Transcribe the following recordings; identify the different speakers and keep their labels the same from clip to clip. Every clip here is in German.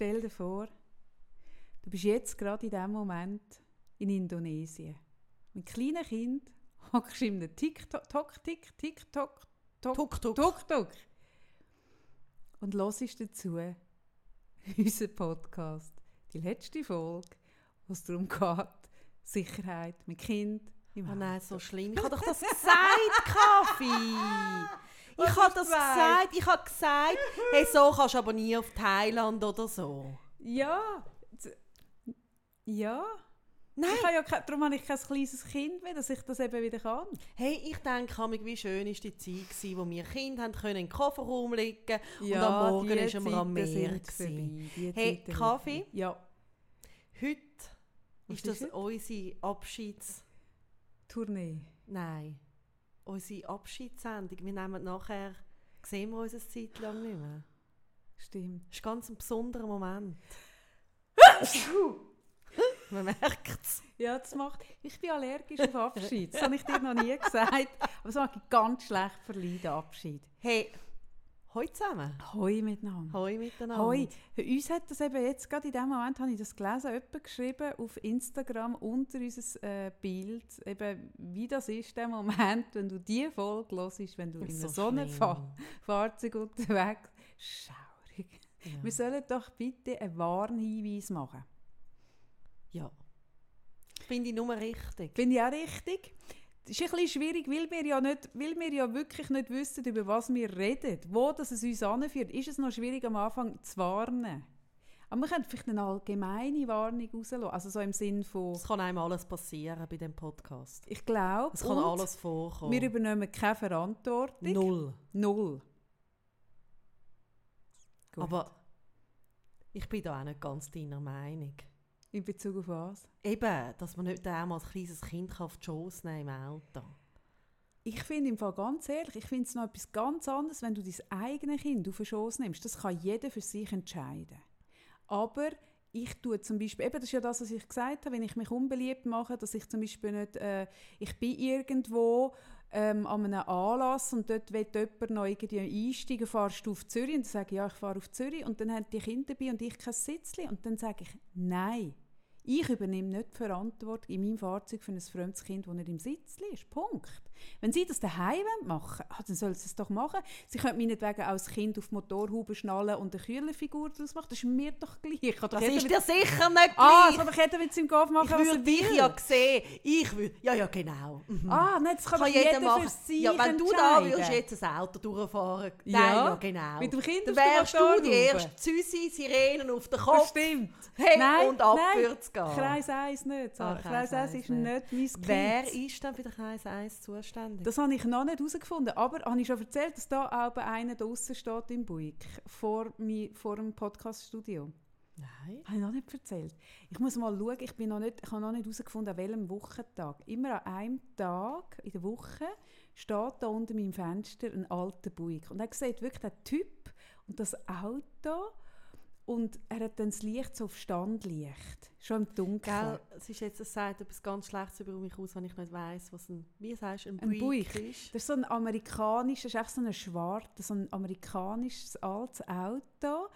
Speaker 1: stell dir vor, du bist jetzt gerade in diesem Moment in Indonesien. Mit kleinen Kind hockst du in einem TikTok, Tok, Tik, TikTok, Tok,
Speaker 2: tuk. Tuk,
Speaker 1: Tuk. Und hörst dazu unseren Podcast, die letzte Folge, wo es darum geht, Sicherheit mit Kind im
Speaker 2: Oh nein, so schlimm. Ich habe doch das gesagt, Kaffee. Ich
Speaker 1: Was
Speaker 2: habe
Speaker 1: hast
Speaker 2: das
Speaker 1: du gesagt?
Speaker 2: Ich habe gesagt, hey, so kannst du aber nie auf Thailand oder so.
Speaker 1: Ja, ja.
Speaker 2: Nein.
Speaker 1: Ich habe ja kein, darum habe ich kein kleines Kind mehr, dass ich das eben wieder kann.
Speaker 2: Hey, ich denke, wie schön war die Zeit, gewesen, wo wir Kinder haben können in den Kofferraum liegen und am Morgen ist wir am Meer. Hey,
Speaker 1: Zeiten
Speaker 2: Kaffee?
Speaker 1: sind. Ja,
Speaker 2: Heute
Speaker 1: Was
Speaker 2: ist das
Speaker 1: ist heute?
Speaker 2: unsere Abschieds...
Speaker 1: Tournee.
Speaker 2: Nein, unsere Abschiedssendung. Wir nehmen nachher... Sehen wir uns eine Zeit lang nicht mehr.
Speaker 1: Stimmt.
Speaker 2: Das ist ganz ein besonderer Moment. Man merkt es.
Speaker 1: Ja, das macht... Ich bin allergisch auf Abschied. Das habe ich dir noch nie gesagt. Aber das mag ich ganz schlecht verleiden, Abschied.
Speaker 2: Hey, hoi zusammen.
Speaker 1: Hoi miteinander.
Speaker 2: Hoi miteinander.
Speaker 1: Hoi. Uns hat das eben jetzt, gerade in dem Moment habe ich das gelesen, jemand geschrieben auf Instagram unter unser äh, Bild, eben, wie das ist, der Moment, wenn du die Folge hörst, wenn du in
Speaker 2: So
Speaker 1: einem so einem
Speaker 2: schlimm.
Speaker 1: Fa Fahrzeug unterwegs Schaurig.
Speaker 2: Ja.
Speaker 1: Wir sollen doch bitte einen Warnhinweis machen.
Speaker 2: ja. Finde ich nur richtig.
Speaker 1: Finde ich auch richtig. Ist ein bisschen schwierig, weil wir, ja nicht, weil wir ja wirklich nicht wissen, über was wir reden. Wo das es uns anführt, ist es noch schwierig am Anfang zu warnen. Aber wir können vielleicht eine allgemeine Warnung rauslassen. Also so im Sinn von,
Speaker 2: Es kann einem alles passieren bei dem Podcast.
Speaker 1: ich glaube,
Speaker 2: Es kann alles vorkommen.
Speaker 1: wir übernehmen keine Verantwortung.
Speaker 2: Null.
Speaker 1: Null. Gut.
Speaker 2: Aber ich bin da auch nicht ganz deiner Meinung.
Speaker 1: In Bezug auf was?
Speaker 2: Eben, dass man nicht einmal als kleines Kind kann auf die Schoss nehmen im Auto.
Speaker 1: Ich finde im Fall ganz ehrlich, ich finde es noch etwas ganz anderes, wenn du dein eigenes Kind auf den Schoß nimmst. Das kann jeder für sich entscheiden. Aber ich tue zum Beispiel, eben das ist ja das, was ich gesagt habe, wenn ich mich unbeliebt mache, dass ich zum Beispiel nicht, äh, ich bin irgendwo ähm, an einem Anlass und dort will jemand noch irgendwie einsteigen, fahrst du auf Zürich? Und dann sage ich, ja, ich fahre auf Zürich und dann haben die Kinder dabei und ich kein Sitzli und dann sage ich, nein, ich übernehme nicht die Verantwortung in meinem Fahrzeug für ein fremdes Kind, das nicht im Sitzli ist. Punkt. Wenn Sie das daheim machen ah, dann sollen Sie es doch machen. Sie können meinetwegen das Kind auf die Motorhaube schnallen und eine Kühlerfigur daraus machen. Das ist mir doch gleich.
Speaker 2: Das ist
Speaker 1: mit-
Speaker 2: dir sicher nicht
Speaker 1: Ah,
Speaker 2: gleich.
Speaker 1: das kann doch jeder mit seinem Golf machen,
Speaker 2: ich würde dich
Speaker 1: will.
Speaker 2: ja sehen. Ich würde... Ja, ja, genau. Mhm.
Speaker 1: Ah, nein, das kann,
Speaker 2: kann jeder
Speaker 1: jeder
Speaker 2: machen. ja, wenn du da willst, jetzt ein Auto durchfahren,
Speaker 1: Ja,
Speaker 2: Nein, ja genau.
Speaker 1: mit dem Kind
Speaker 2: Dann
Speaker 1: der
Speaker 2: wärst du die erste Züsi, Sirenen auf den Kopf.
Speaker 1: stimmt.
Speaker 2: Hey,
Speaker 1: nein,
Speaker 2: und abwärts gehen.
Speaker 1: Kreis 1 nicht.
Speaker 2: Ah,
Speaker 1: Kreis
Speaker 2: Kreis
Speaker 1: 1 ist
Speaker 2: 1
Speaker 1: nicht mein Kind.
Speaker 2: Wer ist denn für den Kreis 1 zuständig?
Speaker 1: Das habe ich noch nicht herausgefunden. Aber habe ich schon erzählt, dass da auch einer draußen steht im Buick vor, mi, vor dem Podcaststudio?
Speaker 2: Nein.
Speaker 1: Habe ich noch nicht erzählt. Ich muss mal schauen, ich, bin noch nicht, ich habe noch nicht herausgefunden, an welchem Wochentag. Immer an einem Tag in der Woche steht da unter meinem Fenster ein alter Buick. Und er sieht wirklich den Typ und das Auto und er hat dann das Licht so auf Standlicht. Schon im Dunkeln.
Speaker 2: Gell, es ist jetzt, es sagt etwas ganz Schlechtes über mich aus, wenn ich nicht weiss, was ein, wie sagst ein,
Speaker 1: Ein
Speaker 2: Buick,
Speaker 1: Buick.
Speaker 2: ist.
Speaker 1: Das ist so ein amerikanisches, das ist echt so ein schwarzes, so ein amerikanisches altes Auto,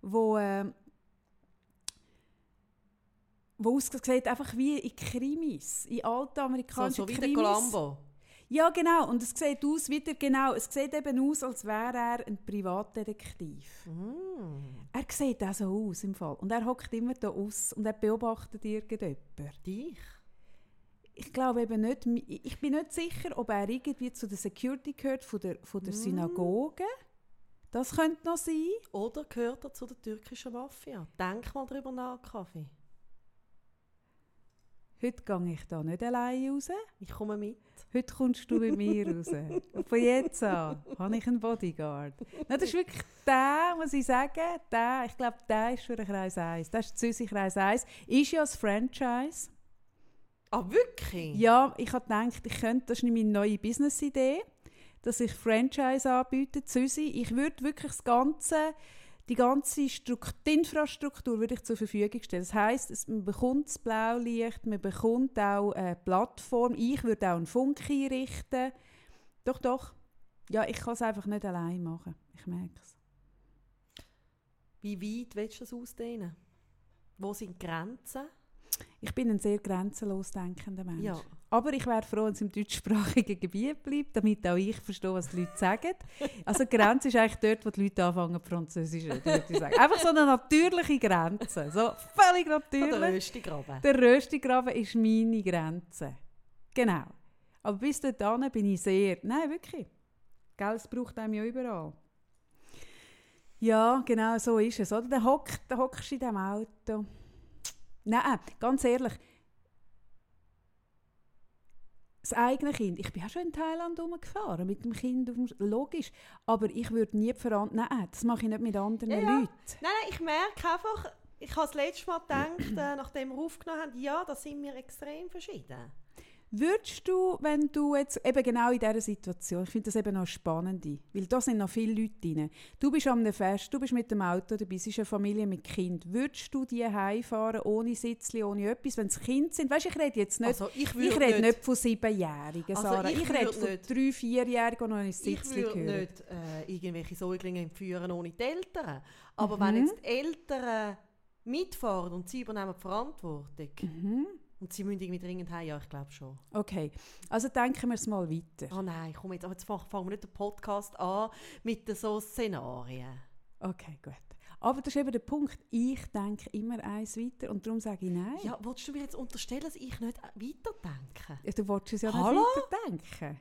Speaker 1: wo, äh, wo aussieht einfach wie in Krimis, in alten
Speaker 2: So,
Speaker 1: amerikanischen
Speaker 2: so wie der
Speaker 1: Krimis.
Speaker 2: Columbo.
Speaker 1: Ja, genau. Und es sieht aus wieder, genau, es sieht eben aus, als wäre er ein Privatdetektiv.
Speaker 2: Mm.
Speaker 1: Er sieht auch so aus im Fall. Und er hockt immer da aus und er beobachtet irgendjemanden.
Speaker 2: Dich?
Speaker 1: Ich glaube eben nicht, ich bin nicht sicher, ob er irgendwie zu der Security gehört von der, von der
Speaker 2: Mm.
Speaker 1: Synagoge. Das könnte noch sein.
Speaker 2: Oder gehört er zu der türkischen Mafia? Denk mal drüber nach, Kaffee.
Speaker 1: Heute gehe ich da nicht alleine raus.
Speaker 2: Ich komme mit.
Speaker 1: Heute kommst du mit mir raus. Und von jetzt an habe ich einen Bodyguard. Nein, das ist wirklich der, muss ich sagen, der, ich glaube, der ist für den Kreis 1. Das ist Zürich Kreis 1. Ist ja das Franchise.
Speaker 2: Ah, wirklich?
Speaker 1: Ja, ich habe gedacht, ich könnte, das ist meine neue Business-Idee, dass ich Franchise anbiete, Züsi. Ich würde wirklich das Ganze, die ganze Strukt die Infrastruktur würde ich zur Verfügung stellen. Das heisst, es, man bekommt das Blaulicht, man bekommt auch eine Plattform. Ich würde auch einen Funk einrichten. Doch, doch. Ja, ich kann es einfach nicht allein machen. Ich merke es.
Speaker 2: Wie weit willst du das ausdehnen? Wo sind die Grenzen?
Speaker 1: Ich bin ein sehr grenzenlos denkender Mensch.
Speaker 2: Ja.
Speaker 1: Aber ich wäre froh, wenn es im deutschsprachigen Gebiet bleibt, damit auch ich verstehe, was die Leute sagen. Also Grenze ist eigentlich dort, wo die Leute anfangen, Französisch zu reden, würde ich sagen. Einfach so eine natürliche Grenze. So völlig
Speaker 2: So der
Speaker 1: natürlich.
Speaker 2: Röstigraben.
Speaker 1: Der Röstigraben ist meine Grenze. Genau. Aber bis dahin bin ich sehr... Nein, wirklich. Gell, es braucht einem ja überall. Ja, genau so ist es. Oder? Dann hockst du in diesem Auto. Nein, ganz ehrlich. Das eigene Kind. Ich bin auch schon in Thailand rumgefahren mit dem Kind. Logisch. Aber ich würde nie verantworten. Nein, das mache ich nicht mit anderen
Speaker 2: ja.
Speaker 1: Leuten.
Speaker 2: Nein, nein, ich merke einfach, ich habe das letzte Mal gedacht, äh, nachdem wir aufgenommen haben, ja, da sind wir extrem verschieden.
Speaker 1: Würdest du, wenn du jetzt eben genau in dieser Situation, ich finde das eben noch spannend, weil da sind noch viele Leute drin. Du bist einem Fest, du bist mit dem Auto dabei, es ist eine Familie mit Kind. Würdest du die heimfahren ohne Sitzli, ohne etwas, wenn es Kind sind? Weißt, ich rede jetzt nicht,
Speaker 2: Also ich
Speaker 1: ich
Speaker 2: würde
Speaker 1: rede
Speaker 2: nicht,
Speaker 1: nicht von Siebenjährigen,
Speaker 2: Also
Speaker 1: Sarah.
Speaker 2: ich
Speaker 1: Ich, rede
Speaker 2: würde
Speaker 1: von
Speaker 2: nicht.
Speaker 1: drei, Vierjährigen, die noch ein
Speaker 2: ich
Speaker 1: Sitzli
Speaker 2: würde
Speaker 1: gehören.
Speaker 2: nicht äh, irgendwelche Säuglinge entführen ohne die Eltern. Aber
Speaker 1: Mhm.
Speaker 2: wenn jetzt die Eltern mitfahren und sie übernehmen die Verantwortung
Speaker 1: Mhm.
Speaker 2: Und sie müssen irgendwie dringend heim, ja, ich glaube schon.
Speaker 1: Okay, also denken wir es mal weiter.
Speaker 2: Oh nein, komm jetzt, aber jetzt fang- fangen wir nicht den Podcast an mit so Szenarien.
Speaker 1: Okay, gut. Aber das ist eben der Punkt. Ich denke immer eins weiter und darum sage ich nein.
Speaker 2: Ja, willst du mir jetzt unterstellen, dass ich nicht weiterdenke?
Speaker 1: Ja, Du wolltest es ja
Speaker 2: Hallo?
Speaker 1: nicht weiterdenken.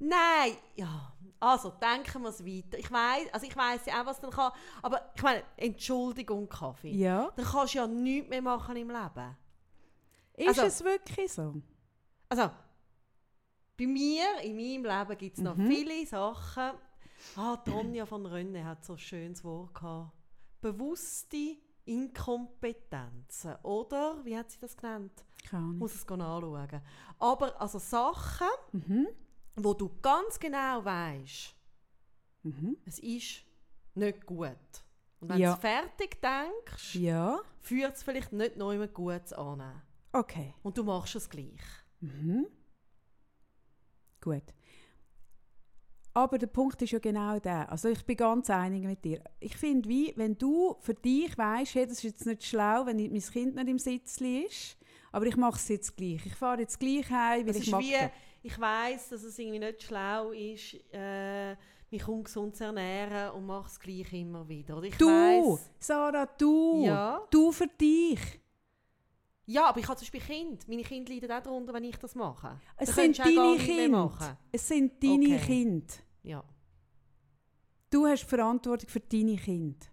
Speaker 2: Nein, ja, also denken wir es weiter. Ich weiß, also ich weiß ja auch, was dann kann, aber ich meine, Entschuldigung, Kaffee.
Speaker 1: Ja.
Speaker 2: Dann kannst du ja nichts mehr machen im Leben.
Speaker 1: Ist
Speaker 2: Also-
Speaker 1: es wirklich so?
Speaker 2: Also, bei mir, in meinem Leben gibt es noch
Speaker 1: Mhm.
Speaker 2: viele Sachen. Ah, Tonja von Rönne hat so ein schönes Wort gehabt. Bewusste Inkompetenzen, oder? Wie hat sie das genannt?
Speaker 1: Keine
Speaker 2: Ich
Speaker 1: Ahnung.
Speaker 2: muss es anschauen. Aber also Sachen,
Speaker 1: Mhm.
Speaker 2: wo du ganz genau weißt,
Speaker 1: Mhm.
Speaker 2: es ist nicht gut. Und wenn
Speaker 1: Ja.
Speaker 2: du fertig denkst,
Speaker 1: Ja.
Speaker 2: führt es vielleicht nicht noch immer Gutes an.
Speaker 1: Okay.
Speaker 2: Und du machst es gleich.
Speaker 1: Mhm. Gut. Aber der Punkt ist ja genau der. Also ich bin ganz einig mit dir. Ich finde, wie, wenn du für dich weißt, hey, das ist jetzt nicht schlau, wenn mein Kind nicht im Sitzli ist, aber ich mache es jetzt gleich. Ich fahre jetzt gleich heim, weil
Speaker 2: Es
Speaker 1: ich mag
Speaker 2: wie, ich weiß, dass es irgendwie nicht schlau ist, äh, mich ungesund zu ernähren und mache es gleich immer wieder. Oder ich
Speaker 1: Du,
Speaker 2: weiss,
Speaker 1: Sarah, du.
Speaker 2: Ja.
Speaker 1: Du für dich.
Speaker 2: Ja, aber ich habe zum Beispiel Kinder. Meine Kinder leiden auch darunter, wenn ich das mache.
Speaker 1: Es sind deine Kinder. Es sind deine
Speaker 2: Okay.
Speaker 1: Kinder.
Speaker 2: Ja.
Speaker 1: Du hast Verantwortung für deine Kinder.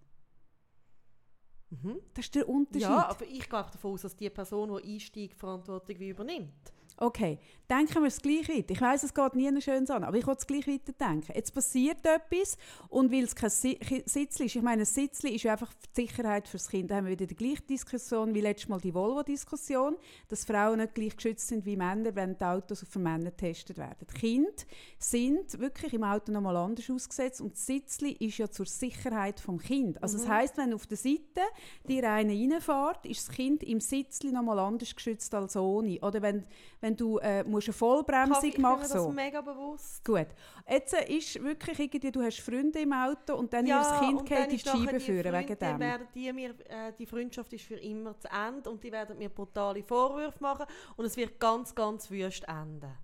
Speaker 2: Mhm.
Speaker 1: Das ist der Unterschied.
Speaker 2: Ja, aber ich gehe davon aus, dass die Person, die einsteigt, Verantwortung übernimmt.
Speaker 1: Okay, denken wir es gleich weiter. Ich weiß, es geht nie schön an, aber ich will es gleich weiter denken. Jetzt passiert etwas und weil es kein Sitzli ist, ich meine, ein Sitzli ist ja einfach die Sicherheit fürs Kind. Da haben wir wieder die gleiche Diskussion wie letztes Mal die Volvo-Diskussion, dass Frauen nicht gleich geschützt sind wie Männer, wenn die Autos auf Männer getestet werden. Die Kinder sind wirklich im Auto nochmal anders ausgesetzt und das Sitzli ist ja zur Sicherheit vom Kind. Also das heißt, wenn auf der Seite dir einer reinfährt, ist das Kind im Sitzli nochmal anders geschützt als ohne. Oder wenn, wenn du äh, musst eine Vollbremsung
Speaker 2: Kaffee, ich bin
Speaker 1: machen
Speaker 2: mir das
Speaker 1: so.
Speaker 2: mega bewusst.
Speaker 1: Gut. Jetzt äh, ist wirklich irgendwie, du hast Freunde im Auto und dann ihr das Kind geht in die Scheibe führen wegen dem.
Speaker 2: Werden die, mir, äh, die Freundschaft ist für immer zu Ende und die werden mir brutale Vorwürfe machen und es wird ganz, ganz wüst enden.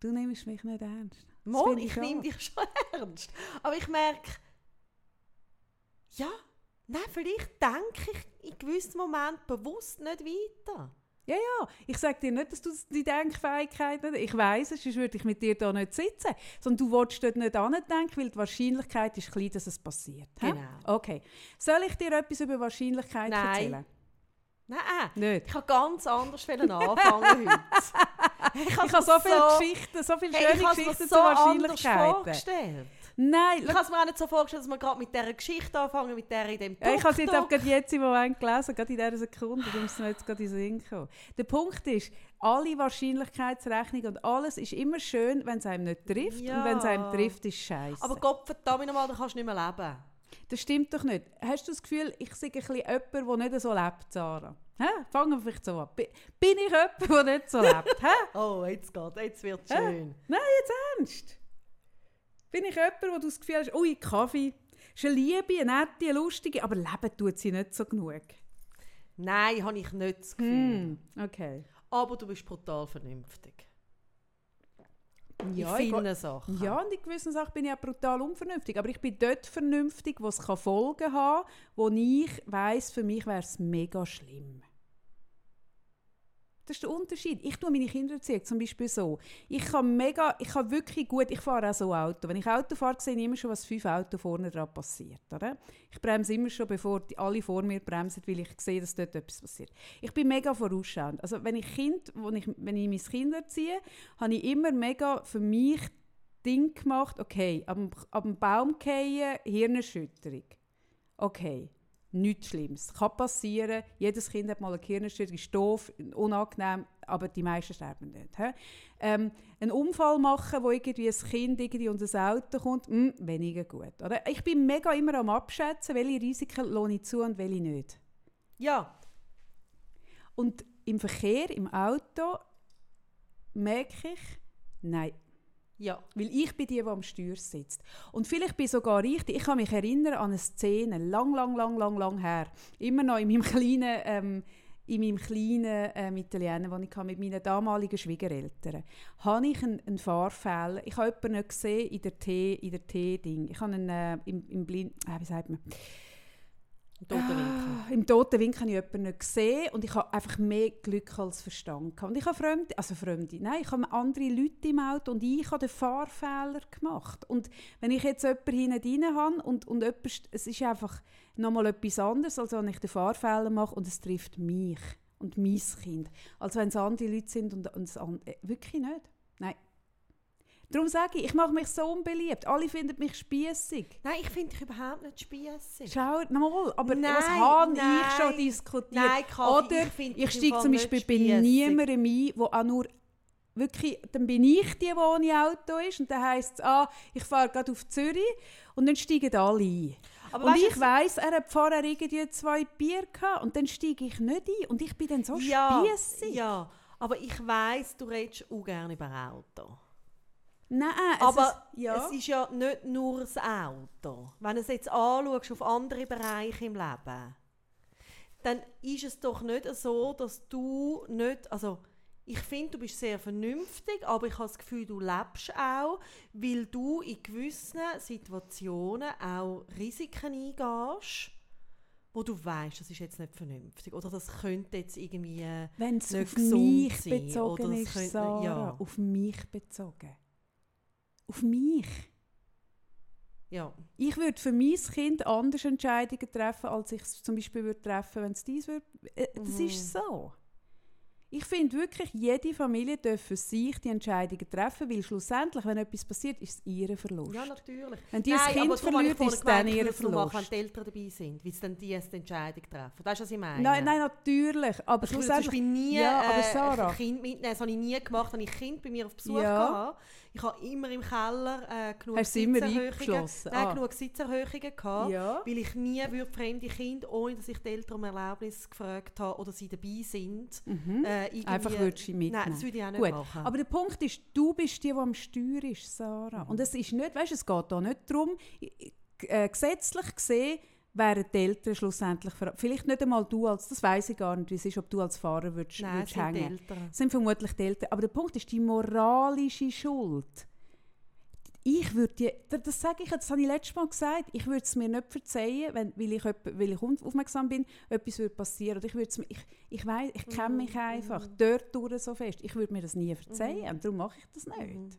Speaker 1: Du nimmst mich nicht ernst. Finde
Speaker 2: ich
Speaker 1: auch.
Speaker 2: nehme dich schon ernst. Aber ich merke, ja, nein, vielleicht denke ich in gewissen Momenten bewusst nicht weiter.
Speaker 1: Ja, ja. Ich sage dir nicht, dass du die Denkfähigkeit nicht Ich weiß es, sonst würde ich mit dir hier nicht sitzen. Sondern du willst dort nicht andenken, weil die Wahrscheinlichkeit ist klein, dass es passiert. hä?
Speaker 2: Genau.
Speaker 1: Okay. Soll ich dir etwas über Wahrscheinlichkeit
Speaker 2: Nein.
Speaker 1: erzählen?
Speaker 2: Nein,
Speaker 1: Nicht.
Speaker 2: ich habe ganz anders anfangen heute. Ich
Speaker 1: habe so viele Geschichten, so viele
Speaker 2: hey,
Speaker 1: schöne
Speaker 2: ich habe es mir
Speaker 1: Geschichten
Speaker 2: so
Speaker 1: zu Wahrscheinlichkeiten. Nein,
Speaker 2: Ich habe es mir auch nicht so vorgestellt, dass wir gerade mit dieser Geschichte anfangen, mit der in dem
Speaker 1: Ja, ich habe es jetzt auch gerade jetzt im Moment gelesen, gerade in dieser Sekunde, darum ist es mir jetzt gerade in den Sinn gekommen. Der Punkt ist, alle Wahrscheinlichkeitsrechnung und alles ist immer schön, wenn es einem nicht trifft
Speaker 2: Ja.
Speaker 1: und wenn es einem trifft, ist scheiße.
Speaker 2: Aber Gott verdammt nochmal, da kannst du nicht mehr leben.
Speaker 1: Das stimmt doch nicht. Hast du das Gefühl, ich sei ein bisschen jemand, der nicht so lebt, Sarah? Hä? Fangen wir vielleicht so an. Bi- Bin ich jemand, der nicht so lebt? Hä?
Speaker 2: Oh, jetzt geht jetzt wird
Speaker 1: Hä?
Speaker 2: schön.
Speaker 1: Nein, jetzt ernst. Bin ich jemand, wo du das Gefühl hast, ui, Kaffee, ist eine Liebe, eine nette, eine lustige, aber leben tut sie nicht so genug.
Speaker 2: Nein, habe ich nicht das Gefühl.
Speaker 1: Hm, okay.
Speaker 2: Aber du bist brutal vernünftig.
Speaker 1: Ja,
Speaker 2: in
Speaker 1: ich-
Speaker 2: vielen Sachen.
Speaker 1: Ja, und in gewissen Sachen bin ich auch brutal unvernünftig. Aber ich bin dort vernünftig, wo es kann Folgen haben wo ich weiss, für mich wäre es mega schlimm. Das ist der Unterschied. Ich tue meine Kinder erziehen, zum Beispiel so. Ich kann mega, ich kann wirklich gut, ich fahre auch so Auto. Wenn ich Auto fahre, sehe ich immer schon, was fünf Autos vorne dran passiert. Oder? Ich bremse immer schon, bevor die, alle vor mir bremsen, weil ich sehe, dass dort etwas passiert. Ich bin mega vorausschauend. Also wenn ich Kind, wenn ich, wenn ich mein Kind erziehe, habe ich immer mega für mich Ding gemacht, okay, ab, ab dem Baum fallen, Hirnerschütterung. Okay, nichts Schlimmes. Kann passieren. Jedes Kind hat mal eine Hirnerschütterung, ist doof, unangenehm, aber die meisten sterben nicht. Ähm, einen Unfall machen, wo irgendwie ein Kind irgendwie unter das Auto kommt, mh, weniger gut. Oder? Ich bin mega immer am Abschätzen, welche Risiken lohne ich zu und welche nicht.
Speaker 2: Ja,
Speaker 1: Und im Verkehr, im Auto, merke ich, nein,
Speaker 2: ja.
Speaker 1: Weil ich bin die, die am Steuer sitzt. Und vielleicht bin ich sogar richtig. Ich kann mich erinnern an eine Szene, lang, lang, lang, lang, lang her. Immer noch in meinem kleinen, ähm, in meinem kleinen ähm, Italiener, den ich mit meinen damaligen Schwiegereltern, hatte ich einen, einen Fahrfehler. Ich habe jemanden nicht gesehen in der T, in der T-Ding. Ich habe einen äh, im, im Blind, äh, wie sagt man?
Speaker 2: Toten Winkel.
Speaker 1: Ah, Im toten Winkel habe ich jemanden nicht gesehen und ich habe einfach mehr Glück als Verstand. Und ich habe Fremde, also Fremde, nein, ich habe andere Leute im Auto und ich habe den Fahrfehler gemacht. Und wenn ich jetzt jemanden hinten rein habe und, und jemand, es ist einfach nochmal etwas anderes, als wenn ich den Fahrfehler mache und es trifft mich und mein Kind. Als wenn es andere Leute sind und, und es an, äh, wirklich nicht. Darum sage ich, ich mache mich so unbeliebt. Alle finden mich spießig.
Speaker 2: Nein, ich finde dich überhaupt nicht spießig.
Speaker 1: Schau mal, aber
Speaker 2: Nein,
Speaker 1: was habe ich
Speaker 2: nein.
Speaker 1: schon diskutiert?
Speaker 2: Nein, Kathi,
Speaker 1: Oder
Speaker 2: ich
Speaker 1: ich steige zum Beispiel bei niemandem ein, wo auch nur wirklich, dann bin ich die, die ohne Auto ist und dann heisst es, ah, ich fahre gerade auf Zürich und dann steigen alle ein.
Speaker 2: Aber
Speaker 1: und
Speaker 2: weißt
Speaker 1: ich weiss, er hat vorher irgendwie zwei Bier gehabt und dann steige ich nicht ein und ich bin dann so
Speaker 2: ja,
Speaker 1: spiessig.
Speaker 2: ja, aber ich weiss, du redest auch gerne über Auto.
Speaker 1: Nein, es
Speaker 2: Aber
Speaker 1: ist, ja.
Speaker 2: es ist ja nicht nur das Auto. Wenn du es jetzt anschaust auf andere Bereiche im Leben, dann ist es doch nicht so, dass du nicht, also ich finde, du bist sehr vernünftig, aber ich habe das Gefühl, du lebst auch, weil du in gewissen Situationen auch Risiken eingehst, wo du weißt, das ist jetzt nicht vernünftig oder das könnte jetzt irgendwie
Speaker 1: Wenn es
Speaker 2: nicht
Speaker 1: auf
Speaker 2: gesund
Speaker 1: mich
Speaker 2: sein
Speaker 1: bezogen
Speaker 2: oder es
Speaker 1: ist,
Speaker 2: könnte-
Speaker 1: Sarah,
Speaker 2: ja.
Speaker 1: auf mich bezogen. Auf mich.
Speaker 2: ja
Speaker 1: Ich würde für mein Kind anders Entscheidungen treffen, als ich es zum Beispiel würde treffen, wenn es dies würde. Äh, Das
Speaker 2: Mhm.
Speaker 1: ist so. Ich finde wirklich, jede Familie darf für sich die Entscheidungen treffen, weil schlussendlich, wenn etwas passiert, ist es ihr Verlust.
Speaker 2: Ja, natürlich.
Speaker 1: Wenn die ein Kind
Speaker 2: ich
Speaker 1: verliert, ist es dann
Speaker 2: ich
Speaker 1: ihr
Speaker 2: nur machen,
Speaker 1: Verlust.
Speaker 2: wenn die Eltern dabei sind, weil sie dann die erste Entscheidung treffen. Weißt du, was ich meine?
Speaker 1: Nein, nein, natürlich. Aber
Speaker 2: Ich würde zum
Speaker 1: schlussendlich...
Speaker 2: Beispiel nie
Speaker 1: Ja, aber
Speaker 2: äh,
Speaker 1: Sarah-
Speaker 2: ein Kind mitnehmen. Das habe ich nie gemacht, wenn ich Kind bei mir auf Besuch
Speaker 1: Ja.
Speaker 2: hatte. Ich habe immer im Keller äh, genug
Speaker 1: Hast
Speaker 2: Sitzerhöhungen-? Nein,
Speaker 1: Ah.
Speaker 2: genug Sitzerhöhungen gehabt.
Speaker 1: Ja.
Speaker 2: Weil ich nie würde fremde Kinder, ohne dass ich die Eltern um Erlaubnis gefragt habe oder sie dabei sind, äh.
Speaker 1: Mhm. Einfach würdest du sie mitnehmen.
Speaker 2: Nein, das würde ich auch nicht
Speaker 1: Gut,
Speaker 2: machen.
Speaker 1: aber der Punkt ist, du bist die, die am Steuer ist, Sarah. Und es ist nicht, weißt, es geht da nicht darum, äh, gesetzlich gesehen wären die Eltern schlussendlich, vielleicht nicht einmal du als, das weiß ich gar nicht, wie es ist, ob du als Fahrer würdest,
Speaker 2: Nein,
Speaker 1: würdest
Speaker 2: es sind die
Speaker 1: hängen.
Speaker 2: Eltern.
Speaker 1: Sind vermutlich die Eltern. Aber der Punkt ist die moralische Schuld. Ich würde die, da- das sage ich, jetzt, das habe ich letztes Mal gesagt, ich würde es mir nicht verzeihen, wenn, weil, ich, weil ich aufmerksam bin, etwas würde passieren. Oder ich, würde es ich, ich, weiss, ich kenne
Speaker 2: Mhm,
Speaker 1: mich einfach dort durch so fest. Ich würde mir das nie verzeihen und darum mache ich das nicht.
Speaker 2: Mhm.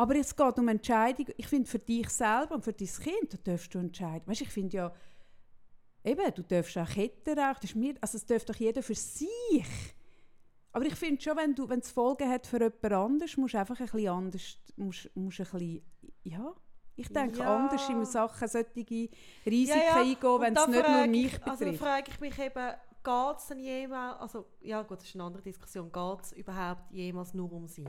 Speaker 1: Aber es geht um Entscheidung. Ich finde, für dich selber und für dein Kind, da darfst du entscheiden. Weißt, ich finde ja, eben, du darfst auch Ketten rauchen. Das ist mir, also es darf doch jeder für sich. Aber ich finde schon, wenn du, wenn es Folgen hat für jemand anderes, musst du einfach ein bisschen anders, musst, musst ein bisschen, ja, ich denke
Speaker 2: Ja.
Speaker 1: anders in Sachen solche Risiken
Speaker 2: Ja, ja.
Speaker 1: eingehen, wenn
Speaker 2: da
Speaker 1: es nicht nur mich
Speaker 2: ich, Also
Speaker 1: betrifft.
Speaker 2: frage ich mich eben, geht es denn jemals, also ja gut, das ist eine andere Diskussion, geht es überhaupt jemals nur um sich?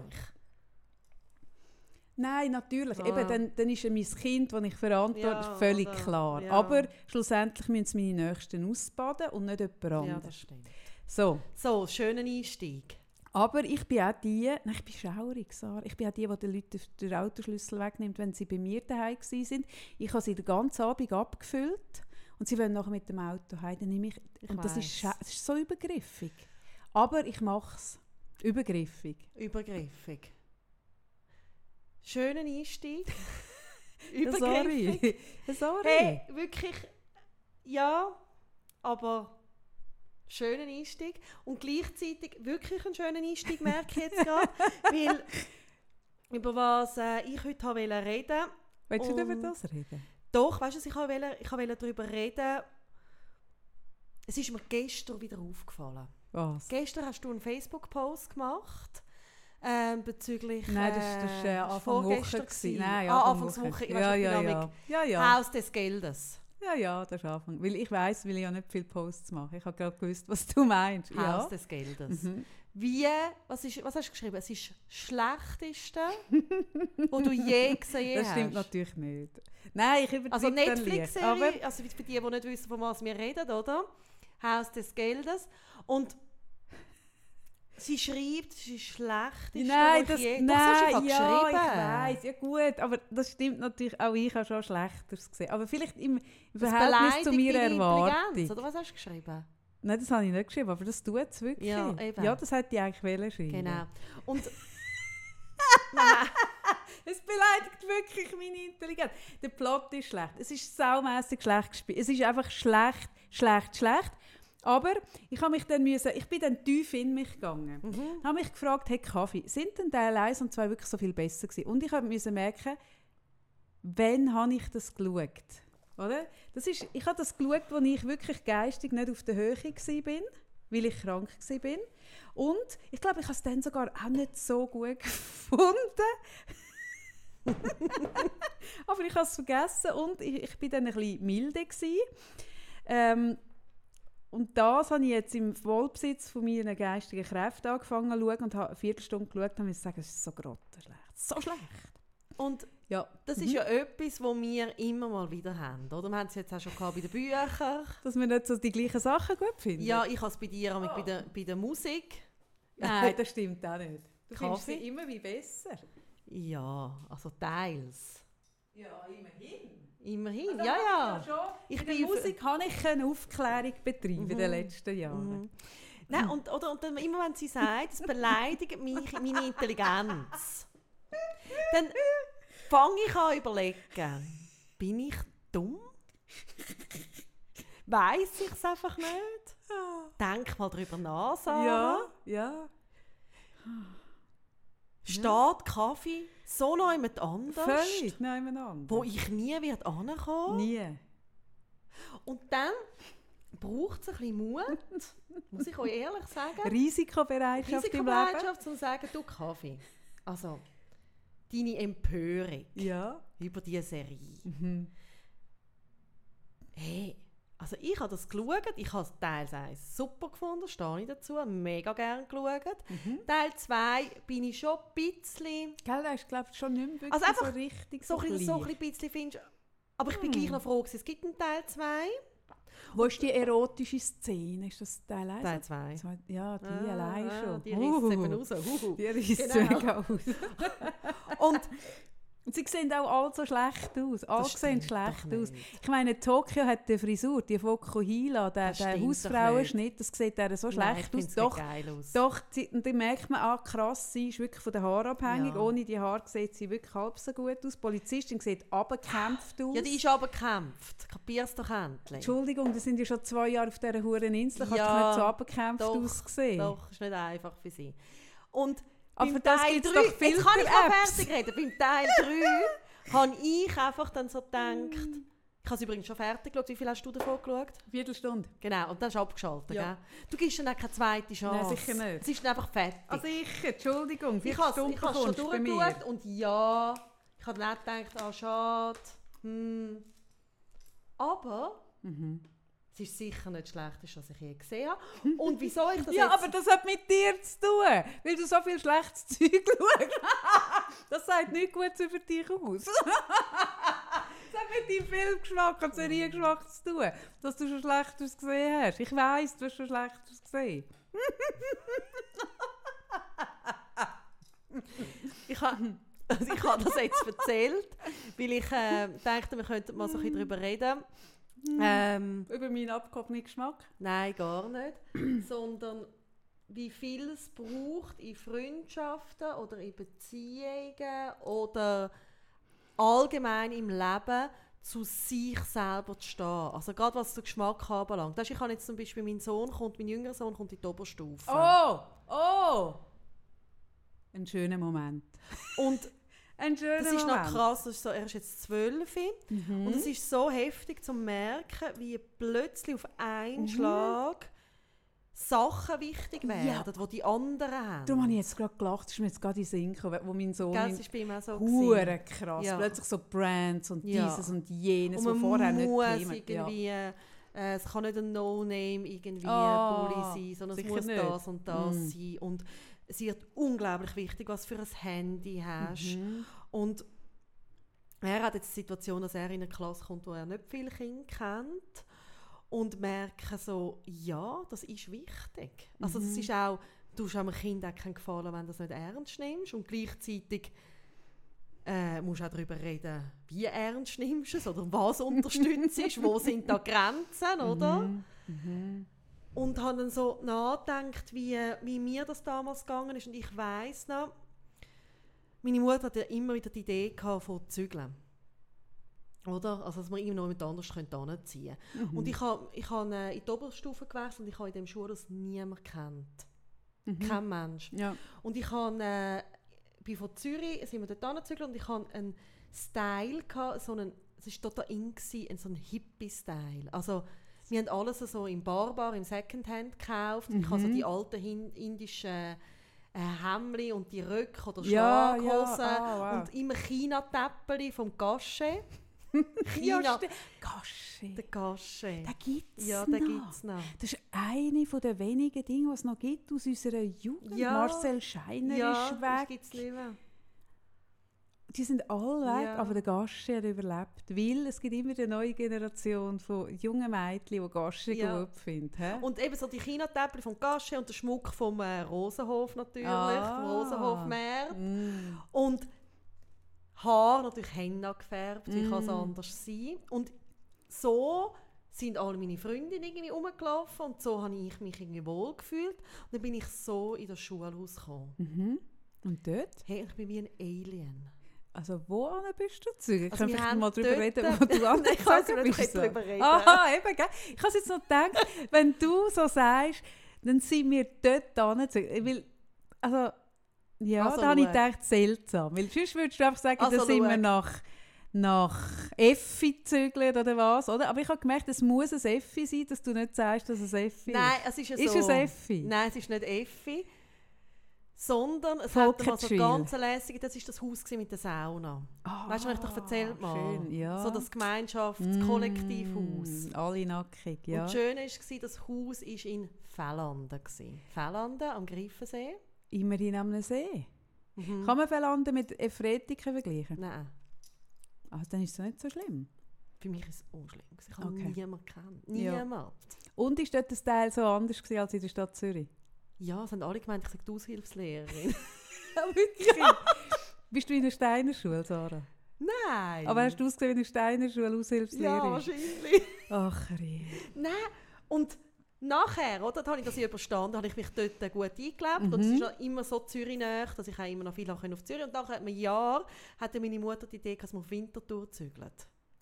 Speaker 1: Nein, natürlich.
Speaker 2: Ah.
Speaker 1: Eben, dann, dann ist ja mein Kind, das ich verantworte,
Speaker 2: Ja,
Speaker 1: völlig
Speaker 2: oder-
Speaker 1: klar.
Speaker 2: ja.
Speaker 1: Aber schlussendlich müssen es meine Nächsten ausbaden und nicht jemand
Speaker 2: Ja,
Speaker 1: anderes.
Speaker 2: das stimmt.
Speaker 1: so,
Speaker 2: So, schönen Einstieg.
Speaker 1: Aber ich bin auch die, nein, ich bin schaurig, Sarah. Ich bin auch die, die den Leuten den Autoschlüssel wegnimmt, wenn sie bei mir daheim sind. Ich habe sie den ganzen Abend abgefüllt und sie wollen nachher mit dem Auto heim. Dann nehme ich,
Speaker 2: Ich
Speaker 1: und das ist, das ist so übergriffig. Aber ich mache es. Übergriffig.
Speaker 2: Übergriffig. Schönen Einstieg.
Speaker 1: Sorry. Sorry.
Speaker 2: Hey, wirklich, ja, aber schönen Einstieg. Und gleichzeitig wirklich einen schönen Einstieg, merke ich jetzt gerade. weil über was äh, ich heute habe wollte reden
Speaker 1: Willst du über das reden?
Speaker 2: Doch, weißt du, ich wollte, ich wollte darüber reden. Es ist mir gestern wieder aufgefallen.
Speaker 1: Was?
Speaker 2: Gestern hast du einen Facebook-Post gemacht ähm, bezüglich
Speaker 1: Nein, das das ist, äh,
Speaker 2: äh,
Speaker 1: Anfang Woche. gewesen. Nein,
Speaker 2: ah,
Speaker 1: Anfang
Speaker 2: Anfangswoche. Ich
Speaker 1: Ja, ja,
Speaker 2: nicht,
Speaker 1: ja. Ja, ja.
Speaker 2: Haus des Geldes.
Speaker 1: Ja, ja, das ist Anfang. Weil ich weiss, weil ich ja nicht viele Posts mache. Ich habe gerade gewusst, was du meinst.
Speaker 2: Haus
Speaker 1: Ja.
Speaker 2: des Geldes.
Speaker 1: Mhm.
Speaker 2: Wie, was, ist, was hast du geschrieben? Es ist das Schlechteste, wo du je gesehen
Speaker 1: Das
Speaker 2: hast.
Speaker 1: stimmt natürlich nicht. Nein, ich übertreibe
Speaker 2: Also Netflix-Serie, also für die, die nicht wissen, von was wir reden, oder? Haus des Geldes. Und sie schreibt, es ist das Schlechteste,
Speaker 1: Nein, das,
Speaker 2: ich je... so hast du
Speaker 1: ja, ich
Speaker 2: geschrieben.
Speaker 1: weiss, ja gut, aber das stimmt natürlich, auch ich habe schon Schlechteres gesehen. Aber vielleicht im, im
Speaker 2: Das
Speaker 1: Verhältnis zu meiner Erwartung.
Speaker 2: Oder was hast du geschrieben?
Speaker 1: Nein, das habe ich nicht geschrieben, aber das tut es wirklich.
Speaker 2: Ja, eben.
Speaker 1: ja, das hätte ich eigentlich wollen schreiben.
Speaker 2: Genau. Und...
Speaker 1: Es beleidigt wirklich meine Intelligenz. Der Plot ist schlecht. Es ist saumässig schlecht gespielt. Es ist einfach schlecht, schlecht, schlecht. Aber ich habe mich dann müssen, ich bin dann tief in mich gegangen.
Speaker 2: Mhm.
Speaker 1: habe mich gefragt, hey Kaffee, sind denn Teil 1 und 2 wirklich so viel besser gewesen? Und ich habe müssen merken, wann habe ich das geschaut? Oder? Das ist, ich habe das geschaut, als ich wirklich geistig nicht auf der Höhe war, weil ich krank war. Und ich glaube, ich habe es dann sogar auch nicht so gut gefunden. Aber ich habe es vergessen und ich, ich bin dann ein bisschen milde. Gewesen. Ähm, und das habe ich jetzt im Vollbesitz von meinen geistigen Kräften angefangen zu schauen und habe eine Viertelstunde geschaut und sagen, es ist so grottenschlecht. So schlecht.
Speaker 2: und
Speaker 1: Ja,
Speaker 2: das ist ja etwas, was wir immer mal wieder haben, oder? Wir haben es jetzt auch schon bei den Büchern.
Speaker 1: dass wir nicht so die gleichen Sachen gut finden.
Speaker 2: Ja, ich habe es bei dir auch mit bei, der, bei der Musik.
Speaker 1: Nein, das stimmt auch nicht. Du
Speaker 2: Kaffee?
Speaker 1: findest sie immer wie besser.
Speaker 2: Ja, also teils.
Speaker 1: Ja, immerhin.
Speaker 2: Immerhin,
Speaker 1: Also
Speaker 2: ja,
Speaker 1: habe
Speaker 2: ja.
Speaker 1: Ich
Speaker 2: bin-
Speaker 1: Musik habe ich eine Aufklärung betreiben in den letzten Jahren.
Speaker 2: Mhm. Nein, und, oder, und dann, immer wenn sie sagt, es beleidigt mich meine Intelligenz, dann fange ich an zu überlegen, bin ich dumm? Weiß ich es einfach nicht? Denk mal drüber nach, Sarah.
Speaker 1: Ja, ja.
Speaker 2: Steht Kaffee so noch jemand anders,
Speaker 1: Völlig nebeneinander.
Speaker 2: wo ich nie wird ankommen
Speaker 1: Nie.
Speaker 2: Und dann braucht es ein bisschen Mut, muss ich euch ehrlich sagen.
Speaker 1: Risikobereitschaft im Leben.
Speaker 2: Risikobereitschaft, zu sagen, du Kaffee. Also, deine Empörung
Speaker 1: Ja.
Speaker 2: über diese Serie.
Speaker 1: Mhm.
Speaker 2: Hey, also ich habe das geschaut, ich habe Teil 1 super gefunden, stehe ich dazu, mega gerne geschaut.
Speaker 1: Mhm.
Speaker 2: Teil 2 bin ich schon ein bisschen,
Speaker 1: Gell, das ist, glaube ich, schon nicht mehr wirklich
Speaker 2: Also einfach
Speaker 1: so richtig
Speaker 2: so, ein so ein bisschen findest, aber ich bin
Speaker 1: Hm.
Speaker 2: gleich noch froh, es gibt einen Teil 2.
Speaker 1: Wo ist die erotische Szene? Ist das Teil 1?
Speaker 2: Teil 2.
Speaker 1: Zwei- Ja, die
Speaker 2: Ah,
Speaker 1: allein
Speaker 2: ah,
Speaker 1: schon.
Speaker 2: Die reißt es eben raus. Huhu.
Speaker 1: Die reißt
Speaker 2: Genau.
Speaker 1: mega aus.
Speaker 2: Und
Speaker 1: Und sie sehen auch alle so schlecht aus. Alle
Speaker 2: Das
Speaker 1: sehen schlecht aus. Ich meine, Tokio hat die Frisur, die Fokuhila, der,
Speaker 2: Das
Speaker 1: der Hausfrauenschnitt, das sieht der so
Speaker 2: Nein,
Speaker 1: schlecht aus.
Speaker 2: find's
Speaker 1: Doch,
Speaker 2: aus.
Speaker 1: doch und dann merkt man, ah, krass, sie ist wirklich von den Haaren abhängig.
Speaker 2: Ja.
Speaker 1: Ohne die Haare sieht sie wirklich halb so gut aus. Die Polizistin sieht abgekämpft aus.
Speaker 2: Ja, die ist aber gekämpft. Kapierst doch endlich.
Speaker 1: Entschuldigung, die sind ja schon zwei Jahre auf dieser huren Insel.
Speaker 2: Ja,
Speaker 1: doch nicht so abgekämpft
Speaker 2: doch,
Speaker 1: ausgesehen.
Speaker 2: Doch, ist nicht einfach für sie. Und
Speaker 1: Aber
Speaker 2: beim
Speaker 1: das
Speaker 2: Teil
Speaker 1: gibt's
Speaker 2: 3,
Speaker 1: doch
Speaker 2: jetzt kann ich auch fertig reden. Beim Teil 3 habe ich einfach dann so gedacht, ich habe es übrigens schon fertig geschaut. Wie viel hast du davon geschaut?
Speaker 1: Viertelstunde.
Speaker 2: Genau, und dann ist abgeschaltet,
Speaker 1: Ja.
Speaker 2: gell? Du gibst dann auch keine zweite Chance.
Speaker 1: Nein, sicher nicht.
Speaker 2: Es ist dann einfach fertig.
Speaker 1: Also ich, Entschuldigung,
Speaker 2: ich
Speaker 1: vier
Speaker 2: habe
Speaker 1: Stunden
Speaker 2: ich has schon durchgeschaut und ja, ich habe dann auch gedacht, ah, schade. Hm. Aber
Speaker 1: Mhm.
Speaker 2: Ist sicher nicht das Schlechteste, was ich je gesehen habe. Und wieso ich das
Speaker 1: Ja,
Speaker 2: jetzt...
Speaker 1: aber das hat mit dir zu tun, weil du so viel schlechtes Zeug schaust. das sagt nicht gut über dich aus. das hat mit deinem Filmgeschmack und Seriengeschmack zu tun, dass du schon schlecht gesehen hast. Ich weiss, du hast schon schlecht gesehen.
Speaker 2: ich habe also ich habe das jetzt erzählt, weil ich äh, dachte, wir könnten mal so ein bisschen darüber reden. Ähm,
Speaker 1: Über meinen abgehobenen Geschmack?
Speaker 2: nein, gar nicht. Sondern wie viel es braucht in Freundschaften oder in Beziehungen oder allgemein im Leben, zu sich selber zu stehen. Also gerade was den Geschmack anbelangt. Weißt, ich habe jetzt zum Beispiel, mein Sohn kommt, mein jüngerer Sohn kommt in die Oberstufe.
Speaker 1: Oh! Oh! Ein schöner Moment.
Speaker 2: Und
Speaker 1: Ein schöner
Speaker 2: das ist
Speaker 1: Moment.
Speaker 2: noch krass, das ist so, er ist jetzt zwölf
Speaker 1: Mhm.
Speaker 2: und es ist so heftig zu merken, wie plötzlich auf einen Schlag Sachen wichtig werden,
Speaker 1: Ja.
Speaker 2: die die anderen haben.
Speaker 1: Darum habe ich jetzt gerade gelacht, das ist mir jetzt gerade in Sinn gekommen, wo mein Sohn
Speaker 2: Gell, das ist bei ihm auch so.
Speaker 1: Hure krass.
Speaker 2: Ja.
Speaker 1: Plötzlich so Brands und
Speaker 2: Ja.
Speaker 1: dieses und jenes,
Speaker 2: Und
Speaker 1: vorher nicht Themen-
Speaker 2: irgendwie, äh, es kann nicht ein No-Name irgendwie
Speaker 1: Ah,
Speaker 2: Bulli sein, sondern es muss
Speaker 1: nicht.
Speaker 2: das und das
Speaker 1: Mm.
Speaker 2: sein. Und es wird unglaublich wichtig, was für ein Handy hast.
Speaker 1: Mhm.
Speaker 2: Und er hat jetzt die Situation, dass er in eine Klasse kommt, wo er nicht viele Kinder kennt und merkt so, ja, das ist wichtig. Also
Speaker 1: Mhm.
Speaker 2: das ist auch, du hast einem Kind auch keinen Gefallen, wenn du das nicht ernst nimmst und gleichzeitig äh, musst du auch darüber reden, wie ernst nimmst du es oder was unterstützt, wo sind da Grenzen, oder? Und habe dann so nachgedacht, wie, wie mir das damals gegangen ist. Und ich weiß noch, meine Mutter hatte immer wieder die Idee gehabt von Zügeln. Oder? Also, dass man immer noch jemand anders könnte anziehen
Speaker 1: Mhm.
Speaker 2: Und ich habe ich hab, äh, in die Oberstufe gewechselt und ich habe in dem Schulhaus niemand kennt.
Speaker 1: Mhm.
Speaker 2: Kein Mensch.
Speaker 1: Ja.
Speaker 2: Und ich habe, äh, bin von Zürich, sind wir dort angezügelt und ich hatte einen Style, gehabt, so einen, es war total in, gewesen, so ein Hippie-Style. Also, wir haben alles so im Barbar, im Secondhand gekauft. Ich habe so
Speaker 1: Mhm.
Speaker 2: die alten indischen äh, und die Röcke oder
Speaker 1: Ja, ja,
Speaker 2: Schlaghosen
Speaker 1: ah, wow.
Speaker 2: und immer China-Täppeli vom Gasche.
Speaker 1: Ja,
Speaker 2: China,
Speaker 1: stimmt. Gasche.
Speaker 2: der Gasche.
Speaker 1: Den gibt es
Speaker 2: Ja,
Speaker 1: noch.
Speaker 2: den gibt es noch.
Speaker 1: Das ist eine der wenigen Dinge, die es noch gibt aus unserer Jugend.
Speaker 2: Ja.
Speaker 1: Marcel Scheiner
Speaker 2: Ja,
Speaker 1: ist
Speaker 2: das
Speaker 1: weg.
Speaker 2: gibt es nicht mehr.
Speaker 1: Die sind alle weg,
Speaker 2: Ja.
Speaker 1: aber der Gasche hat überlebt. Weil es gibt immer eine neue Generation von jungen Mädchen, die Gasche
Speaker 2: Ja.
Speaker 1: gut finden. hä?
Speaker 2: Und eben so die China-Täppel vom Gasche und der Schmuck vom äh, Rosenhof natürlich,
Speaker 1: Ah.
Speaker 2: vom Rosenhofmeer.
Speaker 1: Mm.
Speaker 2: Und Haar natürlich henna gefärbt, wie kann es
Speaker 1: Mm.
Speaker 2: anders sein. Und so sind alle meine Freundinnen irgendwie rumgelaufen und so habe ich mich irgendwie wohl gefühlt. Und dann bin ich so in das Schulhaus gekommen.
Speaker 1: Mhm. Und dort?
Speaker 2: Hey, ich bin wie ein Alien.
Speaker 1: Also wo bist du zu? Ich
Speaker 2: Also
Speaker 1: kann
Speaker 2: wir
Speaker 1: mal darüber reden, wo du
Speaker 2: nicht
Speaker 1: bist. so.
Speaker 2: darüber reden.
Speaker 1: Aha, eben, gell? Ich habe jetzt noch gedacht, wenn du so sagst, dann sind wir dort angezogen. Weil, also, ja,
Speaker 2: Also
Speaker 1: da habe ich gedacht, seltsam. Weil sonst würdest du einfach sagen,
Speaker 2: Also
Speaker 1: da sind wir nach, nach Effi gezügelt oder was, oder? Aber ich habe gemerkt, es muss ein Effi sein, dass du nicht sagst, dass es Effi
Speaker 2: Nein, es ist ja
Speaker 1: ist.
Speaker 2: so.
Speaker 1: Ist es Effi?
Speaker 2: Nein, es ist nicht Effi. Sondern es hat mal so
Speaker 1: Volkertschwil.
Speaker 2: ganz lässig, das war das Haus mit der Sauna.
Speaker 1: Ah,
Speaker 2: Weißt du, was ich dir erzählt mal?
Speaker 1: Schön, ja.
Speaker 2: So das Gemeinschafts-,
Speaker 1: Mm,
Speaker 2: Kollektivhaus.
Speaker 1: Alle nackig, ja.
Speaker 2: Und das Schöne war, das Haus war in Fellanden. Fellanden am Greifensee.
Speaker 1: Immerhin am See.
Speaker 2: Mhm.
Speaker 1: Kann man Verlanden mit Efretiken vergleichen?
Speaker 2: Nein,
Speaker 1: Ah, dann ist es nicht so schlimm.
Speaker 2: für mich war es unschlimm. Ich habe
Speaker 1: Okay.
Speaker 2: niemanden.
Speaker 1: Ja.
Speaker 2: Niemand.
Speaker 1: Und ist dort das Teil so anders als in der Stadt Zürich?
Speaker 2: Ja, es haben alle gemeint, ich sei die Aushilfslehrerin.
Speaker 1: Ja, wirklich? Bist du in der Steiner Schule, Sarah?
Speaker 2: Nein!
Speaker 1: Aber hast du ausgesehen wie in der Steiner Schule
Speaker 2: Ja,
Speaker 1: Aushilfslehrerin?
Speaker 2: wahrscheinlich.
Speaker 1: Ach, Rie.
Speaker 2: Nein, und nachher, oder, dann habe ich das überstanden, habe ich mich dort gut eingelebt und
Speaker 1: Mhm.
Speaker 2: es ist noch immer so Zürich nach, dass ich auch immer noch viel auf Zürich und nachher hat ein Jahr hatte meine Mutter die Idee, dass wir auf Winterthur zügeln.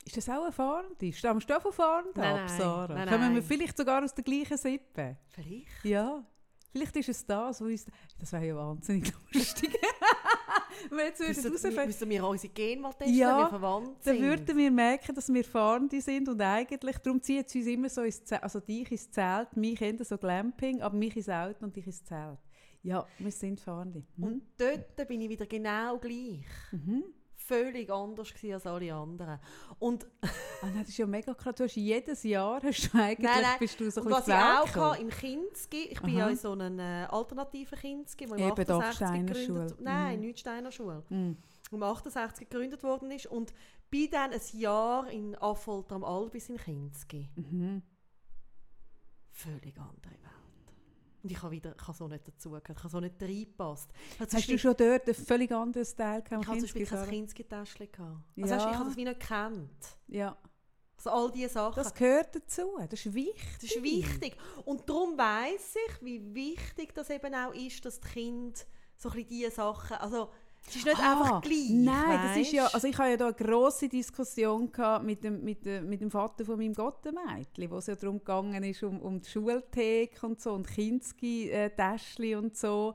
Speaker 1: Ist das auch ein Fahrend? Stammst du auch von
Speaker 2: Nein,
Speaker 1: ab,
Speaker 2: nein.
Speaker 1: Sarah?
Speaker 2: Nein,
Speaker 1: Kommen wir
Speaker 2: nein.
Speaker 1: vielleicht sogar aus der gleichen Sippe?
Speaker 2: Vielleicht?
Speaker 1: Ja. Vielleicht ist es das, wo uns... Das wäre ja wahnsinnig lustig. Wenn wir jetzt würden
Speaker 2: Müssen,
Speaker 1: rausfinden,
Speaker 2: müssen wir unsere Gene mal testen,
Speaker 1: Ja,
Speaker 2: wir verwandt
Speaker 1: dann würden wir merken, dass wir Fahrende sind und eigentlich, darum ziehen sie uns immer so ins Zelt, also dich ins Zelt, mich eher so Glamping, aber mich ins Auto und dich ins Zelt. Ja, wir sind Fahrende. Hm?
Speaker 2: Und dort bin ich wieder genau gleich.
Speaker 1: Mhm.
Speaker 2: Völlig anders gewesen als alle anderen. Und,
Speaker 1: nein, das ist ja mega krass. Du hast jedes Jahr, hast du eigentlich,
Speaker 2: Nein, nein.
Speaker 1: bist du so ein
Speaker 2: was ich auch hatte, im Kinski, ich bin
Speaker 1: Aha.
Speaker 2: ja in so einem äh, alternativen Kinski, wo
Speaker 1: Eben doch,
Speaker 2: 68
Speaker 1: Steiner
Speaker 2: gegründet
Speaker 1: Schule.
Speaker 2: Nein,
Speaker 1: Mhm.
Speaker 2: nicht Steiner Schule.
Speaker 1: gekommen.
Speaker 2: um 68 gegründet worden ist und bin dann ein Jahr in Affolter am Albis in Kinski.
Speaker 1: Mhm.
Speaker 2: Völlig andere Welt. Und ich habe wieder, ich habe so nicht dazugehört, ich habe so nicht reingepasst.
Speaker 1: Hast du schon dort einen völlig anderen Style
Speaker 2: gehabt? Ich hatte zum Beispiel kein Kindsgitäschchen. Also ja. weißt, ich habe das wie nicht gekannt.
Speaker 1: Ja.
Speaker 2: Also all diese Sachen.
Speaker 1: Das gehört dazu, das ist wichtig.
Speaker 2: Das ist wichtig. Und darum weiss ich, wie wichtig das eben auch ist, dass die Kinder so ein bisschen diese Sachen, also es ist nicht ah, einfach gleich.
Speaker 1: Nein,
Speaker 2: weißt?
Speaker 1: das ist ja, also ich hatte ja da eine grosse Diskussion mit dem, mit, dem, mit dem Vater von meinem Gottemädchen, wo es ja darum gegangen ist, um, um die Schultheke und so und Kinski-Täschchen und so.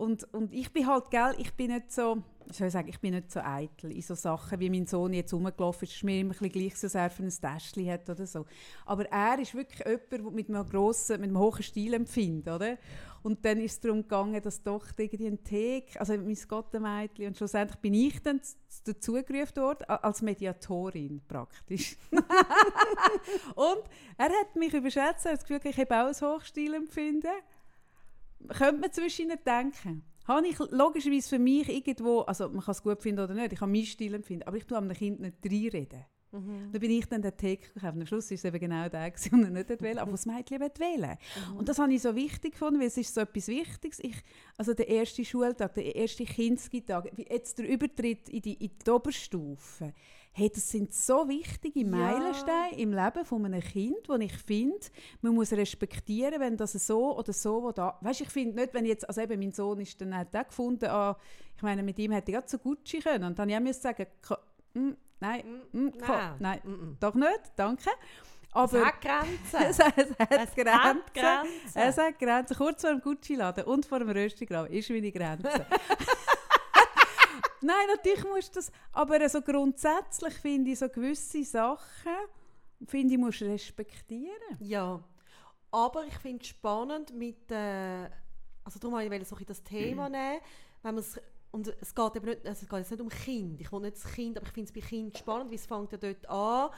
Speaker 1: Und, und ich bin halt, gell, ich bin nicht so, soll ich sagen, ich bin nicht so eitel in so Sachen, wie mein Sohn jetzt rumgelaufen ist. Ist mir immer ein bisschen gleich, dass er für ein Täschchen hat oder so. Aber er ist wirklich jemand, der mit einem grossen, mit einem hohen Stil empfindet, oder? Und dann ist es darum gegangen, dass doch irgendwie ein Thek, also mein Gottemädchen, und schlussendlich bin ich dann dazugerufen worden, als Mediatorin praktisch. und er hat mich überschätzt, er hat das Gefühl, ich habe auch ein Hochstilempfinden. Könnte man zwischen ihnen denken. Habe ich logischerweise für mich irgendwo, also man kann es gut finden oder nicht, ich kann meinen Stil empfinden, aber ich tue einem Kind nicht reinreden. Mhm. Da bin ich dann der Tee gekauft. Am Schluss war es eben genau der, den er nicht wählen aber das Mädchen wählen mhm. Und das habe ich so wichtig gefunden, weil es ist so etwas Wichtiges. Ich, also der erste Schultag, der erste Kindskitag, jetzt der Übertritt in die, in die Oberstufe, hey, das sind so wichtige Meilensteine ja. im Leben von einem Kind, wo ich finde, man muss respektieren, wenn das so oder so da. Weißt, ich finde nicht, wenn jetzt, also eben mein Sohn ist dann hat gefunden, ah, ich meine, mit ihm hätte ich auch so Gucci können und dann habe ich auch sagen, Nein, mm, mm, nein, nein mm, doch nicht, danke.
Speaker 2: Aber es hat Grenzen.
Speaker 1: es, hat, es, Grenzen. hat Grenzen. Es hat Grenzen. Kurz vor dem Gucci-Laden und vor dem Röstigraben ist meine Grenze. Nein, natürlich musst du das, aber so grundsätzlich finde ich so gewisse Sachen, finde ich, musst respektieren.
Speaker 2: Ja, aber ich finde es spannend mit, äh, also darum wollte ich so das Thema nehmen, wenn man es und es geht eben nicht, also es geht jetzt nicht um Kind. Ich will nicht das Kind, aber ich finde es bei Kind spannend, wie es fängt ja dort an,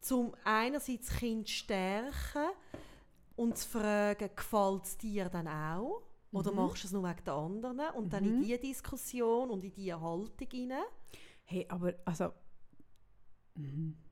Speaker 2: zum einerseits das Kind stärken und zu fragen, gefällt es dir dann auch? Oder mhm. machst du es nur wegen den anderen? Und mhm. dann in mhm. diese Diskussion und in diese Haltung hinein.
Speaker 1: Hey, aber also...
Speaker 2: Mhm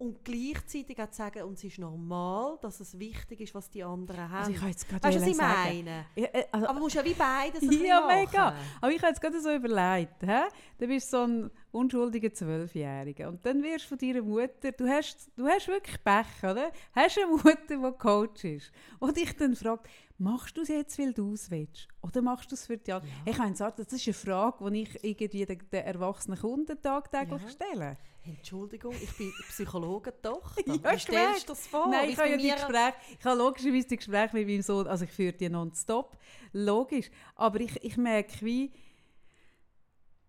Speaker 2: und gleichzeitig auch zu sagen, und es ist normal, dass es wichtig ist, was die anderen haben. Also
Speaker 1: ich jetzt
Speaker 2: weißt du, was ich meine? Ja, äh, also, Aber du musst ja wie beides ein
Speaker 1: Ja, mega. Aber ich habe jetzt gerade so überlegt, hä? du bist so ein unschuldiger Zwölfjähriger und dann wirst du von deiner Mutter, du hast, du hast wirklich Pech, oder? Hast eine Mutter, die Coach ist und dich dann fragt, machst du es jetzt, weil du es willst? Oder machst du es für die anderen? Ja. Ich meine, das ist eine Frage, die ich irgendwie den, den erwachsenen Kunden tagtäglich ja. stelle.
Speaker 2: Entschuldigung, ich bin Psychologin doch.
Speaker 1: ja, Wie stellst du das vor? Nein, ich habe, ja die Gespräche, ich habe logischerweise die Gespräche mit meinem Sohn, also ich führe die nonstop, logisch. Aber ich, ich merke, wie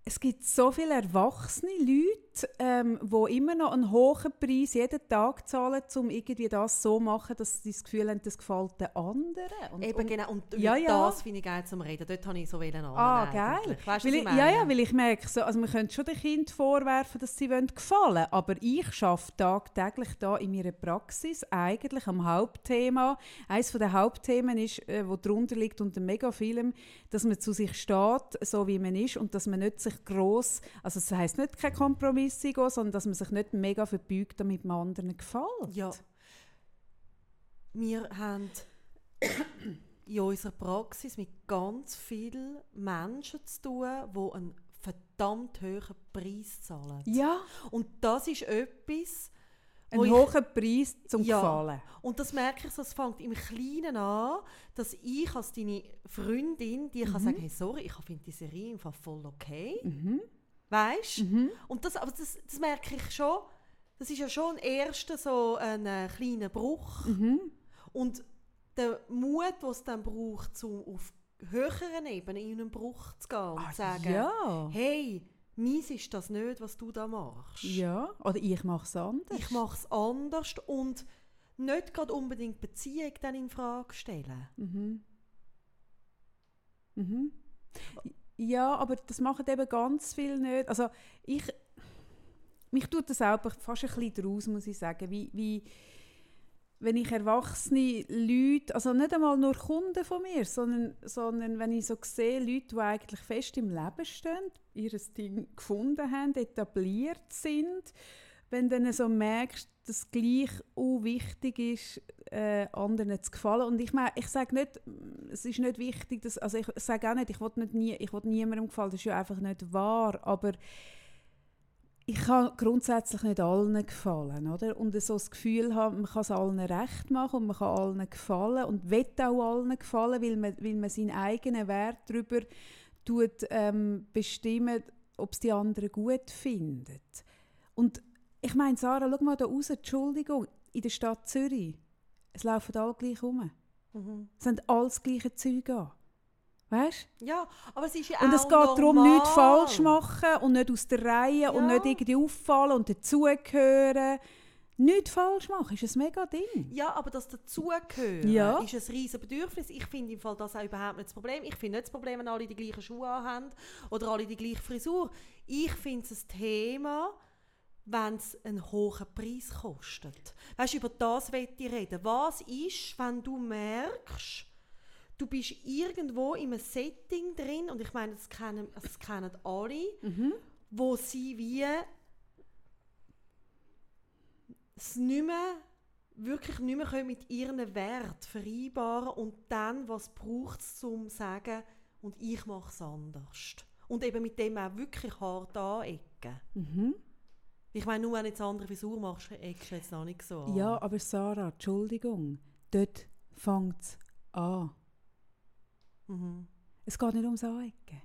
Speaker 1: es gibt so viele erwachsene Leute, ähm, die immer noch einen hohen Preis jeden Tag zahlen, um irgendwie das so zu machen, dass sie das Gefühl haben, das gefällt den anderen.
Speaker 2: Und, Eben, genau. Und ja, ja. das finde ich geil zum Reden. Dort habe ich so einen
Speaker 1: Ah, geil. Weißt, weil ich, ja, ja, weil ich merke, so, also man könnte schon den Kindern vorwerfen, dass sie wollen gefallen aber ich schaffe tagtäglich da in meiner Praxis eigentlich am Hauptthema. Eines der Hauptthemen ist, äh, wo drunter liegt unter mega vielem, dass man zu sich steht, so wie man ist und dass man nicht sich gross, also das heisst nicht kein Kompromiss gehen, sondern dass man sich nicht mega verbeugt, damit man anderen gefällt.
Speaker 2: Ja. Wir haben in unserer Praxis mit ganz vielen Menschen zu tun, die einen verdammt hohen Preis zahlen.
Speaker 1: Ja.
Speaker 2: Und das ist etwas,
Speaker 1: ein hohen Preis zum ja. Gefallen.
Speaker 2: Und das merke ich es fängt im Kleinen an, dass ich als deine Freundin, die mhm. kann sagen, hey, sorry, ich finde die Serie einfach voll okay. Mhm. Weißt du? Mhm. Und das, aber das, das merke ich schon, das ist ja schon erster so ein äh, kleiner Bruch. Mhm. Und der Mut, den es dann braucht, um auf höheren Ebenen in einen Bruch zu gehen und zu ah, sagen,
Speaker 1: ja.
Speaker 2: hey, Meins ist das nicht, was du da machst.
Speaker 1: Ja, oder ich mache es anders.
Speaker 2: Ich mache es anders und nicht gerade unbedingt Beziehung dann in Frage stellen.
Speaker 1: Mhm. Mhm. Ja, aber das machen eben ganz viel nicht. Also ich, mich tut das auch fast ein bisschen daraus, muss ich sagen, wie, wie wenn ich erwachsene Leute, also nicht einmal nur Kunden von mir, sondern, sondern wenn ich so sehe, Leute, die eigentlich fest im Leben stehen, ihr Ding gefunden haben, etabliert sind, wenn du dann so merkst, dass es gleich auch wichtig ist, äh, anderen zu gefallen. Und ich meine, ich sage nicht, es ist nicht wichtig, dass, also ich sage auch nicht, ich will nicht nie, ich will niemandem gefallen, das ist ja einfach nicht wahr, aber ich kann grundsätzlich nicht allen gefallen, oder? Und so das Gefühl haben, man kann es allen recht machen und man kann allen gefallen und will auch allen gefallen, weil man, weil man seinen eigenen Wert darüber tut, ähm, bestimmen, ob es die anderen gut finden. Und ich meine, Sarah, schau mal da raus, Entschuldigung, in der Stadt Zürich, es laufen alle gleich rum. Mhm. Es sind alles gleiche Zeug an. Weißt?
Speaker 2: Ja, aber es ist ja
Speaker 1: Und es geht
Speaker 2: normal.
Speaker 1: darum, nichts falsch machen und nicht aus der Reihe
Speaker 2: Ja.
Speaker 1: und nicht irgendwie auffallen und dazugehören. Nichts falsch machen, ist ein mega Ding.
Speaker 2: Ja, aber das Dazugehören
Speaker 1: Ja.
Speaker 2: ist ein riesiges Bedürfnis. Ich finde im Fall das auch überhaupt nicht das Problem. Ich finde nicht das Problem, wenn alle die gleichen Schuhe haben oder alle die gleiche Frisur. Ich finde es ein Thema, wenn es einen hohen Preis kostet. Weißt du, über das will ich reden. Was ist, wenn du merkst, du bist irgendwo in einem Setting drin, und ich meine, das kennen, das kennen alle, wo sie wie es nicht mehr, wirklich nicht mehr können mit ihren Wert vereinbaren und dann, was braucht es, um zu sagen, und ich mache es anders. Und eben mit dem auch wirklich hart anecken.
Speaker 1: Mhm.
Speaker 2: Ich meine, nur wenn du jetzt eine andere Frisur machst, eckst du jetzt noch nicht so an.
Speaker 1: Ja, aber Sarah, Entschuldigung, dort fängt es an.
Speaker 2: Mhm.
Speaker 1: Es geht nicht ums Anecken.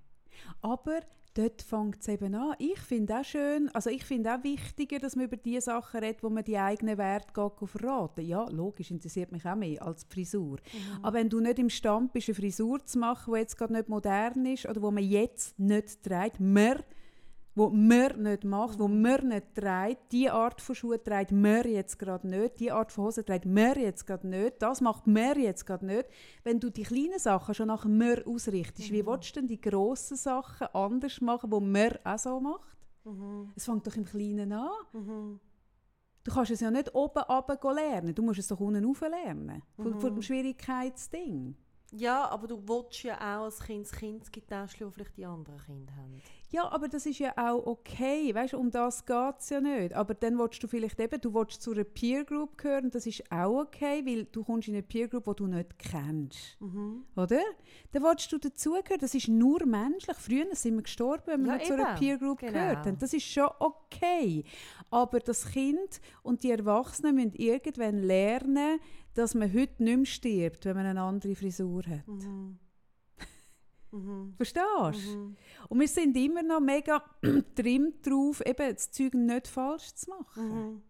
Speaker 1: Aber dort fängt es eben an. Ich finde auch schön, also ich finde auch wichtiger, dass man über die Sachen redet, wo man die eigenen Werte verraten. Ja, logisch, interessiert mich auch mehr als die Frisur. Aber wenn du nicht imstande bist, eine Frisur zu machen, die jetzt gerade nicht modern ist oder wo man jetzt nicht trägt, mehr wo man nicht macht, wo man nicht trägt, die Art von Schuhe trägt man jetzt gerade nicht, die Art von Hose trägt man jetzt gerade nicht, das macht man jetzt gerade nicht. Wenn du die kleinen Sachen schon nach mir ausrichtest, wie willst du denn die grossen Sachen anders machen, die man auch so macht?
Speaker 2: Mhm.
Speaker 1: Es fängt doch im Kleinen an.
Speaker 2: Mhm.
Speaker 1: Du kannst es ja nicht oben runter lernen, du musst es doch unten rauf lernen. Von, von dem Schwierigkeitsding.
Speaker 2: Ja, aber du willst ja auch als Kind das Kindesgitäschchen, das vielleicht die anderen Kinder haben.
Speaker 1: Ja, aber das ist ja auch okay, weißt du, um das geht es ja nicht. Aber dann willst du vielleicht eben, du willst zu einer Peer Group gehören, das ist auch okay, weil du kommst in eine Peer Group, die du nicht kennst.
Speaker 2: Mhm.
Speaker 1: Oder? Dann willst du dazugehören, das ist nur menschlich. Früher sind wir gestorben, wenn wir
Speaker 2: Ja,
Speaker 1: nicht zu einer
Speaker 2: eben.
Speaker 1: Peer Group
Speaker 2: Genau.
Speaker 1: gehört haben. Das ist schon okay. Aber das Kind und die Erwachsenen müssen irgendwann lernen, dass man heute nicht mehr stirbt, wenn man eine andere Frisur hat.
Speaker 2: Mhm. Mhm.
Speaker 1: Verstehst du?
Speaker 2: Mhm.
Speaker 1: Und wir sind immer noch mega trimmt drauf, eben das Zeug nicht falsch zu machen.
Speaker 2: Mhm.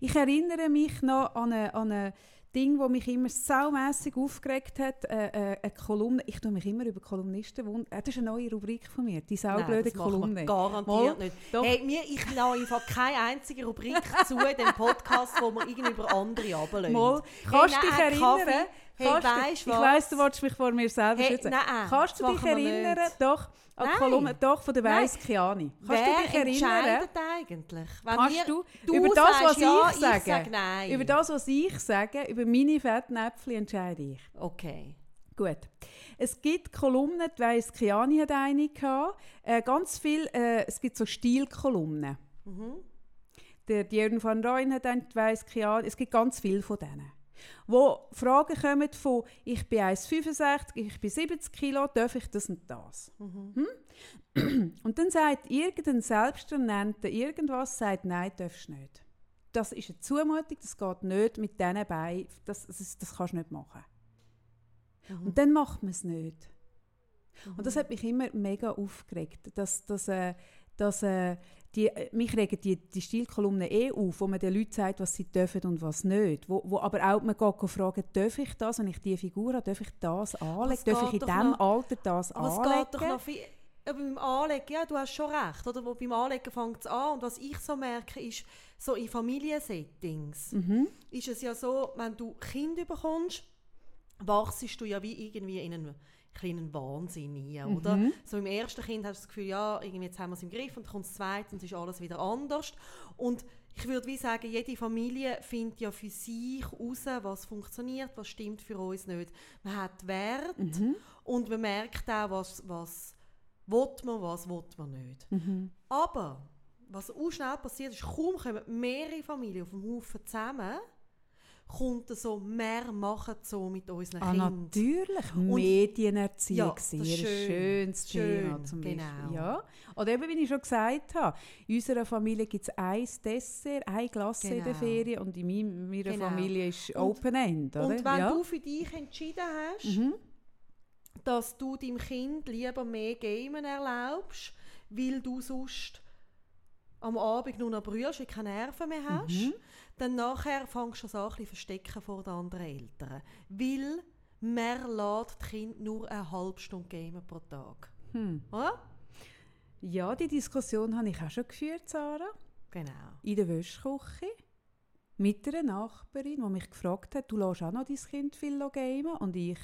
Speaker 1: Ich erinnere mich noch an ein, an ein Ding, das mich immer saumässig aufgeregt hat. Äh, äh, eine Kolumne. Ich tue mich immer über Kolumnisten wundern. Äh, das ist eine neue Rubrik von mir, die saublöde Kolumne.
Speaker 2: garantiert
Speaker 1: Mal,
Speaker 2: nicht.
Speaker 1: doch.
Speaker 2: Hey, mir, ich lasse einfach keine einzige Rubrik zu in dem Podcast, wo wir irgendwie über andere runterlassen.
Speaker 1: Mal, kannst du
Speaker 2: nein,
Speaker 1: dich erinnern?
Speaker 2: Kaffee. Hey,
Speaker 1: Kannst du-
Speaker 2: weisst
Speaker 1: ich weiss, du wolltest mich vor mir selber
Speaker 2: Hey,
Speaker 1: schützen.
Speaker 2: nein,
Speaker 1: Kannst du dich erinnern? Doch, an die. Kolumne doch, von der. Weiss Chiani. Kannst
Speaker 2: Wer
Speaker 1: du dich erinnern?
Speaker 2: entscheidet eigentlich? Wenn
Speaker 1: Kannst du,
Speaker 2: du
Speaker 1: über das, was
Speaker 2: ja,
Speaker 1: ich sage,
Speaker 2: ich sag
Speaker 1: über das, was ich sage, über meine Fettnäpfchen entscheide ich.
Speaker 2: Okay.
Speaker 1: Gut. Es gibt Kolumnen, die Weiss Chiani hat eine gehabt. Äh, ganz viel, äh, es gibt so Stilkolumnen.
Speaker 2: Mhm.
Speaker 1: Der Jürgen van Rooyen hat eine, die Weiss Chiani. Es gibt ganz viele von denen. Wo Fragen kommen von, ich bin 1,65, ich bin 70 Kilo, darf ich das und das? Hm? Und dann sagt irgendein Selbsternannter irgendwas, sagt, nein, darfst du nicht. Das ist eine Zumutung, das geht nicht mit diesen Beinen, das, das, das kannst du nicht machen. Und dann macht man es nicht. Und das hat mich immer mega aufgeregt, dass, dass, äh, dass äh, die, äh, mich regen die, die Stilkolumnen eh auf, wo man den Leuten sagt, was sie dürfen und was nicht. Wo, wo aber auch man geht fragen, darf ich das, wenn ich diese Figur habe, darf ich das anlegen? Darf ich in diesem
Speaker 2: noch-
Speaker 1: Alter das
Speaker 2: Aber es
Speaker 1: anlegen?
Speaker 2: geht doch noch viel... Ja, beim Anlegen, ja, du hast schon recht. Oder? Wo beim Anlegen fängt es an. Und was ich so merke, ist, so in Familiensettings
Speaker 1: Mhm.
Speaker 2: ist es ja so, wenn du Kind bekommst, wachst du ja wie irgendwie in einen kleinen Wahnsinn rein, oder?
Speaker 1: Mhm.
Speaker 2: So im ersten Kind hast du das Gefühl, ja, irgendwie jetzt haben wir es im Griff und dann kommt das zweite und es ist alles wieder anders. Und ich würde wie sagen, jede Familie findet ja für sich heraus, was funktioniert, was stimmt für uns nicht. Man hat Wert
Speaker 1: Mhm.
Speaker 2: und man merkt auch, was, was will man, was will man nicht.
Speaker 1: Mhm.
Speaker 2: Aber was auch schnell passiert ist, kaum kommen mehrere Familien auf dem Haufen zusammen, kommt so, wir machen so mit unseren
Speaker 1: Ah,
Speaker 2: Kindern.
Speaker 1: natürlich.
Speaker 2: Und-
Speaker 1: Medienerziehung,
Speaker 2: Ja,
Speaker 1: sehr
Speaker 2: schön.
Speaker 1: schönes Thema
Speaker 2: Schön, genau.
Speaker 1: Ja. Oder eben, wie ich schon gesagt habe, in unserer Familie gibt es ein Dessert, ein Glas in der
Speaker 2: Genau.
Speaker 1: Ferien und in meiner,
Speaker 2: Genau.
Speaker 1: Familie ist
Speaker 2: Und-
Speaker 1: Open-End, oder?
Speaker 2: Und wenn
Speaker 1: ja.
Speaker 2: du für dich entschieden hast,
Speaker 1: mhm.
Speaker 2: dass du deinem Kind lieber mehr Gamen erlaubst, weil du sonst am Abend nur noch brüllst, weil keine Nerven mehr hast,
Speaker 1: Mhm.
Speaker 2: Dann nachher fängst du das an, ein verstecken vor den anderen Eltern. Weil man lässt die Kinder nur eine halbe Stunde gamen pro Tag.
Speaker 1: Hm.
Speaker 2: Oder?
Speaker 1: Ja, die Diskussion habe ich auch schon geführt, Sarah.
Speaker 2: Genau.
Speaker 1: in der Wäschküche mit einer Nachbarin, die mich gefragt hat, du lässt auch noch dein Kind viel gamen? Und ich,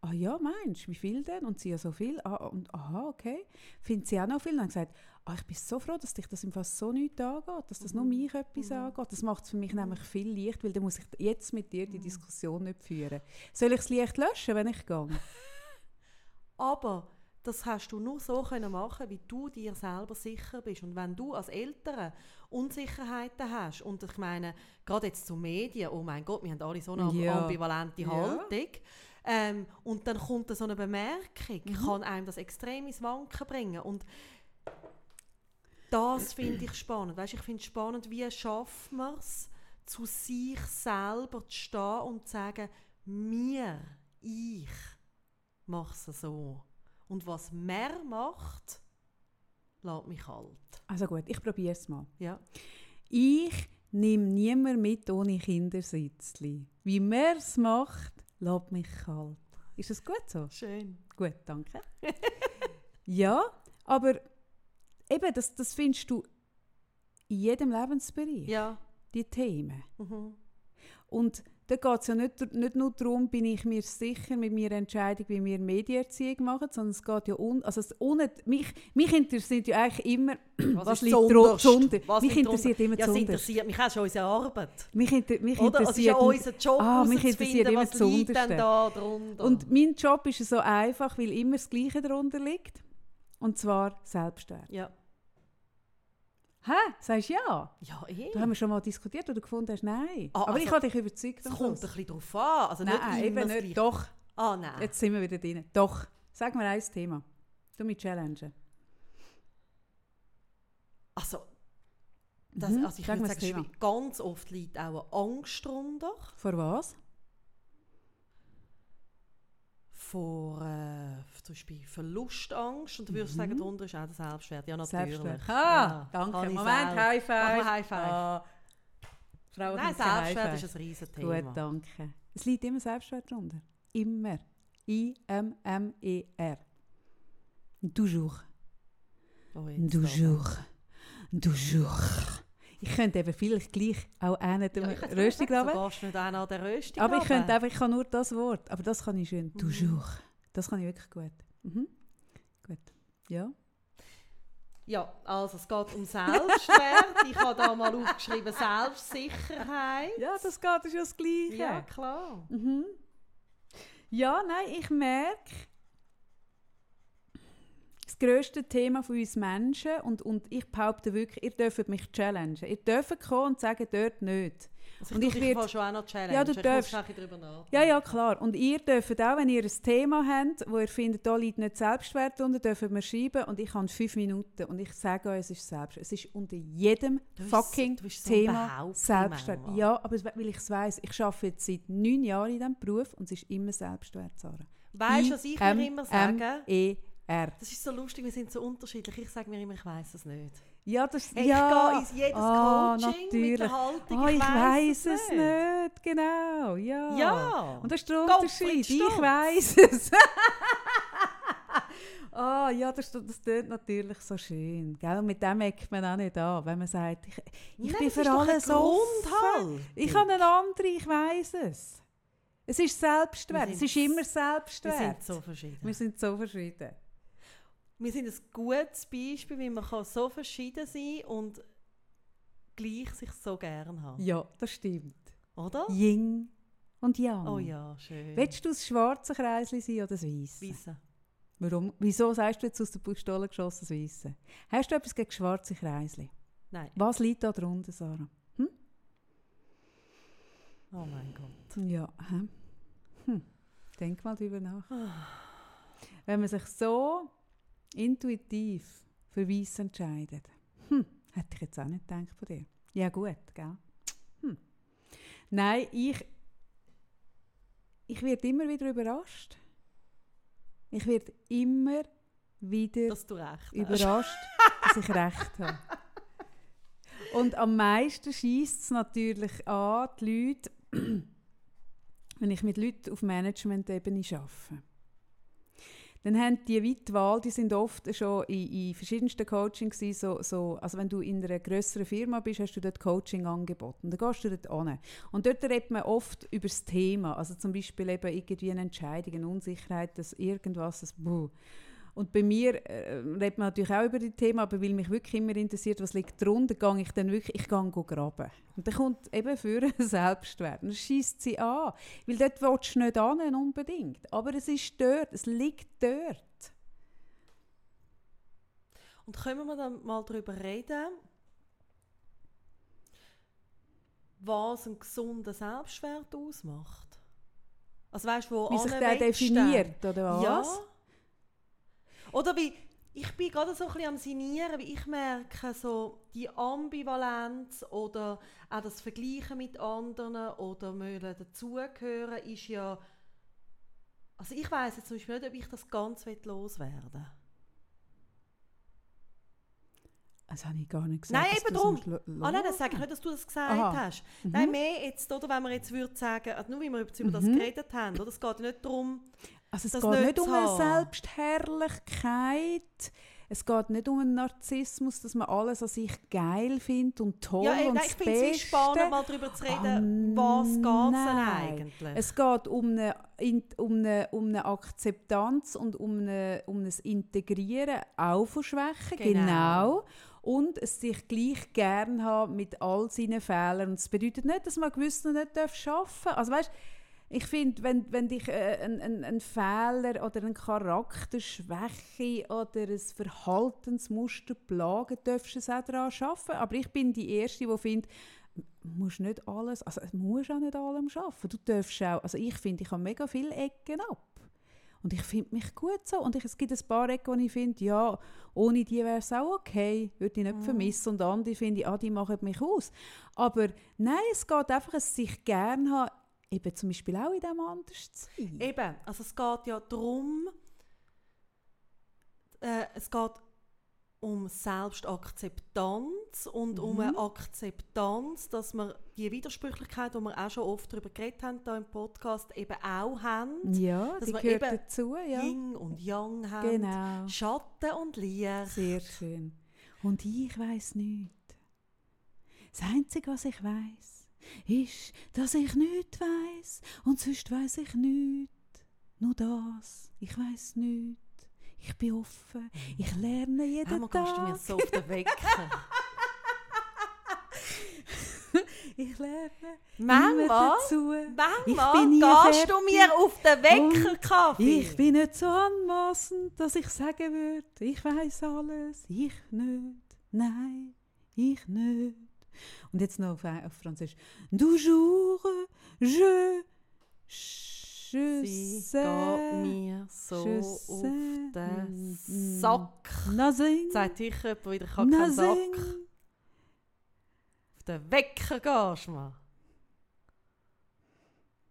Speaker 1: ah ja, meinst du, wie viel denn? Und sie ja so viel. Ah, und, aha, okay. Findet sie auch noch viel? Und dann gesagt, ah, ich bin so froh, dass dich das im Fall so nichts angeht, dass das nur mich etwas angeht. Das macht es für mich nämlich viel leicht, weil dann muss ich jetzt mit dir die Diskussion nicht führen. Soll ich das Licht löschen, wenn ich gehe?
Speaker 2: Aber das hast du nur so können machen, wie du dir selber sicher bist. Und wenn du als Eltern Unsicherheiten hast, und ich meine, gerade jetzt zu Medien, oh mein Gott, wir haben alle so eine
Speaker 1: Ja.
Speaker 2: ambivalente
Speaker 1: Ja.
Speaker 2: Haltung. Ähm, und dann kommt da so eine Bemerkung,
Speaker 1: Mhm.
Speaker 2: kann einem das extrem ins Wanken bringen. Und das finde ich spannend. Weißt, ich finde es spannend, wie schafft man es, zu sich selber zu stehen und zu sagen, mir, ich mache es so. Und was mehr macht, lässt mich kalt.
Speaker 1: Also gut, ich probiere es mal.
Speaker 2: Ja.
Speaker 1: Ich nehme niemand mit ohne Kindersitzli. Wie man es macht, lässt mich kalt. Ist das gut so?
Speaker 2: Schön.
Speaker 1: Gut, danke. ja, aber eben, das, das findest du in jedem Lebensbereich,
Speaker 2: Ja.
Speaker 1: die Themen.
Speaker 2: Mhm.
Speaker 1: Und da geht es ja nicht, nicht nur darum, bin ich mir sicher mit meiner Entscheidung, wie wir Medienerziehung machen, sondern es geht ja un, also es ohne, mich, mich interessiert ja eigentlich immer, was,
Speaker 2: ist
Speaker 1: liegt zuunter.
Speaker 2: Was
Speaker 1: Mich interessiert immer
Speaker 2: Ja, interessiert mich auch schon unsere Arbeit.
Speaker 1: Mich, inter, mich
Speaker 2: Oder? Es ist ja
Speaker 1: interessiert
Speaker 2: unser Job,
Speaker 1: Ah, mich interessiert immer
Speaker 2: was liegt denn da drunter.
Speaker 1: Und mein Job ist so einfach, weil immer das Gleiche darunter liegt. Und zwar Selbstwert.
Speaker 2: ja.
Speaker 1: Hä? Sagst du ja?
Speaker 2: Ja, eh.
Speaker 1: Da haben wir schon mal diskutiert, oder du gefunden hast, nein.
Speaker 2: Ah,
Speaker 1: Aber ich
Speaker 2: also,
Speaker 1: habe dich überzeugt.
Speaker 2: Es kommt ein bisschen drauf an. Also nicht
Speaker 1: Nein,
Speaker 2: immer
Speaker 1: eben nicht.
Speaker 2: Gleiche.
Speaker 1: Doch,
Speaker 2: Ah, nein.
Speaker 1: jetzt sind wir wieder drin. Doch. Sag mir ein Thema. Du mich challengen.
Speaker 2: Also, das,
Speaker 1: Mhm.
Speaker 2: also ich
Speaker 1: Sag
Speaker 2: würde sagen, ganz oft liegt auch eine Angst drunter.
Speaker 1: Vor was?
Speaker 2: Vor äh, zum Beispiel Verlustangst. Und du würdest sagen, darunter ist auch der Selbstwert. Ja, natürlich.
Speaker 1: Mhm. Selbstwert. Ah,
Speaker 2: Ja,
Speaker 1: danke. Moment. High Five.
Speaker 2: High Five.
Speaker 1: Ah. Frauen
Speaker 2: Nein, Selbstwert ist ein riesen Thema.
Speaker 1: Gut, danke. Es liegt immer Selbstwert drunter. Immer. I-M-M-E-R. Toujours.
Speaker 2: Oh,
Speaker 1: Toujours. Toujours. Ich könnte eben vielleicht gleich auch einen
Speaker 2: da. Ja,
Speaker 1: haben.
Speaker 2: So gehst du nicht auch an der Röstung
Speaker 1: Aber ich könnte einfach, ich kann nur das Wort. Aber das kann ich schön.
Speaker 2: Mhm.
Speaker 1: Toujours. Das kann ich wirklich gut. Mhm. Gut. Ja.
Speaker 2: Ja, also es geht um Selbstwert. ich habe da mal aufgeschrieben Selbstsicherheit.
Speaker 1: Ja, das geht, ist ja das Gleiche.
Speaker 2: Ja, klar.
Speaker 1: Mhm. Ja, nein, ich merke, das grösste Thema von uns Menschen, und, und ich behaupte wirklich, ihr dürft mich challengen. Ihr dürft kommen und sagen, dort nicht.
Speaker 2: Also
Speaker 1: Und
Speaker 2: ich,
Speaker 1: ich
Speaker 2: ich
Speaker 1: werd-
Speaker 2: will schon auch noch Challenge.
Speaker 1: Ja, du
Speaker 2: ich
Speaker 1: darfst.
Speaker 2: drüber nachdenken.
Speaker 1: Ja, ja, klar. Und ihr dürft auch, wenn ihr ein Thema habt, wo ihr findet, da liegt nicht Selbstwert unter, dürft wir schreiben und ich habe fünf Minuten und ich sage euch, es ist Selbstwert. Es ist unter jedem
Speaker 2: bist-
Speaker 1: fucking
Speaker 2: so
Speaker 1: Thema Selbstwert.
Speaker 2: manchmal.
Speaker 1: Ja, aber weil ich es weiss, ich arbeite jetzt seit neun Jahren in diesem Beruf und es ist immer Selbstwert, Sarah.
Speaker 2: Weißt du, was ich mir immer sage?
Speaker 1: E-R.
Speaker 2: Das ist so lustig, wir sind so unterschiedlich. Ich sage mir immer, ich weiß es nicht.
Speaker 1: Ja, das
Speaker 2: Hey,
Speaker 1: ja.
Speaker 2: Ich gehe in jedes
Speaker 1: Ah,
Speaker 2: Coaching mit
Speaker 1: natürlich.
Speaker 2: der Haltung,
Speaker 1: Ah, ich
Speaker 2: weiss
Speaker 1: weiss es nicht. Genau, ja.
Speaker 2: Ja.
Speaker 1: Und das ist der Unterschied. Ich weiss es. Ah, ja, das, das tönt natürlich so schön. Gell? Und mit dem eckt man auch nicht an, wenn man sagt, ich, ich
Speaker 2: Nein,
Speaker 1: bin
Speaker 2: es
Speaker 1: für alles.
Speaker 2: Grundhaltung.
Speaker 1: Ich habe eine andere, ich weiss es. Es ist Selbstwert.
Speaker 2: Wir
Speaker 1: Es ist immer
Speaker 2: Wir
Speaker 1: Selbstwert.
Speaker 2: sind so verschieden.
Speaker 1: Wir sind so verschieden.
Speaker 2: Wir sind ein gutes Beispiel, wie man kann so verschieden sein und gleich sich so gern haben.
Speaker 1: Ja, das stimmt.
Speaker 2: Oder?
Speaker 1: Ying und Yang.
Speaker 2: Oh ja, schön.
Speaker 1: Willst du das schwarze Kreisli sein oder das weiße?
Speaker 2: Weisse.
Speaker 1: Warum? Wieso sagst du jetzt aus der Pistole geschossen das weiße? Hast du etwas gegen schwarze Kreisli?
Speaker 2: Nein.
Speaker 1: Was liegt da drunter, Sarah? Hm?
Speaker 2: Oh mein Gott.
Speaker 1: Ja? Hm. Denk mal drüber nach. Wenn man sich so intuitiv für Weiss entscheidet, hm, hätte ich jetzt auch nicht gedacht von dir. Ja gut, gell? Hm. Nein, ich, ich werde immer wieder überrascht. Ich werde immer wieder
Speaker 2: Dass
Speaker 1: überrascht, dass ich recht habe. Und am meisten schießt es natürlich an, die Leute, wenn ich mit Leuten auf Management-Ebene arbeite. Dann haben die wie die Wahl, die sind oft schon in, in verschiedensten Coachings so, so, also wenn du in einer grösseren Firma bist, hast du dort Coaching angeboten. Dann gehst du dort an. Und dort redet man oft über das Thema, also zum Beispiel eben irgendwie eine Entscheidung, eine Unsicherheit, dass irgendwas, das Buh. Und bei mir äh, redet man natürlich auch über die Themen, aber weil mich wirklich immer interessiert, was liegt drunter, gehe ich dann wirklich, ich gehe graben. Und dann kommt eben für ein Selbstwert. Das schießt sie an. Weil dort willst du nicht an, unbedingt. Aber es ist dort, es liegt dort.
Speaker 2: Und können wir dann mal darüber reden, was einen gesunden Selbstwert ausmacht? Also weißt du, wo
Speaker 1: Wie sich der definiert, oder was?
Speaker 2: Ja. Oder wie, ich bin gerade so ein bisschen am Sinieren, wie ich merke, so die Ambivalenz oder auch das Vergleichen mit anderen oder mögen dazugehören, ist ja, also ich weiß jetzt zum Beispiel nicht, ob ich das ganz loswerden will.
Speaker 1: Das habe ich gar nicht gesagt.
Speaker 2: Nein, eben darum. Ah nein, das sage ich nicht, dass du das gesagt
Speaker 1: Aha.
Speaker 2: hast.
Speaker 1: Mhm.
Speaker 2: Nein, mehr jetzt, oder wenn wir jetzt würde sagen, also nur wie wir über das
Speaker 1: Mhm.
Speaker 2: geredet haben, oder? es geht nicht darum,
Speaker 1: Also es
Speaker 2: das
Speaker 1: geht
Speaker 2: nicht
Speaker 1: nicht um eine. Selbstherrlichkeit. Es geht nicht um einen Narzissmus, dass man alles an sich geil findet und toll
Speaker 2: ja, ey,
Speaker 1: und
Speaker 2: nein,
Speaker 1: das
Speaker 2: ich finde es spannend, mal darüber zu reden,
Speaker 1: Ah,
Speaker 2: was geht denn eigentlich?
Speaker 1: Es geht um eine, in- um eine, um eine Akzeptanz und um, eine, um ein Integrieren auch von Schwächen,
Speaker 2: Genau.
Speaker 1: genau. Und es sich gleich gern haben mit all seinen Fehlern. Und das bedeutet nicht, dass man gewissen nicht darf arbeiten darf. Also weißt, ich finde, wenn, wenn dich äh, ein, ein, ein Fehler oder eine Charakterschwäche oder ein Verhaltensmuster plagen, darfst du es auch daran arbeiten. Aber ich bin die Erste, die findet, musst nicht alles, also musst auch nicht allem arbeiten. Du darfst auch, also ich finde, ich habe mega viele Ecken ab. Und ich finde mich gut so. Und ich, es gibt ein paar Ecken, wo ich finde, ja, ohne die wäre es auch okay. Würde ich nicht
Speaker 2: Mhm.
Speaker 1: vermissen. Und andere finde ich, ah, die machen mich aus. Aber nein, es geht einfach, es sich gerne haben, eben zum Beispiel auch in dem anders zu sein.
Speaker 2: Eben, also es geht ja darum, äh, es geht um Selbstakzeptanz und um
Speaker 1: Mhm.
Speaker 2: eine Akzeptanz, dass wir die Widersprüchlichkeit, die wir auch schon oft darüber geredet haben hier im Podcast, eben auch haben.
Speaker 1: Ja,
Speaker 2: dass
Speaker 1: die
Speaker 2: wir
Speaker 1: gehört
Speaker 2: eben
Speaker 1: dazu, ja.
Speaker 2: Yin und Yang haben.
Speaker 1: Genau.
Speaker 2: Schatten und Licht.
Speaker 1: Sehr schön. Und ich weiß nicht. Das Einzige, was ich weiß, ist, dass ich nichts weiß und sonst weiß ich nichts. Nur das. Ich weiß nichts. Ich bin offen. Ich lerne jeden
Speaker 2: Einmal gehst du mir
Speaker 1: Tag.
Speaker 2: so auf den Wecker.
Speaker 1: Ich lerne
Speaker 2: Manchmal,
Speaker 1: dazu.
Speaker 2: manchmal gehst du mir auf den Wecker, Kaffee.
Speaker 1: Ich bin nicht so anmaßend, dass ich sagen würde, ich weiß alles. Ich nicht. Nein, ich nicht. Und jetzt noch auf, auf Französisch. Du jure, je, je
Speaker 2: Sie
Speaker 1: sais,
Speaker 2: geht mir so
Speaker 1: je
Speaker 2: auf den
Speaker 1: mm,
Speaker 2: Sack.
Speaker 1: Nothing,
Speaker 2: Sagt sicher jemand wieder, ich habe keinen Sack. Auf den Wecker gehst du mal.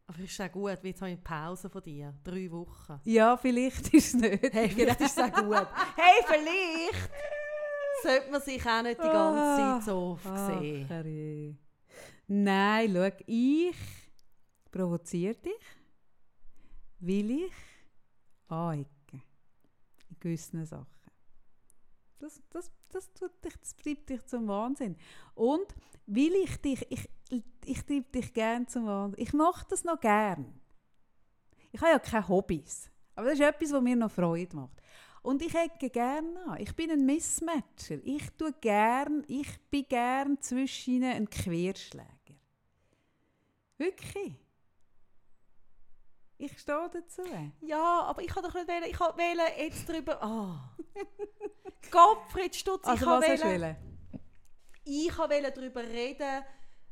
Speaker 2: Aber ist auch gut, wie jetzt habe ich Pause von dir. Drei Wochen.
Speaker 1: Ja, vielleicht ist es nicht.
Speaker 2: Hey, vielleicht ist es auch gut. Hey, vielleicht sollte man sich auch nicht die ganze Zeit so oft
Speaker 1: Ach,
Speaker 2: sehen.
Speaker 1: Nein, schau, ich provoziere dich, will ich anecken in gewissen Sachen. Das, das, das, tut dich, das treibt dich zum Wahnsinn. Und will ich dich, ich, ich treibe dich gern zum Wahnsinn. Ich mache das noch gern. Ich habe ja keine Hobbys. Aber das ist etwas, was mir noch Freude macht. Und ich ecke gerne an. Ich bin ein Missmatcher. Ich tue gern, ich bin gern zwischen ihnen ein Querschläger. Wirklich. Ich stehe dazu.
Speaker 2: Ja, aber ich wollte doch nicht wählen. Ich wollte jetzt darüber... Ah. Gottfried Stutz,
Speaker 1: Also
Speaker 2: ich
Speaker 1: du wollen?
Speaker 2: ich wollte darüber reden,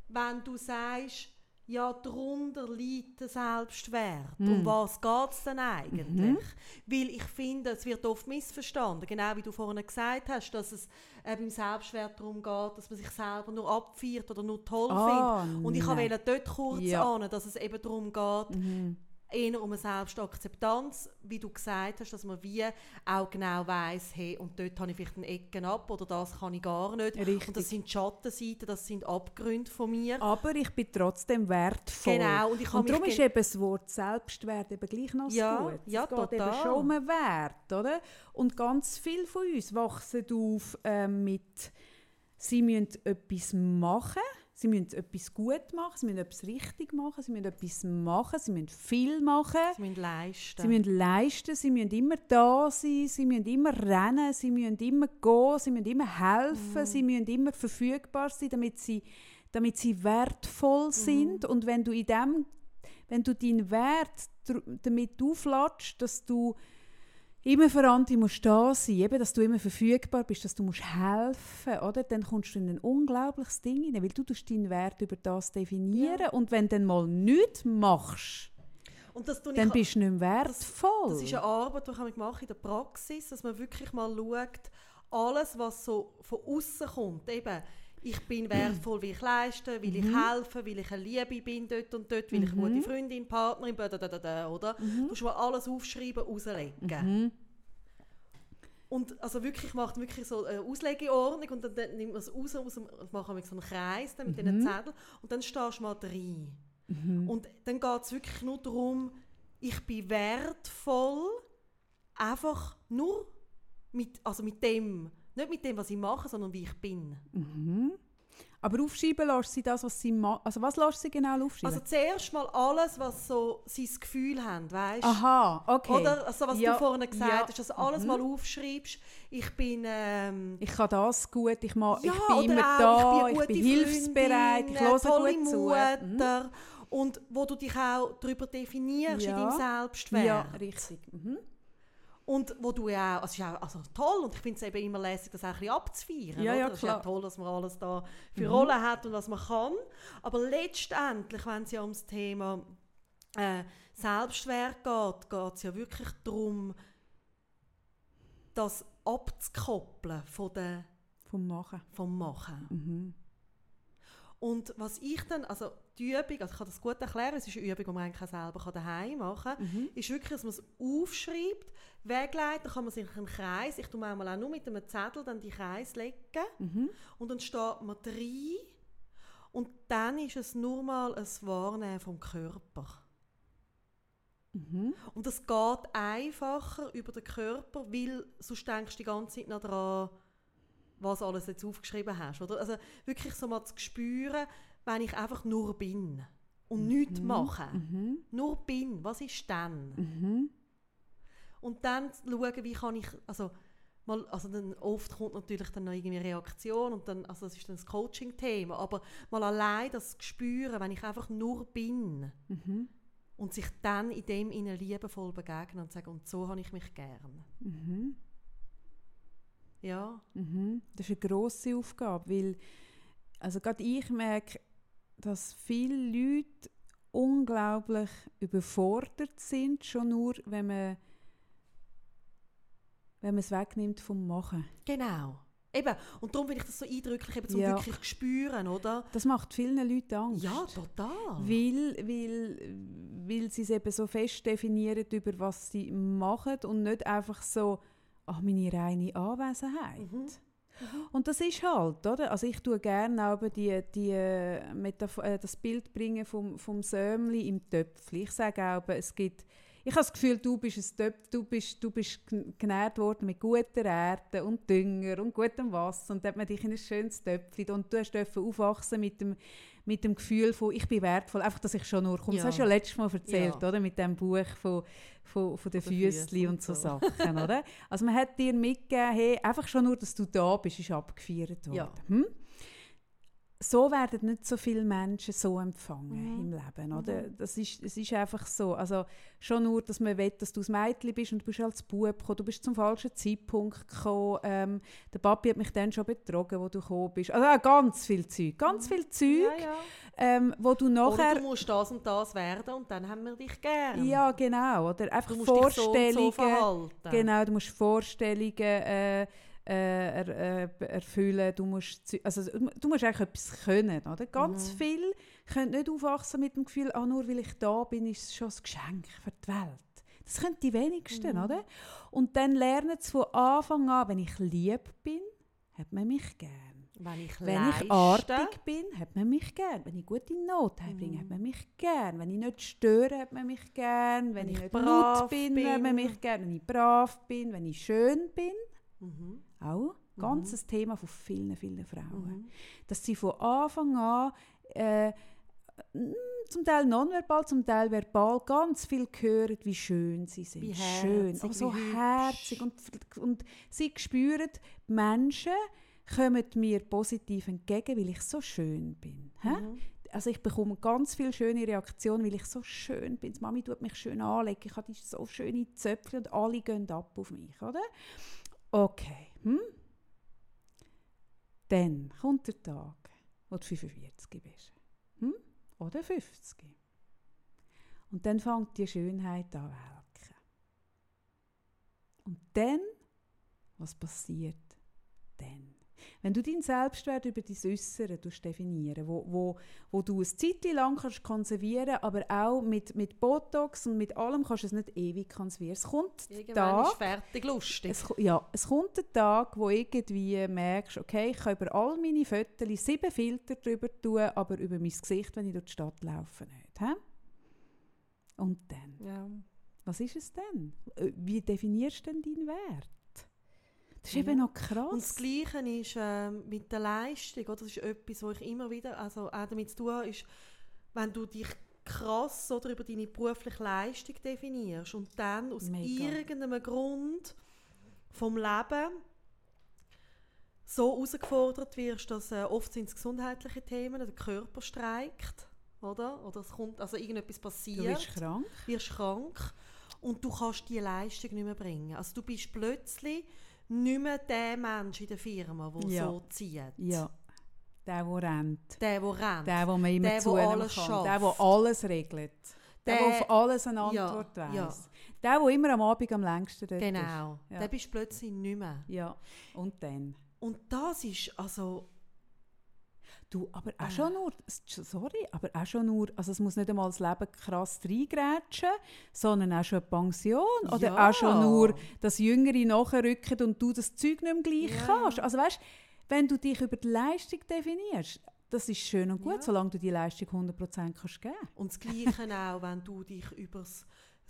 Speaker 2: wenn du sagst, ja, darunter liegt der Selbstwert.
Speaker 1: Mm.
Speaker 2: Um was geht es denn eigentlich?
Speaker 1: Mhm.
Speaker 2: Weil ich finde, es wird oft missverstanden. Genau wie du vorhin gesagt hast, dass es beim Selbstwert darum geht, dass man sich selber nur abfeiert oder nur toll
Speaker 1: Ah,
Speaker 2: findet. Und ich wollte dort kurz
Speaker 1: Ja.
Speaker 2: ahnen, dass es eben darum geht,
Speaker 1: Mhm.
Speaker 2: Eher um eine Selbstakzeptanz, wie du gesagt hast, dass man wie auch genau weiss, hey, und dort habe ich vielleicht eine Ecke ab oder das kann ich gar nicht.
Speaker 1: Richtig.
Speaker 2: Und das sind Schattenseiten, das sind Abgründe von mir.
Speaker 1: Aber ich bin trotzdem wertvoll.
Speaker 2: Genau, und ich
Speaker 1: Und darum ist eben das Wort Selbstwert eben gleich noch
Speaker 2: Ja,
Speaker 1: gut.
Speaker 2: ja,
Speaker 1: es geht eben
Speaker 2: total.
Speaker 1: schon um einen Wert, oder? Und ganz viele von uns wachsen auf ähm, mit, sie müssen etwas machen, sie müssen etwas gut machen, sie müssen etwas richtig machen, sie müssen etwas machen, sie müssen viel machen.
Speaker 2: Sie müssen leisten.
Speaker 1: Sie müssen leisten, sie müssen immer da sein, sie müssen immer rennen, sie müssen immer gehen, sie müssen immer helfen, sie müssen immer verfügbar sein, damit sie, damit sie wertvoll sind. Und wenn du in dem, wenn du deinen Wert damit aufladest, dass du immer andere musst da sein, eben, dass du immer verfügbar bist, dass du musst helfen, oder? Dann kommst du in ein unglaubliches Ding hinein, weil du deinen Wert über das definieren und wenn du dann mal nichts machst,
Speaker 2: das
Speaker 1: dann bist du nicht mehr wertvoll.
Speaker 2: Das ist eine Arbeit, die ich mache in der Praxis, dass man wirklich mal schaut, alles, was so von außen kommt, eben, ich bin wertvoll, weil ich leiste, weil ich helfe, weil ich eine Liebe bin dort und dort, weil ich eine gute Freundin, Partnerin, da, da, da, da, oder? Du musst alles aufschreiben, rauslegen.
Speaker 1: Mhm.
Speaker 2: Und also wirklich macht wirklich so eine Auslegeordnung und dann, dann nimmt man es raus, aus dem, machen wir so einen Kreis dann mit
Speaker 1: Mhm.
Speaker 2: diesen Zetteln und dann stehst du mal rein. Und dann geht es wirklich nur darum, ich bin wertvoll, einfach nur mit, also mit dem, nicht mit dem, was ich mache, sondern wie ich bin.
Speaker 1: Mhm. Aber aufschreiben lässt sie das, was sie machen. Also was lässt sie genau aufschreiben?
Speaker 2: Also zuerst mal alles, was so sein Gefühl haben, weißt
Speaker 1: Aha, okay.
Speaker 2: Oder also was
Speaker 1: Ja,
Speaker 2: du vorhin gesagt
Speaker 1: ja,
Speaker 2: hast, dass du alles
Speaker 1: mhm.
Speaker 2: mal aufschreibst. Ich bin ähm,
Speaker 1: Ich kann das gut, ich, ma,
Speaker 2: Ja,
Speaker 1: ich bin immer
Speaker 2: auch,
Speaker 1: da,
Speaker 2: ich
Speaker 1: ich
Speaker 2: bin,
Speaker 1: bin,
Speaker 2: eine gute
Speaker 1: hilfsbereit, ich höre
Speaker 2: tolle
Speaker 1: gut zu. Mhm.
Speaker 2: Mutter. Und wo du dich auch darüber definierst in deinem Selbstwert.
Speaker 1: Ja, richtig. Mhm.
Speaker 2: Und wo du ja auch, es ist auch also toll und ich finde es eben immer lässig, das auch ein bisschen abzufeiern.
Speaker 1: Ja, ja,
Speaker 2: Es ist ja.
Speaker 1: Mhm.
Speaker 2: toll, dass man alles da für Rollen hat und was man kann. Aber letztendlich, wenn es ja ums Thema äh, Selbstwert geht, geht es ja wirklich darum, das abzukoppeln von der,
Speaker 1: Vom Machen.
Speaker 2: vom Machen.
Speaker 1: Mhm.
Speaker 2: Und was ich dann, also die Übung, also ich kann das gut erklären, es ist eine Übung, die man eigentlich selber daheim machen kann,
Speaker 1: Mhm.
Speaker 2: ist wirklich, dass man es aufschreibt, wegleitet, dann kann man sich einen Kreis, ich tue manchmal auch nur mit einem Zettel dann die Kreis legen
Speaker 1: Mhm.
Speaker 2: und dann steht man drin und dann ist es nur mal ein Wahrnehmen vom Körper.
Speaker 1: Mhm.
Speaker 2: Und es geht einfacher über den Körper, weil sonst denkst du die ganze Zeit noch daran, was alles jetzt aufgeschrieben hast. Oder? Also wirklich so mal zu spüren, wenn ich einfach nur bin und nichts mache.
Speaker 1: Mhm.
Speaker 2: Nur bin, was ist dann?
Speaker 1: Mhm.
Speaker 2: Und dann schauen, wie kann ich, also, mal, also dann oft kommt natürlich dann noch irgendwie eine Reaktion und dann, also das ist dann das Coaching-Thema, aber mal allein das spüren, wenn ich einfach nur bin
Speaker 1: Mhm.
Speaker 2: und sich dann in dem ihnen liebevoll begegnen und sagen, und so habe ich mich gern.
Speaker 1: Mhm.
Speaker 2: Ja,
Speaker 1: Mhm. Das ist eine grosse Aufgabe, weil also gerade ich merke, dass viele Leute unglaublich überfordert sind, schon nur, wenn man, wenn man es wegnimmt vom Machen.
Speaker 2: genau. Eben, und darum finde ich das so eindrücklich, eben zum
Speaker 1: Ja.
Speaker 2: wirklich zu spüren, oder?
Speaker 1: Das macht vielen Leuten Angst.
Speaker 2: Ja, total.
Speaker 1: Weil, weil, weil sie es eben so fest definieren, über was sie machen und nicht einfach so, ach, meine reine Anwesenheit.
Speaker 2: Mhm.
Speaker 1: Und das ist halt, oder? Also ich tue gerne aber die, die äh, Metaph äh, das Bild bringen vom, vom Sömli im Töpfli. Ich sage auch, es gibt, ich habe das Gefühl, du bist ein Töpf, du bist, du bist genährt worden mit guter Erde und Dünger und gutem Wasser und dann hat man dich in ein schönes Töpfli und du hast aufwachsen mit dem, mit dem Gefühl von, ich bin wertvoll, einfach, dass ich schon nur komme.
Speaker 2: Ja.
Speaker 1: Das hast du ja letztes Mal erzählt,
Speaker 2: Ja.
Speaker 1: oder? Mit dem Buch von, von, von den Füßli und so
Speaker 2: so.
Speaker 1: Sachen, oder? Also man hat dir mitgegeben, hey, einfach schon nur, dass du da bist, ist abgefeiert worden.
Speaker 2: Ja.
Speaker 1: Hm? So werden nicht so viele Menschen so empfangen
Speaker 2: Mhm.
Speaker 1: im Leben, oder? Das ist, es ist einfach so. Also schon nur, dass man will, dass du ein Mädchen bist und du bist als Bub gekommen, du bist zum falschen Zeitpunkt gekommen. Ähm, der Papi hat mich dann schon betrogen, wo du gekommen bist. Also auch ganz viel Zeug, ganz viel Zeug,
Speaker 2: Mhm. Ja, ja.
Speaker 1: ähm, wo du
Speaker 2: Oder
Speaker 1: nachher...
Speaker 2: du musst das und das werden und dann haben wir dich gern.
Speaker 1: ja, genau. Oder einfach
Speaker 2: du musst dich so
Speaker 1: Vorstellungen...
Speaker 2: so verhalten.
Speaker 1: Genau, du musst Vorstellungen äh, äh, er, äh, erfüllen, du musst, also, du musst eigentlich etwas können, oder? Ganz
Speaker 2: Mhm.
Speaker 1: viel können nicht aufwachsen mit dem Gefühl, ah, nur weil ich da bin, ist es schon ein Geschenk für die Welt. Das können die wenigsten,
Speaker 2: Mhm.
Speaker 1: oder? Und dann lernen sie von Anfang an, wenn ich lieb bin, hat man mich gern.
Speaker 2: Wenn ich
Speaker 1: Wenn
Speaker 2: leiste,
Speaker 1: ich artig bin, hat man mich gern. Wenn ich gute Note bringe,
Speaker 2: Mhm.
Speaker 1: hat man mich gern. Wenn ich nicht störe, hat man mich gern. Wenn,
Speaker 2: Wenn
Speaker 1: ich
Speaker 2: ich brav
Speaker 1: laut bin, hat man
Speaker 2: bin.
Speaker 1: mich gern. Wenn ich brav bin, wenn ich schön bin.
Speaker 2: Mhm.
Speaker 1: Auch ganz ein Thema von vielen, vielen Frauen.
Speaker 2: Mhm.
Speaker 1: Dass sie von Anfang an äh, mm, zum Teil nonverbal, zum Teil verbal ganz viel hören, wie schön sie sind.
Speaker 2: Wie
Speaker 1: schön,
Speaker 2: herzig,
Speaker 1: auch so herzig. Und, und sie spüren, die Menschen kommen mir positiv entgegen, weil ich so schön bin.
Speaker 2: Mhm.
Speaker 1: also ich bekomme ganz viele schöne Reaktionen, weil ich so schön bin. Die Mami tut mich schön anlegen, ich habe so schöne Zöpfe und alle gehen ab auf mich, oder? Okay. Hm? Dann kommt der Tag, wo du 45 bist. Hm? Oder 50. Und dann fängt die Schönheit an welken. Und dann, was passiert dann? Wenn du deinen Selbstwert über dein Äußere definieren wo, wo, wo du ein Zeitchen lang kannst konservieren aber auch mit, mit Botox und mit allem kannst du es nicht ewig konservieren. Es kommt
Speaker 2: Irgendwann
Speaker 1: Tag,
Speaker 2: ist fertig lustig.
Speaker 1: es, ja, es kommt der Tag, wo irgendwie merkst, okay, ich kann über all meine Fotos sieben Filter drüber tun, aber über mein Gesicht, wenn ich durch die Stadt laufe, nicht. Hä? Und dann?
Speaker 2: ja.
Speaker 1: Was ist es denn? Äh, Wie definierst du denn deinen Wert? Das ist
Speaker 2: Ja.
Speaker 1: eben noch krass.
Speaker 2: Und das Gleiche ist ähm, mit der Leistung. Oder? Das ist etwas, wo ich immer wieder, also auch damit zu tun ist, wenn du dich krass oder über deine berufliche Leistung definierst und dann aus
Speaker 1: Mega.
Speaker 2: irgendeinem Grund vom Leben so herausgefordert wirst, dass äh, oft sind es gesundheitliche Themen, der Körper streikt, oder? Oder es kommt, also irgendetwas passiert
Speaker 1: du wirst krank.
Speaker 2: wirst krank und du kannst die Leistung nicht mehr bringen. Also du bist plötzlich nicht mehr der Mensch in der Firma, der
Speaker 1: Ja.
Speaker 2: so zieht.
Speaker 1: Ja. Der, der rennt.
Speaker 2: Der, der rennt.
Speaker 1: Der, der man immer
Speaker 2: Der,
Speaker 1: zu
Speaker 2: der
Speaker 1: kann.
Speaker 2: alles
Speaker 1: Der,
Speaker 2: schafft.
Speaker 1: der alles regelt. Der, der
Speaker 2: Der-
Speaker 1: auf alles eine
Speaker 2: Ja,
Speaker 1: Antwort
Speaker 2: ja.
Speaker 1: weiss. Der, der immer am Abend am längsten dort
Speaker 2: genau.
Speaker 1: Ja.
Speaker 2: Der bist du plötzlich nicht mehr.
Speaker 1: ist. Ja. Und dann?
Speaker 2: Und das ist, also,
Speaker 1: Du, aber auch
Speaker 2: Ah.
Speaker 1: schon nur, sorry, aber auch schon nur, also es muss nicht einmal das Leben krass reingrätschen, sondern auch schon eine Pension oder
Speaker 2: Ja.
Speaker 1: auch schon nur, dass Jüngere nachrücken und du das Zeug nicht mehr gleich
Speaker 2: Ja.
Speaker 1: kannst. Also weißt, wenn du dich über die Leistung definierst, das ist schön und gut,
Speaker 2: Ja.
Speaker 1: solange du die Leistung 100% kannst geben.
Speaker 2: und das Gleiche auch, wenn du dich über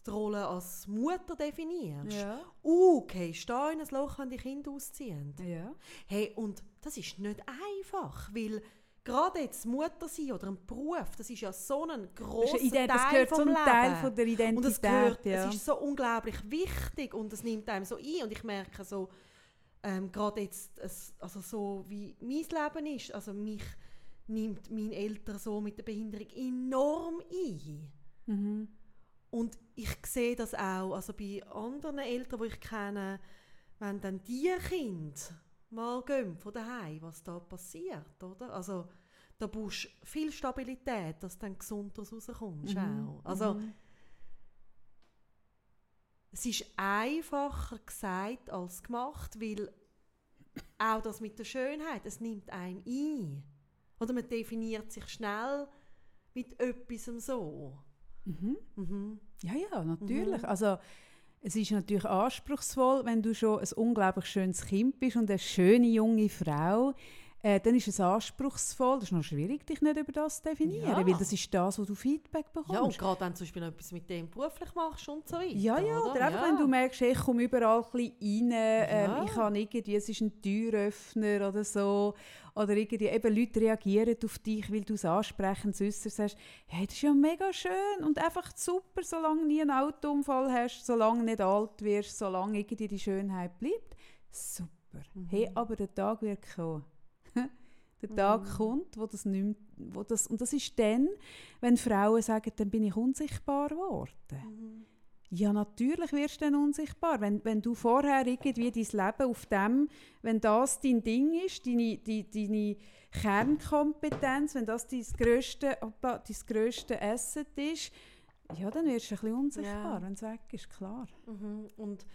Speaker 2: die Rolle als Mutter definierst.
Speaker 1: Ja.
Speaker 2: Uh, gehst da in ein Loch, wenn die Kinder ausziehen.
Speaker 1: ja.
Speaker 2: Hey, und das ist nicht einfach, weil gerade jetzt Mutter sein oder ein Beruf, das ist ja so ein
Speaker 1: Das,
Speaker 2: grosser
Speaker 1: Ident- das
Speaker 2: Teil
Speaker 1: gehört
Speaker 2: vom
Speaker 1: zum
Speaker 2: Leben.
Speaker 1: Teil von der Identität.
Speaker 2: und es gehört,
Speaker 1: ja.
Speaker 2: es ist so unglaublich wichtig und es nimmt einem so ein und ich merke so, ähm, gerade jetzt, also so wie mein Leben ist, also mich nimmt mein Eltern so mit der Behinderung enorm ein.
Speaker 1: mhm.
Speaker 2: Und ich sehe das auch, also bei anderen Eltern, die ich kenne, wenn dann die Kinder mal gehen von daheim, was da passiert, oder? Also da brauchst du viel Stabilität, dass du dann gesund rauskommst
Speaker 1: Mhm.
Speaker 2: auch. Also
Speaker 1: Mhm.
Speaker 2: es ist einfacher gesagt als gemacht, weil auch das mit der Schönheit, es nimmt einem ein. Oder man definiert sich schnell mit etwas so.
Speaker 1: Mhm.
Speaker 2: Mhm.
Speaker 1: Ja, ja, natürlich.
Speaker 2: Mhm.
Speaker 1: Also, es ist natürlich anspruchsvoll, wenn du schon ein unglaublich schönes Kind bist und eine schöne junge Frau. Äh, dann ist es anspruchsvoll. Das ist noch schwierig, dich nicht über das zu definieren,
Speaker 2: Ja.
Speaker 1: weil das ist das, wo du Feedback
Speaker 2: Ja, und
Speaker 1: bekommst.
Speaker 2: gerade wenn du zum Beispiel noch etwas mit dem beruflich machst und so weiter.
Speaker 1: Ja, ja,
Speaker 2: oder?
Speaker 1: oder einfach,
Speaker 2: ja.
Speaker 1: wenn du merkst, ich komme überall ein bisschen rein, ähm,
Speaker 2: Ja.
Speaker 1: ich habe irgendwie, es ist ein Türöffner oder so, oder irgendwie, eben Leute reagieren auf dich, weil du es ansprechend äußerst, sagst, hey, das ist ja mega schön und einfach super, solange du nie einen Autounfall hast, solange du nicht alt wirst, solange irgendwie die Schönheit bleibt. Super.
Speaker 2: Mhm.
Speaker 1: Hey, aber der Tag wird kommen. Der Tag kommt, wo das nicht mehr, wo das, und das ist dann, wenn Frauen sagen, dann bin ich unsichtbar geworden. Ja, natürlich wirst du dann unsichtbar. Wenn, wenn du vorher irgendwie dein Leben auf dem, wenn das dein Ding ist, deine, die, deine Kernkompetenz, wenn das dein grösste, opa, dein grösste Asset ist, ja, dann wirst du ein bisschen unsichtbar,
Speaker 2: Ja.
Speaker 1: wenn es weg ist, klar.
Speaker 2: Mhm. Und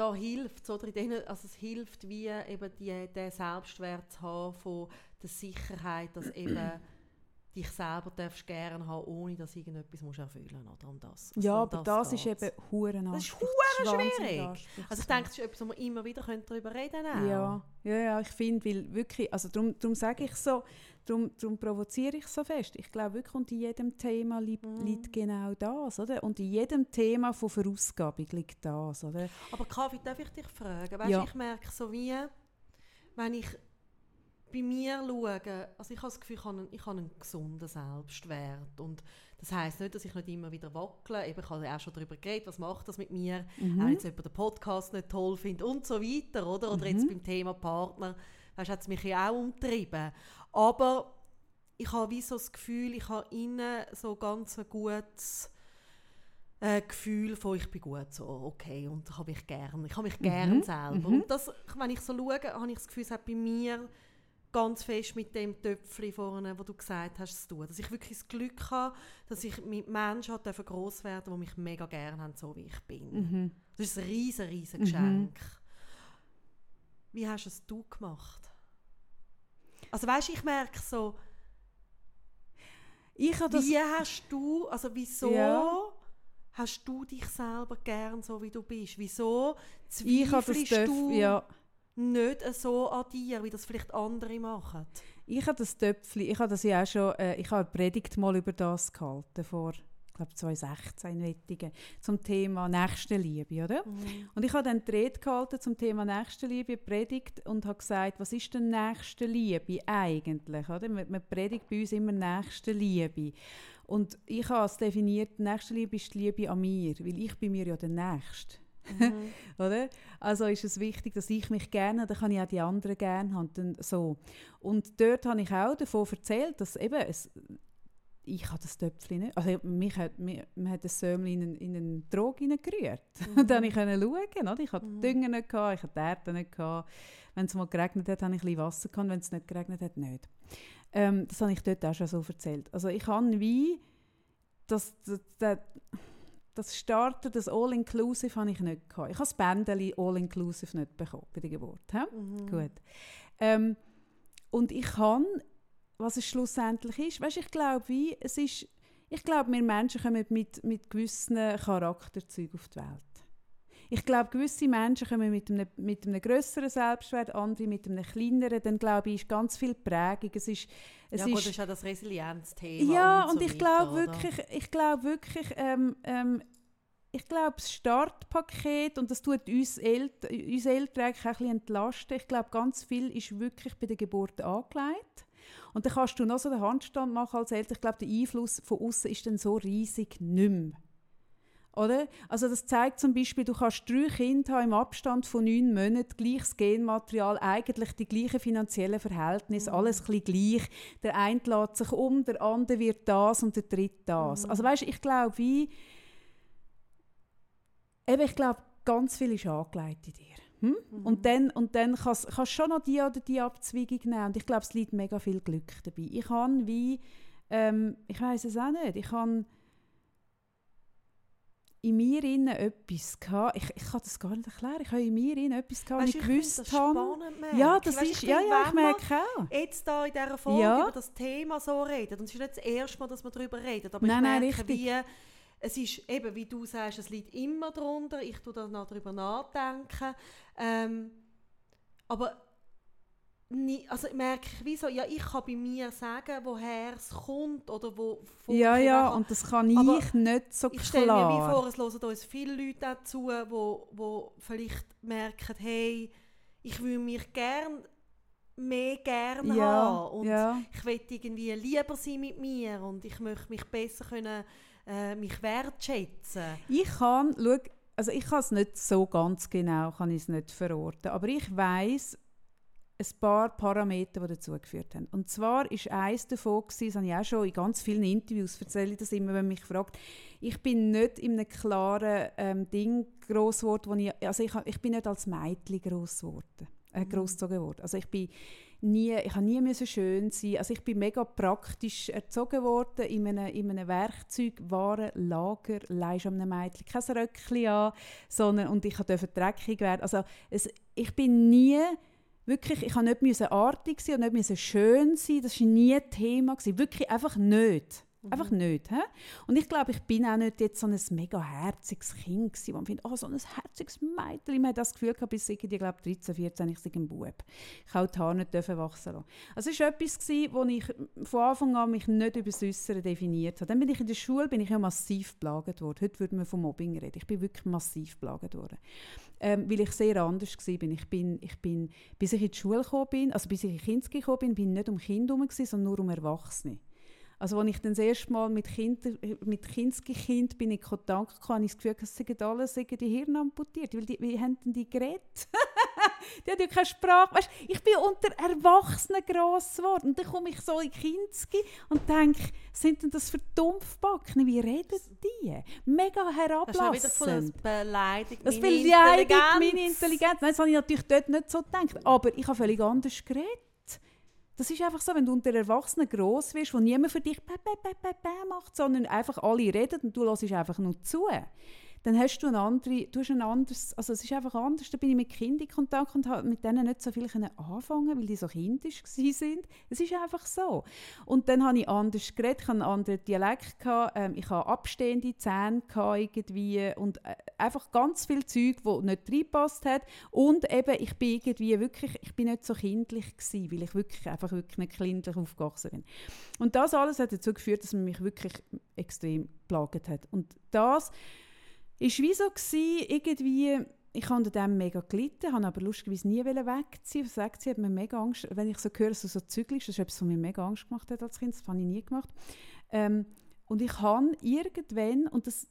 Speaker 2: da hilft es, oder in denen, also es hilft, wie eben die, den Selbstwert zu haben von der Sicherheit, dass eben dich selber darfst gerne haben, ohne dass irgendetwas musst erfüllen oder um das. Also
Speaker 1: ja,
Speaker 2: um
Speaker 1: aber das, ist
Speaker 2: geht's.
Speaker 1: eben huren
Speaker 2: Das ist
Speaker 1: wahnsinnig
Speaker 2: schwierig. Also ich denke, das ist etwas, wo wir immer wieder darüber reden können.
Speaker 1: Ja, ja, ja, ich finde, weil wirklich, also darum, darum sage ich so, darum, darum provoziere ich so fest. Ich glaube wirklich, und in jedem Thema liegt,
Speaker 2: Mhm.
Speaker 1: liegt genau das, oder? Und in jedem Thema von Verausgabung liegt das, oder?
Speaker 2: Aber Kaffee, darf ich dich fragen? Weißt,
Speaker 1: Ja.
Speaker 2: Ich merke so wie, wenn ich bei mir schaue, also ich habe das Gefühl, ich habe einen, ich habe einen gesunden Selbstwert. Und das heisst nicht, dass ich nicht immer wieder wackle. Eben, ich habe auch schon darüber geredet, was macht das mit mir,
Speaker 1: Mhm.
Speaker 2: auch jetzt jemand den Podcast nicht toll findet und so weiter. Oder, oder jetzt
Speaker 1: Mhm.
Speaker 2: beim Thema Partner, weißt, hat es mich ja auch umtrieben. Aber ich habe wie so das Gefühl, ich habe innen so ganz ein gutes äh, Gefühl von ich bin gut so, okay, und ich habe mich gern, ich habe mich gern
Speaker 1: Mhm,
Speaker 2: selber.
Speaker 1: mhm.
Speaker 2: Und das, wenn ich so schaue, habe ich das Gefühl, es hat bei mir ganz fest mit dem Töpfchen vorne, wo du gesagt hast, zu tun. Dass ich wirklich das Glück habe, dass ich mit Menschen dürfen gross werden, die mich mega gern haben, so wie ich bin.
Speaker 1: Mhm.
Speaker 2: Das ist ein riesen, riesen
Speaker 1: Mhm.
Speaker 2: Geschenk. Wie hast es du gemacht? Also weißt, ich merke so,
Speaker 1: Ich das...
Speaker 2: wie hast du, also wieso
Speaker 1: Ja.
Speaker 2: hast du dich selber gern so wie du bist? Wieso zweifelst du
Speaker 1: ja,
Speaker 2: nicht so an dir, wie das vielleicht andere machen?
Speaker 1: ich habe das Töpfchen, ich habe das ja auch schon, äh, ich habe eine Predigt mal über das gehalten, vor, ich glaube 2016 in Wettigen, zum Thema Nächstenliebe, oder? Und ich habe dann die Rede gehalten zum Thema Nächstenliebe, Predigt, und habe gesagt, was ist denn Nächstenliebe eigentlich? Oder? Man, predigt bei uns immer Nächstenliebe. Und ich habe es definiert, Nächstenliebe ist die Liebe an mir, weil ich bin mir ja der Nächste.
Speaker 2: Mhm.
Speaker 1: Oder? Also ist es wichtig, dass ich mich gerne, dann kann ich auch die anderen gerne haben. Dann so. Und dort habe ich auch davon erzählt, dass eben es, ich habe das Töpfchen nicht, also mich hat, mir, man hat das Sömchen in, einen- in einen Trog hineingerührt. Und dann konnte ich schauen, oder? ich hatte
Speaker 2: Mhm.
Speaker 1: Dünger nicht, gehabt, ich hatte die Erde nicht. Gehabt. Wenn es mal geregnet hat, habe ich ein bisschen Wasser gehabt, wenn es nicht geregnet hat, nicht. Ähm, das habe ich dort auch schon so erzählt. Also ich habe wie das, das, das, das Starten, das All-Inclusive habe ich nicht gehabt. Ich habe das Bändeli All-Inclusive nicht bekommen bei der Geburt.
Speaker 2: Mhm.
Speaker 1: Gut. Ähm, und ich kann, was es schlussendlich ist, weißt, ich glaube, wie, es ist, ich glaube, wir Menschen kommen mit, mit gewissen Charakterzeugen auf die Welt. Ich glaube, gewisse Menschen kommen mit einem, mit einem grösseren Selbstwert, andere mit einem kleineren. Dann glaube ich, ist ganz viel Prägung. Es ist, es
Speaker 2: ja gut,
Speaker 1: ist,
Speaker 2: das ist ja das Resilienzthema.
Speaker 1: ja,
Speaker 2: und,
Speaker 1: und
Speaker 2: so
Speaker 1: ich glaube wirklich, ich glaube wirklich, ähm, ähm, ich glaube, das Startpaket, und das tut uns, Ält uns Eltern eigentlich auch ein bisschen entlasten, ich glaube, ganz viel ist wirklich bei der Geburt angelegt. Und dann kannst du noch so den Handstand machen als Eltern. Ich glaube, der Einfluss von außen ist dann so riesig nicht mehr. Oder? Also das zeigt zum Beispiel, du kannst drei Kinder haben im Abstand von neun Monaten, gleiches Genmaterial, eigentlich die gleichen finanziellen Verhältnisse, alles ein gleich. Der eine lässt sich um, der andere wird das und der dritte das. Also weißt, ich glaube, wie eben, ich glaube, ganz viel ist angelegt in dir. Hm? Und dann, und dann kannst du schon noch die oder die Abzweigung nehmen. Und ich glaube, es liegt mega viel Glück dabei. Ich habe wie, ähm, ich weiß es auch nicht, ich habe in mir innen etwas gehabt. Ich, ich kann das gar nicht erklären. Ich habe in mir innen etwas gehabt,
Speaker 2: Weißt
Speaker 1: ich
Speaker 2: ich finde das
Speaker 1: gewusst habe. Ja, das
Speaker 2: Weißt,
Speaker 1: ist,
Speaker 2: ich
Speaker 1: ja, ja, ich merke auch.
Speaker 2: jetzt da in dieser Folge
Speaker 1: Ja.
Speaker 2: über das Thema so redet, und es ist nicht das erste Mal, dass wir darüber reden, aber
Speaker 1: Nein,
Speaker 2: ich
Speaker 1: nein,
Speaker 2: merke,
Speaker 1: richtig.
Speaker 2: wie, es ist eben, wie du sagst, es liegt immer drunter, ich tue da noch darüber nachdenken, ähm, aber nie, also merke ich, wie so, ja, ich kann bei mir sagen, woher es kommt oder wo
Speaker 1: Ja, ja,
Speaker 2: kann-
Speaker 1: und das kann
Speaker 2: Aber
Speaker 1: ich nicht so
Speaker 2: ich stelle mir wie
Speaker 1: klar.
Speaker 2: vor, es hören uns viele Leute dazu, wo, wo vielleicht merken, hey, ich würde mich gern mehr gerne
Speaker 1: ja,
Speaker 2: haben und
Speaker 1: ja.
Speaker 2: ich will irgendwie lieber sein mit mir und ich möchte mich besser können, äh, mich wertschätzen.
Speaker 1: Ich kann, schau, also ich kann es nicht so ganz genau, kann ich es nicht verorten, aber ich weiß, ein paar Parameter, die dazu geführt haben. Und zwar ist eines davon, gewesen, das habe ich auch schon in ganz vielen Interviews erzähle ich das immer, wenn man mich fragt, ich bin nicht in einem klaren ähm, Ding gross geworden, wo ich, also ich, ich bin nicht als Mädchen gross geworden, äh, großgezogen worden. Also ich bin nie, ich habe nie müssen schön sein. Also ich bin mega praktisch erzogen worden in einem, in einem Werkzeugwarenlager, leist an einem Mädchen kein Röckchen an, sondern und ich durfte dreckig werden. Also es, ich bin nie wirklich, ich habe nicht artig sein und nicht schön sein. Das war nie ein Thema. Wirklich einfach nicht. Mhm. Einfach nicht. He? Und ich glaube, ich bin auch nicht jetzt so ein mega herziges Kind gewesen, wo man findet, oh, so ein herziges Mädchen. Man hat das Gefühl gehabt, bis ich, glaube 13, 14, ich sei ein Bub. Ich habe die Haare nicht wachsen lassen. Also es war etwas, gewesen, wo ich von Anfang an mich nicht über das Äußere definiert habe. Dann bin ich in der Schule bin ich ja massiv belagert worden. Heute würde man von Mobbing reden. Ich bin wirklich massiv belagert worden. Ähm, weil ich sehr anders war. Ich bin, ich bin, bis ich in die Schule gekommen bin, also bis ich in Kinski gekommen bin, bin ich nicht um Kinder herum, sondern nur um Erwachsene. Also als ich dann das erste Mal mit, Kinder, mit Kinski-Kind bin in Kontakt kam, habe ich das Gefühl, es seien alle seien die Hirn amputiert. Weil die, wie haben denn die geredet? die haben ja keine Sprache. Weißt, ich bin unter Erwachsenen gross geworden. Und dann komme ich so in Kinski und denke, sind denn das für Dumpfbacken? Wie reden die? Mega herablassend. Das ist wieder
Speaker 2: von Beleidigung
Speaker 1: Das beleidigt meine Intelligenz. Nein, das habe ich natürlich dort nicht so gedacht. Aber ich habe völlig anders geredet. Das ist einfach so, wenn du unter Erwachsenen gross wirst, wo niemand für dich bä, bä, bä, bä, bä macht, sondern einfach alle reden und du hörst einfach nur zu dann hast du, ein anderes, also es ist einfach anders. Da bin ich mit Kindern in Kontakt und habe mit denen nicht so viel anfangen weil die so kindisch sind. Es ist einfach so. Und dann habe ich anders geredet, ich einen anderen Dialekt, gehabt, ähm, ich hatte abstehende Zähne irgendwie und äh, einfach ganz viel Zeug, wo nicht reingepasst hat. Und eben, ich bin irgendwie wirklich, ich bin nicht so kindlich gewesen, weil ich wirklich einfach wirklich nicht kindlich aufgewachsen bin. Und das alles hat dazu geführt, dass man mich wirklich extrem plagt hat. Und das ist wie so gewesen, irgendwie, ich habe dem mega gelitten, habe aber lustigerweise nie wegziehen. Was sagt sie, hat mir mega Angst, wenn ich so höre, dass du so zügelst, das ist etwas, was mir mega Angst gemacht hat als Kind, das habe ich nie gemacht. Ähm, und ich habe irgendwann, und das,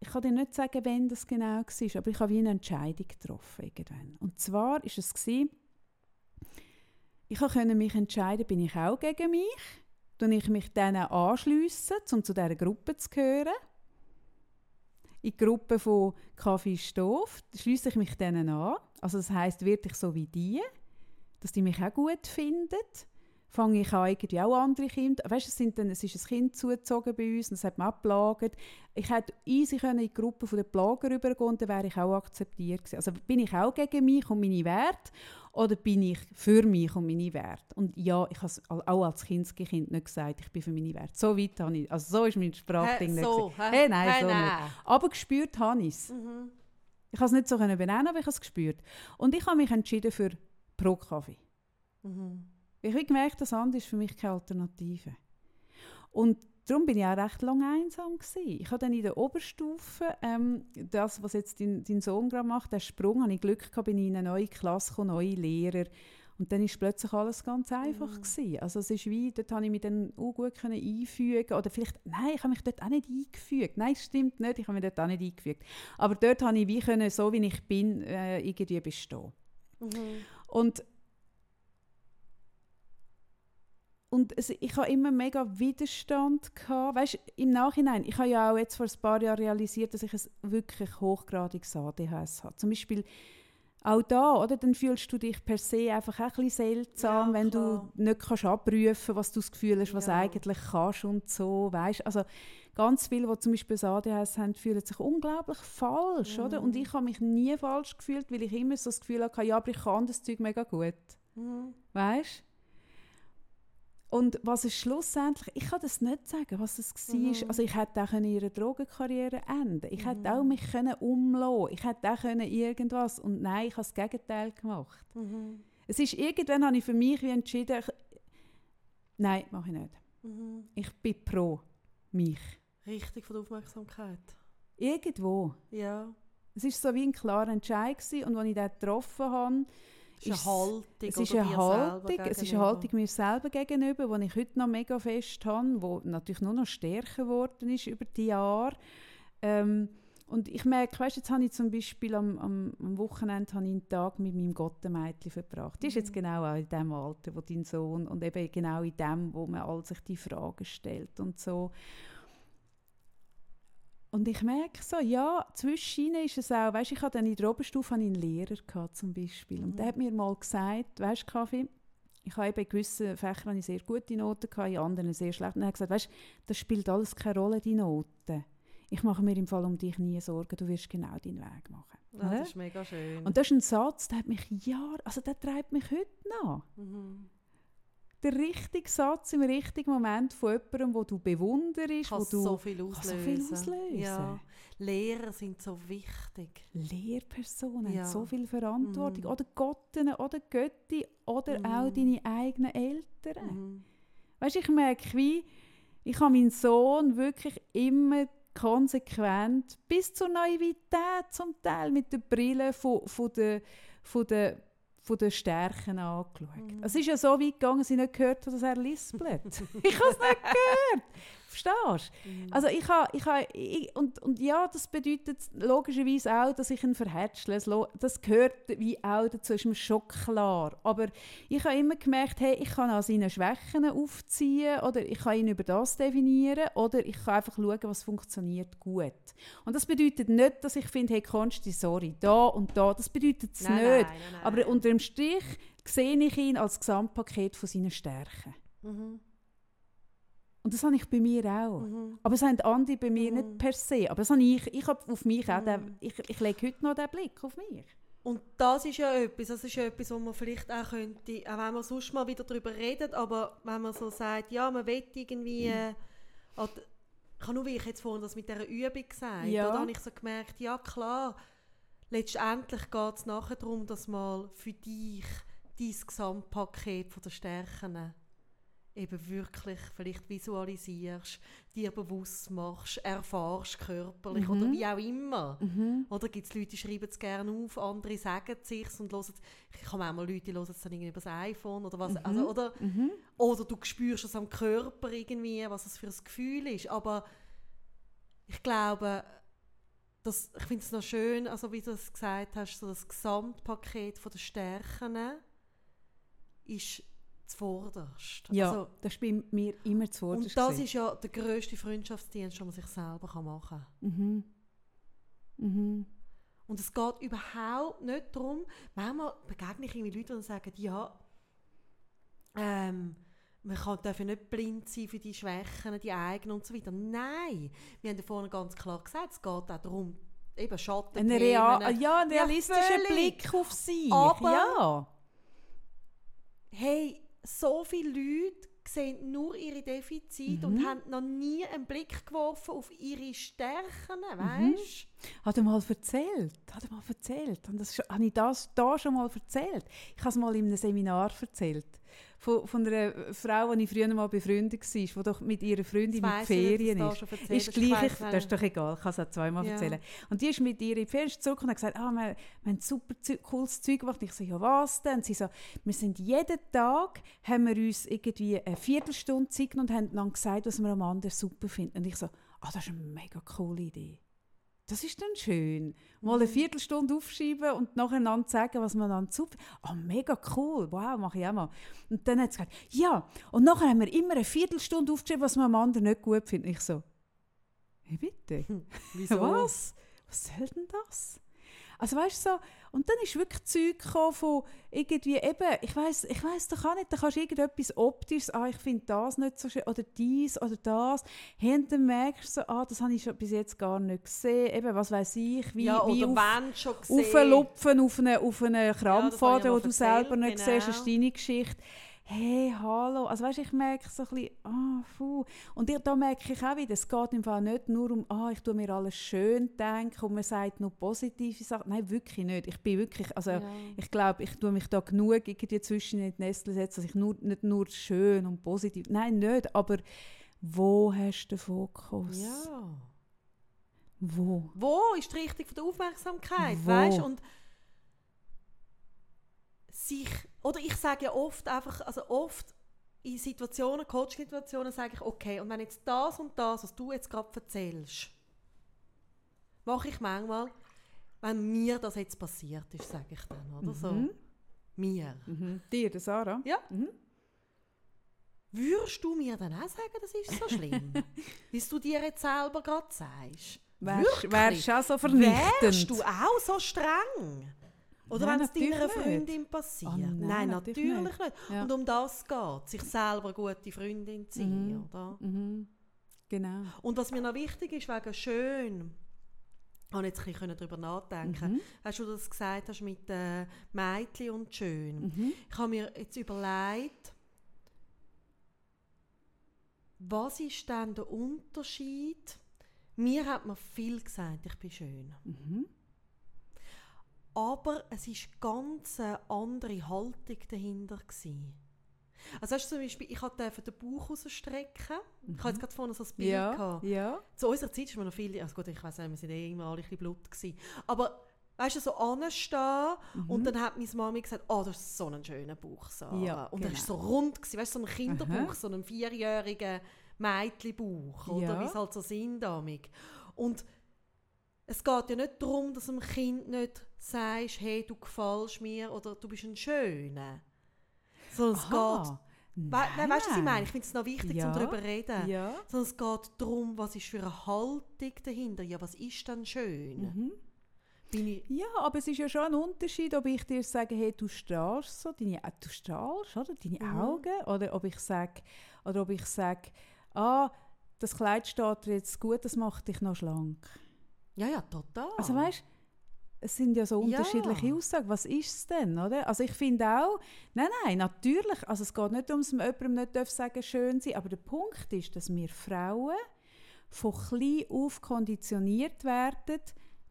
Speaker 1: ich kann dir nicht sagen, wann das genau war, aber ich habe wie eine Entscheidung getroffen irgendwann. Und zwar war es gewesen, ich konnte mich entscheiden, bin ich auch gegen mich, tue ich mich denen anschliessen, um zu dieser Gruppe zu gehören, in die Gruppe von Kaffee Stoff, schließe ich mich denen an. Also das heißt wirklich so wie die, dass die mich auch gut finden. Fange ich an, irgendwie auch andere Kinder, weißt, es, sind dann, es ist ein Kind zugezogen bei uns, das hat man auch Ich hätte easy können in die Gruppe der Plager übergehen und dann wäre ich auch akzeptiert gewesen. Also bin ich auch gegen mich und meine Werte oder bin ich für mich und meine Werte? Und ja, ich habe es auch als Kindskind nicht gesagt, ich bin für meine Werte. So weit habe ich, also so ist mein Sprachding
Speaker 2: nicht. So,
Speaker 1: hey, nein, hey, so nein. nicht. Aber gespürt habe ich es. Mhm. Ich habe es nicht so benennen, aber ich habe es gespürt. Und ich habe mich entschieden für Pro-Kaffee. Mhm. Ich habe gemerkt, das andere ist für mich keine Alternative. Und darum bin ich auch recht lange einsam gewesen. Ich habe dann in der Oberstufe, ähm, das, was jetzt dein, dein Sohn gerade macht, der Sprung, habe ich Glück gehabt, bin ich in eine neue Klasse gekommen, neue Lehrer. Und dann ist plötzlich alles ganz einfach mhm. gewesen. Also es ist wie, dort habe ich mich dann auch gut können einfügen oder vielleicht, nein, ich habe mich dort auch nicht eingefügt. Nein, stimmt nicht, ich habe mich dort auch nicht eingefügt. Aber dort habe ich wie können, so wie ich bin, äh, irgendwie bestehen. Mhm. Und Und es, ich habe immer mega Widerstand gehabt. Weißt, im Nachhinein, ich habe ja auch jetzt vor ein paar Jahren realisiert, dass ich ein wirklich hochgradiges ADHS habe. Zum Beispiel auch da, oder? Dann fühlst du dich per se einfach ein bisschen seltsam, ja, wenn du nicht kannst abrufen, was du das Gefühl hast, was ja. eigentlich kannst und so, weißt? Also ganz viele, die zum Beispiel das ADHS haben, fühlen sich unglaublich falsch, mhm. oder? Und ich habe mich nie falsch gefühlt, weil ich immer so das Gefühl hatte, ja, aber ich kann das Zeug mega gut, mhm. weißt? Und was ist schlussendlich, ich kann das nicht sagen, was es war. Mhm. Also ich hätte auch ihre Drogenkarriere enden Ich mhm. hätte auch mich können umlassen Ich hätte auch können irgendwas. Und nein, ich habe das Gegenteil gemacht. Mhm. Es ist irgendwann habe ich für mich wie entschieden, ich, nein, mache ich nicht. Mhm. Ich bin pro mich.
Speaker 2: Richtig von der Aufmerksamkeit.
Speaker 1: Irgendwo.
Speaker 2: Ja.
Speaker 1: Es war so wie ein klarer Entscheid gewesen. und als ich den getroffen habe,
Speaker 2: ist Haltung,
Speaker 1: es ist eine Haltung, es ist eine Haltung mir selber gegenüber, die ich heute noch mega fest habe, die natürlich nur noch stärker geworden ist über die Jahre. Ähm, und ich merke, weißt, jetzt habe ich zum Beispiel am, am, am Wochenende habe ich einen Tag mit meinem Gottemädchen verbracht. Die ist jetzt
Speaker 2: Mhm.
Speaker 1: genau auch in dem Alter, wo dein Sohn und eben genau in dem, wo man all sich die Fragen stellt und so. Und ich merke so, ja, zwischen ist es auch, weißt, ich hatte dann in der Oberstufe einen Lehrer gehabt, zum Beispiel. Und der
Speaker 2: Mhm.
Speaker 1: hat mir mal gesagt, weißt du, Kaffee, ich habe eben in gewissen Fächern sehr gute Noten gehabt, in anderen sehr schlecht. Und er hat gesagt, weißt, das spielt alles keine Rolle, die Noten. Ich mache mir im Fall um dich nie Sorgen, du wirst genau deinen Weg machen.
Speaker 2: Ja,
Speaker 1: Hä?
Speaker 2: das ist mega schön.
Speaker 1: Und das ist ein Satz, der hat mich Jahre, also der treibt mich heute noch.
Speaker 2: mhm.
Speaker 1: Der richtige Satz im richtigen Moment von jemandem, wo du bewunderst, wo
Speaker 2: Kann
Speaker 1: du
Speaker 2: so viel auslösen.
Speaker 1: so viel auslösen.
Speaker 2: Ja. Lehrer sind so wichtig.
Speaker 1: Lehrpersonen
Speaker 2: Ja.
Speaker 1: haben so viel Verantwortung.
Speaker 2: Mhm.
Speaker 1: Oder Gottinnen oder Götti oder
Speaker 2: Mhm.
Speaker 1: auch deine eigenen Eltern.
Speaker 2: Mhm.
Speaker 1: Weißt ich merke, wie ich habe meinen Sohn wirklich immer konsequent bis zur Naivität zum Teil mit der Brille von, von der, von der, von der Stärken angeschaut.
Speaker 2: Mhm.
Speaker 1: Es ist ja so weit gegangen, dass ich nicht gehört habe, dass er lispelt. ich habe es nicht gehört. Verstehst du?
Speaker 2: Mhm.
Speaker 1: Also ich habe, ich habe, und, und ja, das bedeutet logischerweise auch, dass ich ihn verhätschle. Das gehört wie auch dazu, ist mir schon klar. Aber ich habe immer gemerkt, hey, ich kann an seinen Schwächen aufziehen oder ich kann ihn über das definieren oder ich kann einfach schauen, was funktioniert gut. Und das bedeutet nicht, dass ich finde, hey, Konsti, sorry, da und da. Das bedeutet es nicht.
Speaker 2: nein, nein, nein.
Speaker 1: Aber unter dem Strich sehe ich ihn als Gesamtpaket von seinen Stärken.
Speaker 2: Mhm.
Speaker 1: Und das habe ich bei mir auch.
Speaker 2: Mhm.
Speaker 1: Aber das haben andere bei mir
Speaker 2: Mhm.
Speaker 1: nicht per se. Aber das habe ich, ich habe auf mich auch,
Speaker 2: Mhm.
Speaker 1: den, ich, ich lege heute noch den Blick auf mich.
Speaker 2: Und das ist ja etwas, das ist ja etwas, wo man vielleicht auch könnte, auch wenn man sonst mal wieder darüber redet, aber wenn man so sagt, ja, man will irgendwie, äh, oder, ich habe nur, wie ich jetzt vorhin das mit dieser Übung gesagt
Speaker 1: Ja.
Speaker 2: da habe ich so gemerkt, ja klar, letztendlich geht es nachher darum, dass mal für dich dein Gesamtpaket von der Stärken eben wirklich vielleicht visualisierst, dir bewusst machst, erfahrst körperlich oder
Speaker 1: Mhm.
Speaker 2: wie auch immer. Oder gibt es Leute, die schreiben es gerne auf, andere sagen es sich und hören Ich habe manchmal Leute, die hören es dann irgendwie über das iPhone oder was.
Speaker 1: Mhm.
Speaker 2: Also, oder, oder du spürst es am Körper irgendwie, was es für ein Gefühl ist. Aber ich glaube, das, ich finde es noch schön, also wie du es gesagt hast, so das Gesamtpaket von der Stärken ist zuvorderst.
Speaker 1: Ja,
Speaker 2: Also,
Speaker 1: das ist mir immer zu Wort.
Speaker 2: und das ist ja der grösste Freundschaftsdienst, den man sich selber machen kann.
Speaker 1: Mhm. Mhm.
Speaker 2: Und es geht überhaupt nicht darum, manchmal begegne ich irgendwie Leute, die sagen, ja, ähm, man kann, darf ja nicht blind sein für die Schwächen, die eigenen und so weiter. Nein, wir haben ja vorhin ganz klar gesagt, es geht auch darum, eben Schatten
Speaker 1: Ein, Real, ja, ein
Speaker 2: Ja,
Speaker 1: realistischer
Speaker 2: völlig.
Speaker 1: Blick auf sich.
Speaker 2: Aber-
Speaker 1: ja.
Speaker 2: Hey, so viele Leute sehen nur ihre Defizite
Speaker 1: Mhm.
Speaker 2: und haben noch nie einen Blick geworfen auf ihre Stärken,
Speaker 1: Mhm.
Speaker 2: weißt
Speaker 1: Hat er mal erzählt? Hat er mal erzählt? Das habe ich das da schon mal erzählt? Ich habe es mal in einem Seminar erzählt. Von, von einer Frau, die ich früher mal befreundet war, die doch mit ihrer Freundin in die Ferien ist. Ist gleich, ich, das ist doch egal, ich kann es auch zweimal
Speaker 2: Ja.
Speaker 1: erzählen. Und die ist mit ihr in die Ferien zurück und hat gesagt, ah, wir, wir haben super cooles Zeug gemacht. Ich so, ja was denn? Und sie so, wir sind jeden Tag, haben wir uns irgendwie eine Viertelstunde Zeit und haben dann gesagt, was wir am anderen super finden. Und ich so, ah, das ist eine mega coole Idee. Das ist dann schön. Mal eine Viertelstunde aufschreiben und nacheinander sagen, was man dann super. Ah, mega cool. Wow, mache ich auch mal. Und dann hat sie gesagt, ja. Und nachher haben wir immer eine Viertelstunde aufgeschrieben, was man am anderen nicht gut findet. Ich so, wie bitte?
Speaker 2: Wieso?
Speaker 1: Was? Was soll denn das? Also weißt du so, und dann ist wirklich Zeug gekommen von irgendwie eben, ich weiß, ich weiß doch auch nicht, da kannst du irgendetwas optisches, ah, ich finde das nicht so schön, oder dies oder das, hey, und dann merkst du so, ah, das habe ich schon bis jetzt gar nicht gesehen, eben, was weiß ich, wie,
Speaker 2: ja,
Speaker 1: wie auf,
Speaker 2: schon gesehen.
Speaker 1: auf eine, auf eine
Speaker 2: das habe ich
Speaker 1: Krampfader,
Speaker 2: ja
Speaker 1: wo
Speaker 2: mal
Speaker 1: du selber nicht
Speaker 2: erzählt,
Speaker 1: siehst, ist
Speaker 2: genau.
Speaker 1: deine Geschichte. Hey, hallo. Also weißt, ich merke so ein bisschen, ah, puh. Und da merke ich auch wieder, es geht im Fall nicht nur um, ah, ich tue mir alles schön denken und man sagt nur positive Sachen. Nein, wirklich nicht. Ich bin wirklich, also
Speaker 2: Ja.
Speaker 1: ich glaube, ich tue mich da genug irgendwie zwischen in die Nestle setzen, dass ich nur, nicht nur schön und positiv, nein, nicht, aber wo hast du den Fokus?
Speaker 2: Ja.
Speaker 1: Wo?
Speaker 2: Wo ist die Richtung von der Aufmerksamkeit,
Speaker 1: Wo?
Speaker 2: weißt und sich oder ich sage ja oft einfach, also oft in Situationen, Coach-Situationen sage ich, okay, und wenn jetzt das und das, was du jetzt gerade erzählst, mache ich manchmal, wenn mir das jetzt passiert ist, sage ich dann, oder so.
Speaker 1: Mhm.
Speaker 2: Mir.
Speaker 1: Mhm. Dir, der Sarah?
Speaker 2: Ja.
Speaker 1: Mhm.
Speaker 2: Würdest du mir dann auch sagen, das ist so schlimm? Wie du dir jetzt selber gerade sagst.
Speaker 1: Wärst,
Speaker 2: Wirklich?
Speaker 1: wärst du auch so vernichtend?
Speaker 2: Wärst du auch so streng? Oder wenn es deiner Freundin passiert?
Speaker 1: Ah, nein,
Speaker 2: nein,
Speaker 1: natürlich
Speaker 2: natürlich nicht.
Speaker 1: Ja.
Speaker 2: Und um das geht sich selber eine gute Freundin zu sein.
Speaker 1: Mhm.
Speaker 2: Oder?
Speaker 1: Mhm. Genau.
Speaker 2: Und was mir noch wichtig ist, wegen schön, habe ich jetzt ein bisschen darüber nachdenken.
Speaker 1: Mhm.
Speaker 2: Hast du das gesagt hast mit äh, Mädchen und schön?
Speaker 1: Mhm.
Speaker 2: Ich habe mir jetzt überlegt, was ist denn der Unterschied? Mir hat man viel gesagt, ich bin schön.
Speaker 1: Mhm.
Speaker 2: Aber es ist ganz eine andere Haltung dahinter gewesen. Also hast du zum Beispiel, ich durfte den Bauch rausstrecken. Ich habe jetzt gerade vorne so ein Bild
Speaker 1: Ja,
Speaker 2: gehabt.
Speaker 1: ja.
Speaker 2: Zu unserer Zeit ist man noch viel, also gut, ich weiß nicht, wir sind eh immer alle ein bisschen Blut gewesen. Aber weißt du, so anstehen und dann hat meine Mami gesagt, oh, das ist so ein schöner Bauch, Sarah.
Speaker 1: Ja,
Speaker 2: und er ist so
Speaker 1: genau.
Speaker 2: rund gewesen, weißt du, so ein Kinderbauch,
Speaker 1: Aha.
Speaker 2: so ein vierjähriger Mädchenbauch, oder
Speaker 1: Ja.
Speaker 2: wie es halt so sind damit. Und es geht ja nicht darum, dass dem Kind nicht sagst, hey, du gefällst mir oder du bist ein Schöner. Sondern es geht. We nein, weißt du, was ich meine? Ich finde es noch wichtig,
Speaker 1: Ja.
Speaker 2: um darüber zu reden.
Speaker 1: Ja.
Speaker 2: Sondern es geht darum, was ist für eine Haltung dahinter. Ja, was ist denn schön?
Speaker 1: Mhm. Ja, aber es ist ja schon ein Unterschied, ob ich dir sage, hey, du strahlst so, deine, äh, du strahlst, oder? Deine
Speaker 2: Mhm.
Speaker 1: Augen, oder ob ich sage, oder ob ich sage, ah, das Kleid steht dir jetzt gut, das macht dich noch schlank.
Speaker 2: ja, ja, total.
Speaker 1: Also weißt, es sind ja so
Speaker 2: Ja.
Speaker 1: unterschiedliche Aussagen. Was ist es denn, oder? Also ich finde auch, nein, nein, natürlich, also es geht nicht darum, dass man jemandem nicht darf sagen schön sein, aber der Punkt ist, dass wir Frauen von klein auf konditioniert werden,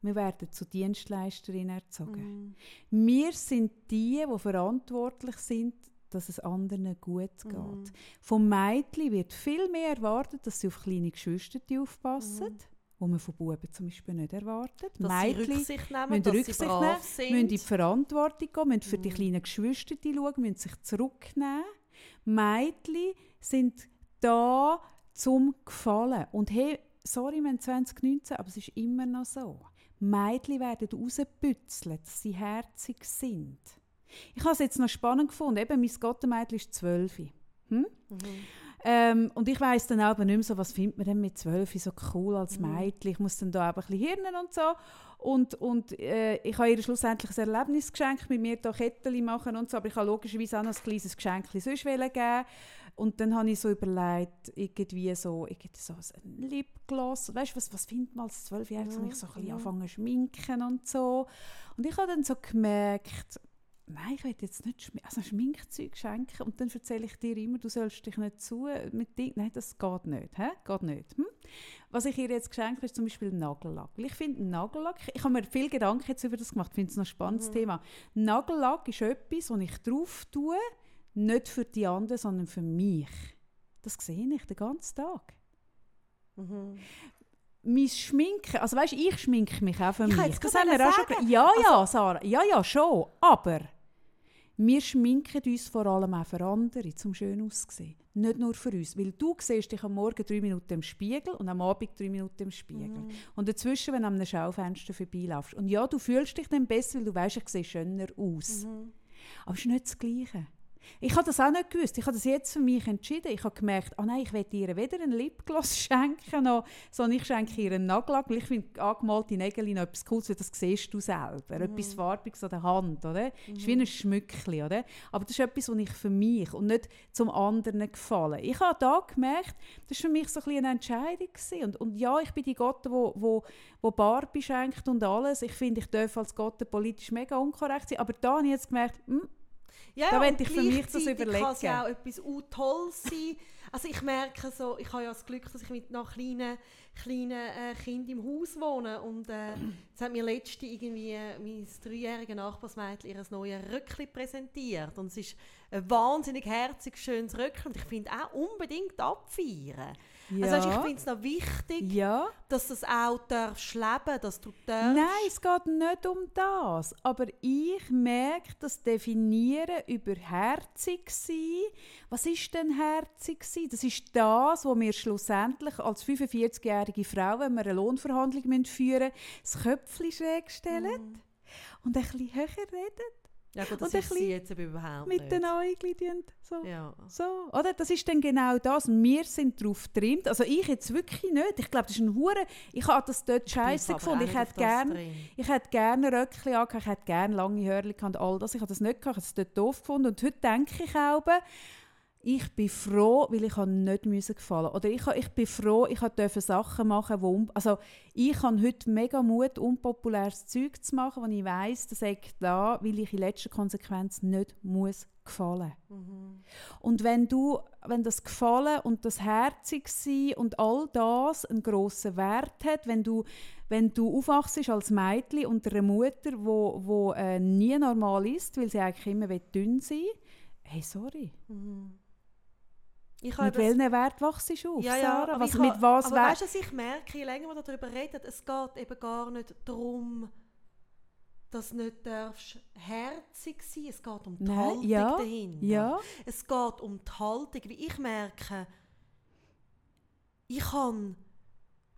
Speaker 1: wir werden zu Dienstleisterinnen erzogen.
Speaker 2: Mhm.
Speaker 1: Wir sind die, die verantwortlich sind, dass es anderen gut geht.
Speaker 2: Mhm.
Speaker 1: Vom Mädchen wird viel mehr erwartet, dass sie auf kleine Geschwister aufpassen,
Speaker 2: Mhm.
Speaker 1: Wo man von Buben zum Beispiel nicht erwartet.
Speaker 2: dass sie
Speaker 1: Mädchen
Speaker 2: Rücksicht nehmen,
Speaker 1: müssen
Speaker 2: dass
Speaker 1: Rücksicht
Speaker 2: sie
Speaker 1: nehmen,
Speaker 2: sind.
Speaker 1: müssen in die Verantwortung gehen, müssen für die
Speaker 2: Mhm.
Speaker 1: kleinen Geschwister schauen, müssen sich zurücknehmen. Mädchen sind da zum Gefallen. Und hey, sorry, wir haben 2019, aber es ist immer noch so. Mädchen werden rausgebützelt, dass sie herzig sind. Ich habe es jetzt noch spannend gefunden. Eben, mein Gottenmädchen ist 12. Hm?
Speaker 2: Mhm.
Speaker 1: Ähm, und ich weiss dann aber nicht mehr so, was findet man denn mit 12 so cool als
Speaker 2: Mhm.
Speaker 1: Mädchen. Ich muss dann da ein bisschen hirnen und so. Und, und äh, ich habe ihr schlussendlich ein Erlebnis geschenkt, mit mir da Kettchen machen und so. Aber ich habe logischerweise auch noch ein kleines Geschenk sonst geben. Und dann habe ich so überlegt, irgendwie so, irgendwie so ein Lipgloss. Weißt du, was, was findet man als Zwölfjähriges? Und ich so ein bisschen
Speaker 2: Mhm.
Speaker 1: anfangen zu schminken und so. Und ich habe dann so gemerkt, Nein, ich will jetzt nicht Schmi also Schminkzeug schenken und dann erzähle ich dir immer, du sollst dich nicht zu mit Dingen. Nein, das geht nicht. Hä? Geht nicht. Hm? Was ich ihr jetzt geschenkt habe, ist zum Beispiel Nagellack. Weil ich finde Nagellack, ich habe mir viel Gedanken jetzt über das gemacht, ich finde es ein spannendes
Speaker 2: Mhm.
Speaker 1: Thema. Nagellack ist etwas, das ich drauf tue, nicht für die anderen, sondern für mich. Das sehe ich den ganzen Tag.
Speaker 2: Mhm.
Speaker 1: Mein Schminken, also weißt, ich schminke mich auch für
Speaker 2: Ich
Speaker 1: mich.
Speaker 2: jetzt
Speaker 1: Das haben wir auch schon.
Speaker 2: Also
Speaker 1: Ja, ja, Sarah, ja, ja, schon. Aber wir schminken uns vor allem auch für andere, zum schön auszusehen. Nicht nur für uns. Weil du siehst dich am Morgen drei Minuten im Spiegel und am Abend drei Minuten im Spiegel.
Speaker 2: Mhm.
Speaker 1: Und dazwischen, wenn du an einem Schaufenster vorbeilaufst. Und ja, du fühlst dich dann besser, weil du weißt, ich sehe schöner aus.
Speaker 2: Mhm.
Speaker 1: Aber es ist nicht das Gleiche. Ich habe das auch nicht gewusst. Ich habe das jetzt für mich entschieden. Ich habe gemerkt, ah nein, ich will ihr weder ein Lipgloss schenken, noch, sondern ich schenke ihr einen Nagellack, weil ich finde angemalte Nägel noch etwas Cooles, weil das siehst du selber. Etwas Farbiges an der Hand, oder? Das ist wie ein Schmückchen, oder? Aber das ist etwas, was ich für mich und nicht zum anderen gefallen. Ich habe da gemerkt, das war für mich so ein eine Entscheidung gewesen. Und, und ja, ich bin die Gotte, wo, wo, wo Barbie schenkt und alles. Ich finde, ich darf als Gotte politisch mega unkorrekt sein. Aber da habe ich jetzt gemerkt, hm,
Speaker 2: Ja,
Speaker 1: Da wollte ich für mich das überlegen.
Speaker 2: kann es ja auch etwas Tolles sein. Also ich merke so, ich habe ja das Glück, dass ich mit noch kleinen, kleinen äh, Kind im Haus wohne und äh, jetzt hat mir letzte irgendwie äh, mein dreijähriges Nachbarsmädchen ihr neues Röckchen präsentiert und es ist ein wahnsinnig herzig schönes Röckchen und ich finde auch unbedingt abfeiern.
Speaker 1: Ja.
Speaker 2: Also ich finde es noch wichtig,
Speaker 1: ja.
Speaker 2: dass das auch darfst leben, dass du darfst.
Speaker 1: Nein, es geht nicht um das. Aber ich merke, das Definieren über herzig sein. Was ist denn herzig sein? Das ist das, was wir schlussendlich als 45-jährige Frau, wenn wir eine Lohnverhandlung führen müssen, das Köpfchen schräg stellen
Speaker 2: Mhm.
Speaker 1: und ein bisschen höher reden.
Speaker 2: Ja gut,
Speaker 1: Und
Speaker 2: das
Speaker 1: ein
Speaker 2: ist sie jetzt überhaupt
Speaker 1: Mit
Speaker 2: nicht.
Speaker 1: den Augen so.
Speaker 2: ja.
Speaker 1: So, oder? Das ist dann genau das. Und wir sind darauf getrimmt. Also ich jetzt wirklich nicht. Ich glaube, das ist ein Hure. Ich habe das dort scheiße gefunden. Ich hätte gerne ich hätte gerne Röckchen angehabt, ich hätte gerne lange Hörli und all das. Ich habe das nicht gehabt, ich habe es dort doof gefunden. Und heute denke ich auch, ich bin froh, weil ich nicht müssen gefallen Oder ich, ich bin froh, ich durfte Sachen machen, wo... Also ich habe heute mega Mut, unpopuläres Zeug zu machen, wo ich weiss, das ist da, weil ich in letzter Konsequenz nicht muss gefallen.
Speaker 2: Mhm.
Speaker 1: Und wenn du, wenn das Gefallen und das Herzig sein und all das einen grossen Wert hat, wenn du, wenn du aufwachst als Mädchen unter einer Mutter, wo, wo äh, nie normal ist, weil sie eigentlich immer dünn sein will, hey, sorry.
Speaker 2: Mhm. Ich
Speaker 1: Mit welchen Wert wachst du auf,
Speaker 2: ja, ja,
Speaker 1: Sarah? Was, mit was
Speaker 2: aber weißt du, was ich merke, je länger wir darüber reden, es geht eben gar nicht darum, dass du nicht darfst herzig sein es geht um die
Speaker 1: Nein,
Speaker 2: Haltung
Speaker 1: ja,
Speaker 2: dahinter.
Speaker 1: Ja,
Speaker 2: Es geht um die Haltung, wie ich merke, ich habe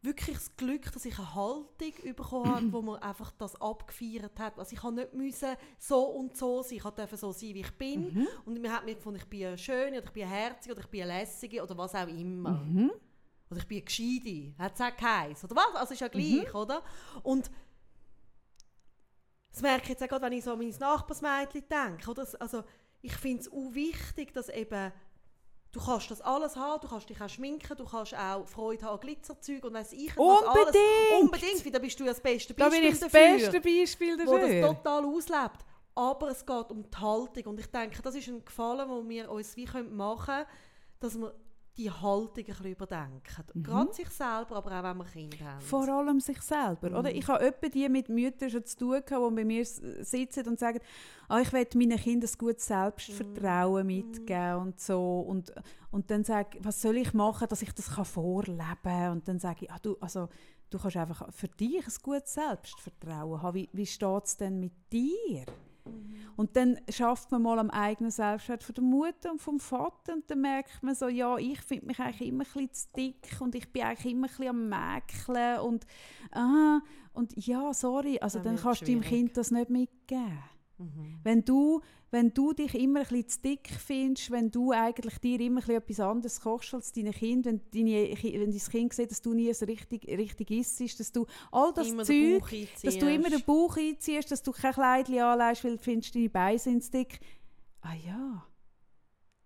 Speaker 2: wirklich das Glück, dass ich eine Haltung bekommen habe, wo man einfach das abgefeiert hat. Also ich habe nicht müssen so und so sein, ich durfte so sein, wie ich bin.
Speaker 1: Mhm.
Speaker 2: Und man hat mir gefunden, ich bin eine schöne, oder ich bin eine herzige, oder ich bin eine lässige, oder was auch immer.
Speaker 1: Mhm.
Speaker 2: Oder ich bin gescheite, hat es auch geheißen, oder was? Also ist ja gleich,
Speaker 1: Mhm.
Speaker 2: oder? Und das merke ich jetzt auch gerade, wenn ich so an mein Nachbarsmädchen denke, oder? Also ich finde es auch wichtig, dass eben Du kannst das alles haben, du kannst dich auch schminken, du kannst auch Freude haben an Glitzerzeug und weiss ich
Speaker 1: Unbedingt!
Speaker 2: alles. Unbedingt! Weil da bist du ja das beste
Speaker 1: da
Speaker 2: Beispiel
Speaker 1: bin ich das
Speaker 2: dafür,
Speaker 1: beste Beispiel
Speaker 2: wo
Speaker 1: dafür.
Speaker 2: das total auslebt. Aber es geht um die Haltung und ich denke, das ist ein Gefallen, wo wir uns wie machen können, dass wir die Haltung ein bisschen überdenken. Gerade sich selber, aber auch wenn wir Kinder haben.
Speaker 1: Mhm. Vor allem sich selber. Oder?
Speaker 2: Mhm.
Speaker 1: Ich habe etwa die mit Müttern schon zu tun, gehabt, die bei mir sitzen und sagen, ah, ich will meinen Kindern ein gutes Selbstvertrauen
Speaker 2: Mhm.
Speaker 1: mitgeben und so. Und, und dann sage ich, was soll ich machen, dass ich das kann vorleben kann? Und dann sage ich, ah, du, also, du kannst einfach für dich ein gutes Selbstvertrauen haben. Wie, wie steht es denn mit dir?
Speaker 2: Mhm.
Speaker 1: Und dann schafft man mal am eigenen Selbstwert von der Mutter und vom Vater und dann merkt man so, ja, ich finde mich eigentlich immer ein bisschen zu dick und ich bin eigentlich immer ein bisschen am Mäkeln und aha, und ja, sorry, also
Speaker 2: Dann
Speaker 1: dann
Speaker 2: wird's
Speaker 1: kannst du deinem
Speaker 2: schwierig.
Speaker 1: Kind das nicht mitgeben.
Speaker 2: Mhm.
Speaker 1: Wenn du, wenn du dich immer ein bisschen zu dick findest, wenn du eigentlich dir immer ein bisschen etwas anderes kochst als deine Kinder, wenn, deine, wenn dein Kind sieht, dass du nie es richtig, richtig isst, dass du all das
Speaker 2: Immer den
Speaker 1: Zeug dass du immer den Bauch einziehst, dass du kein Kleidchen anlegst, weil du findest, deine Beine sind zu dick. Ah ja.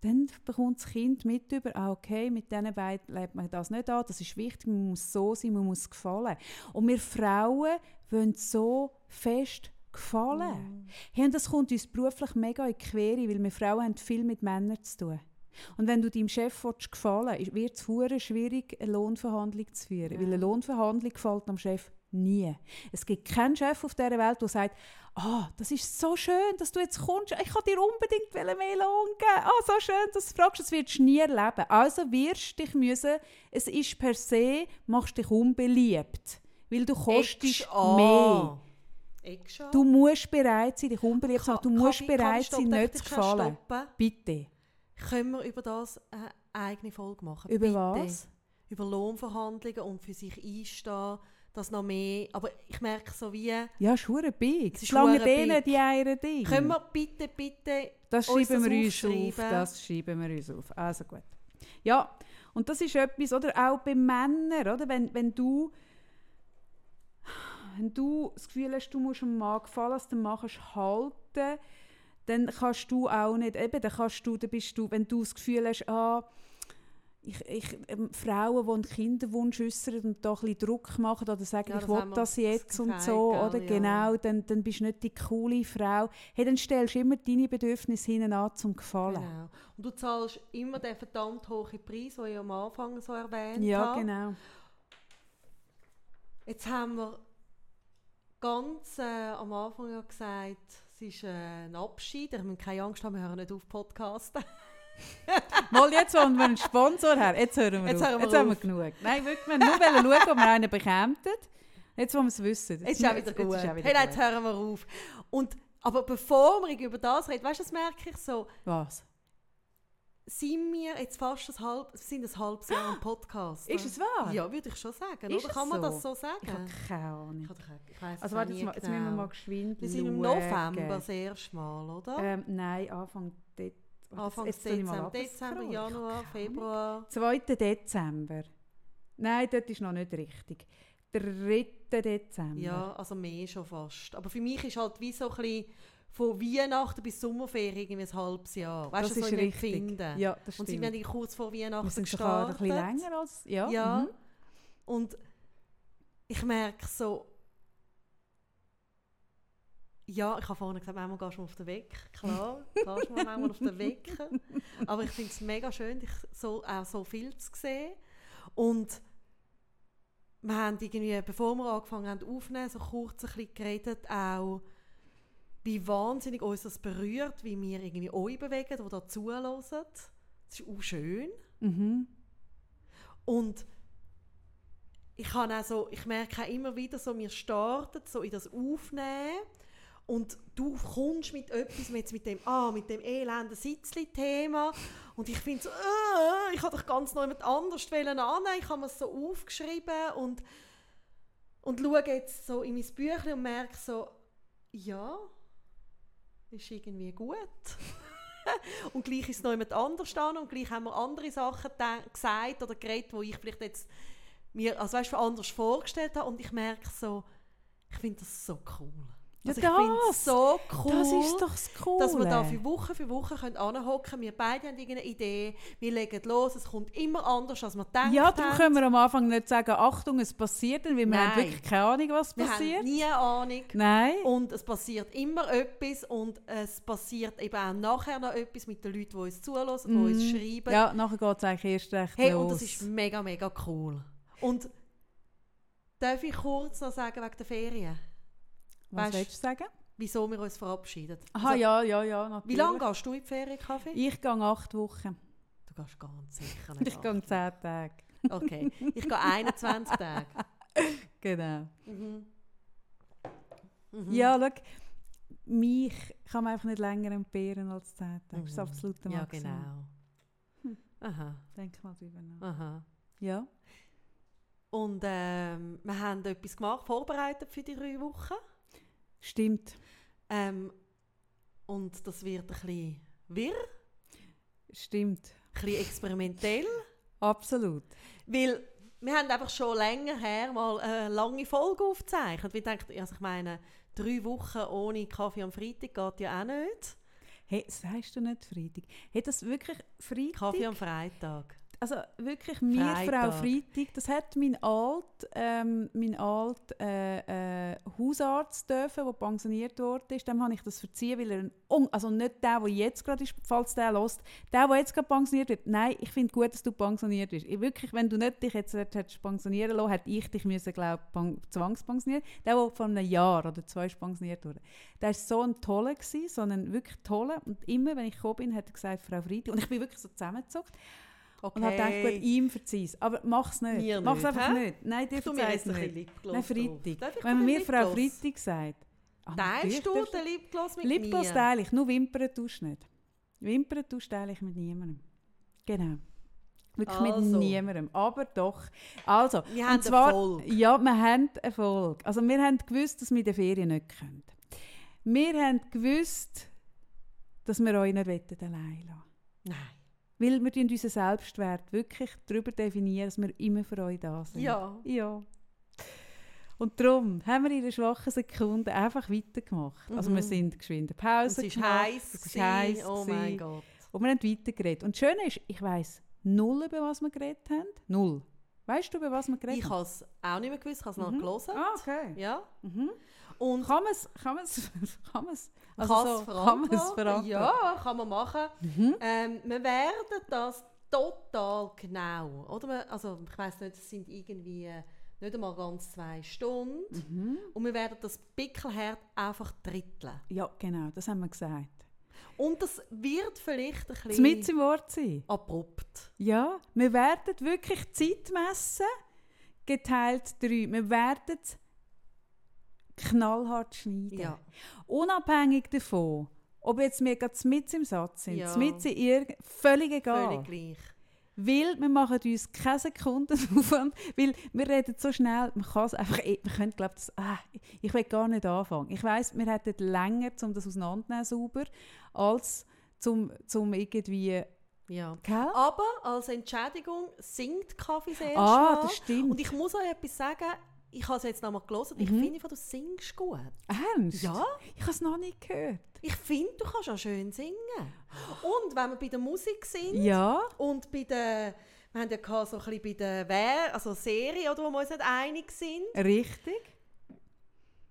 Speaker 1: Dann bekommt das Kind mit über, ah okay, mit diesen Beinen lebt man das nicht an, das ist wichtig, man muss so sein, man muss gefallen. Und wir Frauen wollen so fest gefallen.
Speaker 2: Mhm.
Speaker 1: Hey, und das kommt uns beruflich mega in die Quere, weil wir Frauen haben viel mit Männern zu tun. Und wenn du deinem Chef willst gefallen willst, wird es verdammt schwierig, eine Lohnverhandlung zu führen.
Speaker 2: Ja.
Speaker 1: Weil eine Lohnverhandlung gefällt am Chef nie. Es gibt keinen Chef auf dieser Welt, der sagt, ah, das ist so schön, dass du jetzt kommst, ich kann dir unbedingt mehr Lohn geben. Ah, so schön, dass du fragst, das wirst du nie erleben. Also wirst du dich müssen, es ist per se, machst dich unbeliebt. Weil du kostest mehr. Du musst bereit sein, dich unbeliebt zu machen. Du musst bereit sein, nicht zu gefallen. Bitte.
Speaker 2: Können wir über das eine eigene Folge machen?
Speaker 1: Über
Speaker 2: Bitte.
Speaker 1: was?
Speaker 2: Über Lohnverhandlungen und für sich einstehen, das noch mehr. Aber ich merke so wie,
Speaker 1: Ja, verdammt big. Schlange denen, die Eier Ding.
Speaker 2: können wir bitte, bitte
Speaker 1: Das schreiben wir uns auf. Das schreiben wir uns auf. Also gut. Ja, und das ist etwas, oder auch bei Männern, oder? Wenn, wenn du wenn du das Gefühl hast, du musst einem Mann gefallen, dass du kannst halten dann kannst du auch nicht, eben, dann kannst du, dann bist du, wenn du das Gefühl hast, ah, ich, ich, ähm, Frauen, die einen Kinderwunsch äußern und da ein bisschen Druck machen oder sagen,
Speaker 2: Ja,
Speaker 1: ich
Speaker 2: das
Speaker 1: will das jetzt und
Speaker 2: gesagt,
Speaker 1: so, oder
Speaker 2: ja.
Speaker 1: genau, dann, dann bist du nicht die coole Frau. Hey, dann stellst du immer deine Bedürfnisse hinten an zum Gefallen.
Speaker 2: Genau. Und du zahlst immer den verdammt hohen Preis, den ich am Anfang so erwähnt
Speaker 1: Ja,
Speaker 2: habe.
Speaker 1: genau.
Speaker 2: Jetzt haben wir ganz äh, am Anfang ja gesagt, es ist äh, ein Abschied. Wir müssen keine Angst haben, wir hören nicht auf Podcasten.
Speaker 1: Mal jetzt wollen wir einen Sponsor haben. Jetzt hören wir
Speaker 2: Jetzt
Speaker 1: auf.
Speaker 2: hören wir
Speaker 1: jetzt haben wir
Speaker 2: auf.
Speaker 1: genug. Nein, wirklich, wir nur schauen, ob wir einen bekämen. Jetzt wollen wir es wissen.
Speaker 2: Jetzt ist auch wieder gut.
Speaker 1: Jetzt wieder
Speaker 2: hey, nein, jetzt
Speaker 1: gut.
Speaker 2: hören wir auf. Und, aber bevor wir über das reden, weißt du, das merke ich so,
Speaker 1: Was?
Speaker 2: Sind wir jetzt fast ein, halb, sind ein halbes Jahr im Podcast.
Speaker 1: Ist es wahr?
Speaker 2: Ja, würde ich schon sagen.
Speaker 1: Ist
Speaker 2: oder
Speaker 1: es
Speaker 2: kann man
Speaker 1: so?
Speaker 2: das so sagen?
Speaker 1: Ich habe keine Ahnung.
Speaker 2: Ich, doch- ich weiss
Speaker 1: Also warte, jetzt, mal- jetzt müssen wir
Speaker 2: genau.
Speaker 1: mal geschwind
Speaker 2: Wir sind im. November das erste Mal, oder?
Speaker 1: Ähm, nein, Anfang De
Speaker 2: Anfang Dezember, Dezember, Januar,
Speaker 1: keine.
Speaker 2: Februar.
Speaker 1: 2. Dezember. Nein, dort ist noch nicht richtig. 3. Dezember.
Speaker 2: Ja, also mehr schon fast. Aber für mich ist halt wie so ein bisschen von Weihnachten bis Sommerferien irgendwie ein halbes Jahr. Weißt
Speaker 1: das
Speaker 2: du, so
Speaker 1: ist richtig.
Speaker 2: Empfinden.
Speaker 1: Ja, das
Speaker 2: Und sie
Speaker 1: stimmt.
Speaker 2: werden kurz vor Weihnachten
Speaker 1: Wir sind sogar ein
Speaker 2: gestartet.
Speaker 1: bisschen länger als... Ja.
Speaker 2: Ja.
Speaker 1: Mhm.
Speaker 2: Und ich merke so, ja, ich habe vorhin gesagt, manchmal gehst du mal auf den Weg. Klar, gehst du mal manchmal auf den Weg. Aber ich finde es mega schön, dich so, auch so viel zu sehen. Und wir haben irgendwie, bevor wir angefangen haben aufzunehmen, so kurz ein bisschen geredet, auch wie wahnsinnig uns das berührt, wie wir irgendwie euch bewegen, die da zuhören. Das ist auch schön.
Speaker 1: Mhm.
Speaker 2: Und ich, habe auch so, ich merke auch immer wieder, so, wir starten so in das Aufnehmen und du kommst mit etwas, jetzt mit dem, ah, mit dem elenden Sitzli-Thema und ich finde so, äh, ich habe doch ganz neu mit anders wollen annehmen. ich habe mir es so aufgeschrieben und, und schaue jetzt so in mein Büchlein und merke so, ja, ist irgendwie gut. und gleich ist noch jemand anders da und gleich haben wir andere Sachen gesagt oder geredet, wo ich vielleicht jetzt mir also weißt, anders vorgestellt habe und ich merke so, ich finde das so cool.
Speaker 1: Ja,
Speaker 2: Also ich finde es
Speaker 1: das!
Speaker 2: so cool,
Speaker 1: Das ist doch das Coole.
Speaker 2: dass wir da für Woche für Woche können anhocken können. Wir beide haben irgendeine Idee, wir legen los, es kommt immer anders, als wir gedacht
Speaker 1: Ja, darum
Speaker 2: haben.
Speaker 1: können wir am Anfang nicht sagen, Achtung, es passiert, denn weil wir
Speaker 2: Nein.
Speaker 1: haben wirklich keine Ahnung, was
Speaker 2: wir
Speaker 1: passiert.
Speaker 2: haben nie eine Ahnung.
Speaker 1: Nein.
Speaker 2: Und es passiert immer etwas und es passiert eben auch nachher noch etwas mit den Leuten, die uns zuhören, die uns
Speaker 1: Mhm.
Speaker 2: schreiben.
Speaker 1: Ja, nachher geht es eigentlich erst recht
Speaker 2: Hey,
Speaker 1: los.
Speaker 2: und das ist mega, mega cool. Und darf ich kurz noch sagen wegen der Ferien,
Speaker 1: Was
Speaker 2: weißt-
Speaker 1: willst du sagen?
Speaker 2: wieso wir uns verabschieden?
Speaker 1: Aha,
Speaker 2: Also,
Speaker 1: ja, ja, ja, natürlich.
Speaker 2: Wie lange gehst du in die Ferien, Kaffee?
Speaker 1: Ich gehe acht Wochen.
Speaker 2: Du gehst ganz sicher nicht.
Speaker 1: Ich gehe zehn Tage.
Speaker 2: Okay, ich gehe 21 Tage.
Speaker 1: Genau.
Speaker 2: Mhm. Mhm.
Speaker 1: Ja, schau, mich kann man einfach nicht länger entbehren als zehn Tage. Das ist das
Speaker 2: Mhm.
Speaker 1: absolute
Speaker 2: Ja,
Speaker 1: Maximum.
Speaker 2: genau.
Speaker 1: Hm.
Speaker 2: Aha,
Speaker 1: Denk mal drüber nach.
Speaker 2: aha.
Speaker 1: Ja.
Speaker 2: Und ähm, wir haben etwas gemacht, vorbereitet für die drei Wochen.
Speaker 1: Stimmt.
Speaker 2: Ähm, und das wird ein bisschen wirr,
Speaker 1: Stimmt.
Speaker 2: ein bisschen experimentell.
Speaker 1: Absolut.
Speaker 2: Weil wir haben einfach schon länger her mal eine lange Folge aufgezeichnet. Wir denken, also ich meine, drei Wochen ohne Kaffee am Freitag geht ja auch nicht.
Speaker 1: Hey, das sagst du nicht Freitag. Hey, das wirklich Freitag?
Speaker 2: Kaffee am Freitag.
Speaker 1: Also wirklich, mir, Frau
Speaker 2: Freitag.
Speaker 1: Freitag, das hat mein alt, ähm, mein alt äh, äh, Hausarzt dürfen, der pensioniert worden ist. Dem habe ich das verziehen, weil er, un also nicht der, der jetzt gerade ist, falls der lässt, der, der jetzt gerade pensioniert wird. Nein, ich finde gut, dass du pensioniert bist. Ich, wirklich, wenn du nicht dich jetzt hättest pensionieren lassen, hätte ich dich müssen, glaub, pen zwangspensionieren. Der, der vor einem Jahr oder zwei ist pensioniert wurde. Der war so ein toller, gewesen, so ein wirklich toller. Und immer, wenn ich gekommen bin, hat er gesagt, Frau Freitag. Und ich bin wirklich so zusammengezuckt.
Speaker 2: Okay.
Speaker 1: Und habe gedacht, gut, ihm verzeih's. Aber mach's nicht.
Speaker 2: Mir
Speaker 1: mach's
Speaker 2: nicht,
Speaker 1: einfach
Speaker 2: hä?
Speaker 1: nicht. Nein, dir
Speaker 2: ein bisschen
Speaker 1: nicht.
Speaker 2: Lipgloss
Speaker 1: Nein. Freitag. Wenn man mir Frau
Speaker 2: Lipgloss?
Speaker 1: Freitag sagt. ah,
Speaker 2: Teilst du den Lipgloss mit
Speaker 1: Lipgloss
Speaker 2: mir?
Speaker 1: teile ich, nur Wimpern tust du nicht. Wimpern tust teile ich mit niemandem. Genau. Wirklich mit
Speaker 2: Also.
Speaker 1: niemandem. Aber doch. Also,
Speaker 2: Wir
Speaker 1: und
Speaker 2: haben
Speaker 1: zwar,
Speaker 2: Erfolg.
Speaker 1: Ja, wir haben Erfolg. Also wir haben gewusst, dass wir in den Ferien nicht können. Wir haben gewusst, dass wir euch nicht allein lassen
Speaker 2: Nein.
Speaker 1: Weil wir unseren Selbstwert wirklich darüber definieren, dass wir immer für euch da sind.
Speaker 2: Ja.
Speaker 1: Ja. Und darum haben wir in der schwachen Sekunde einfach weitergemacht. Also
Speaker 2: Mhm.
Speaker 1: wir sind geschwind Pause
Speaker 2: es ist
Speaker 1: gemacht.
Speaker 2: heiß.
Speaker 1: Es ist
Speaker 2: gewesen.
Speaker 1: heiß.
Speaker 2: Oh mein
Speaker 1: gewesen.
Speaker 2: Gott.
Speaker 1: Und wir haben weitergeredet. Und das Schöne ist, ich weiss null, über was wir geredet haben. Null. Weißt du, über was wir geredet
Speaker 2: Ich
Speaker 1: haben?
Speaker 2: habe es auch nicht mehr gewusst, ich habe es noch
Speaker 1: Mhm.
Speaker 2: gelesen.
Speaker 1: Ah, okay.
Speaker 2: Ja.
Speaker 1: Mhm.
Speaker 2: Und
Speaker 1: Kann man es, kann man es, kann man es,
Speaker 2: man
Speaker 1: also so, kann
Speaker 2: verantworten.
Speaker 1: verantworten?
Speaker 2: Ja, kann man machen.
Speaker 1: Mhm.
Speaker 2: Ähm, wir werden das total genau, oder? Also ich weiß nicht, es sind irgendwie nicht einmal ganz zwei Stunden.
Speaker 1: Mhm.
Speaker 2: Und wir werden das Pickelherd einfach dritteln.
Speaker 1: Ja, genau, das haben wir gesagt.
Speaker 2: Und das wird vielleicht ein bisschen
Speaker 1: mit im Wort sein.
Speaker 2: abrupt.
Speaker 1: Ja, wir werden wirklich Zeit messen, geteilt drei. Wir werden knallhart schneiden.
Speaker 2: Ja.
Speaker 1: Unabhängig davon, ob jetzt wir gerade mit im Satz sind,
Speaker 2: Ja.
Speaker 1: mit in irgend völlig egal.
Speaker 2: Völlig gleich.
Speaker 1: Weil wir machen uns keine Sekunden Aufwand, weil wir reden so schnell, man kann es einfach, eh- wir können glaube das, ah, ich will gar nicht anfangen. Ich weiß, wir hätten länger, um das auseinanderzunehmen, sauber, als zum, zum irgendwie,
Speaker 2: Ja.
Speaker 1: gell?
Speaker 2: Aber als Entschädigung singt Kaffee sehr
Speaker 1: Ah,
Speaker 2: mal.
Speaker 1: das stimmt.
Speaker 2: Und ich muss euch etwas sagen, ich habe es jetzt nochmal gelesen, ich
Speaker 1: Mhm.
Speaker 2: finde, du singst gut.
Speaker 1: Ernst?
Speaker 2: Ja.
Speaker 1: Ich habe es noch nicht gehört.
Speaker 2: Ich finde, du kannst auch schön singen. Und wenn wir bei der Musik sind
Speaker 1: Ja,
Speaker 2: und bei der, wir haben ja so ein bisschen bei der Wer also Serie, oder, wo wir uns nicht einig sind.
Speaker 1: richtig.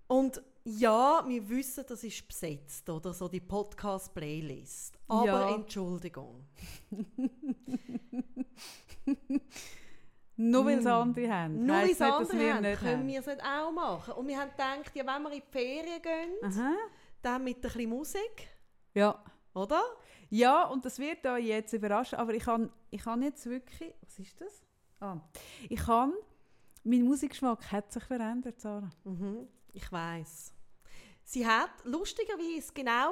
Speaker 2: Und ja, wir wissen, das ist besetzt, oder so die Podcast-Playlist. Aber
Speaker 1: Ja.
Speaker 2: Entschuldigung.
Speaker 1: Nur weil es andere haben.
Speaker 2: Mm. Nur weil es andere
Speaker 1: wir
Speaker 2: haben,
Speaker 1: nicht
Speaker 2: können
Speaker 1: haben.
Speaker 2: wir es nicht auch machen. Und wir haben gedacht, ja, wenn wir in die Ferien gehen,
Speaker 1: Aha.
Speaker 2: dann mit ein bisschen Musik,
Speaker 1: Ja.
Speaker 2: oder?
Speaker 1: ja, und das wird euch jetzt überraschen, aber ich kann, ich kann jetzt wirklich, was ist das? Ah. Ich kann, mein Musikgeschmack hat sich verändert, Sarah.
Speaker 2: Mhm, ich weiß. Sie hat lustigerweise genau,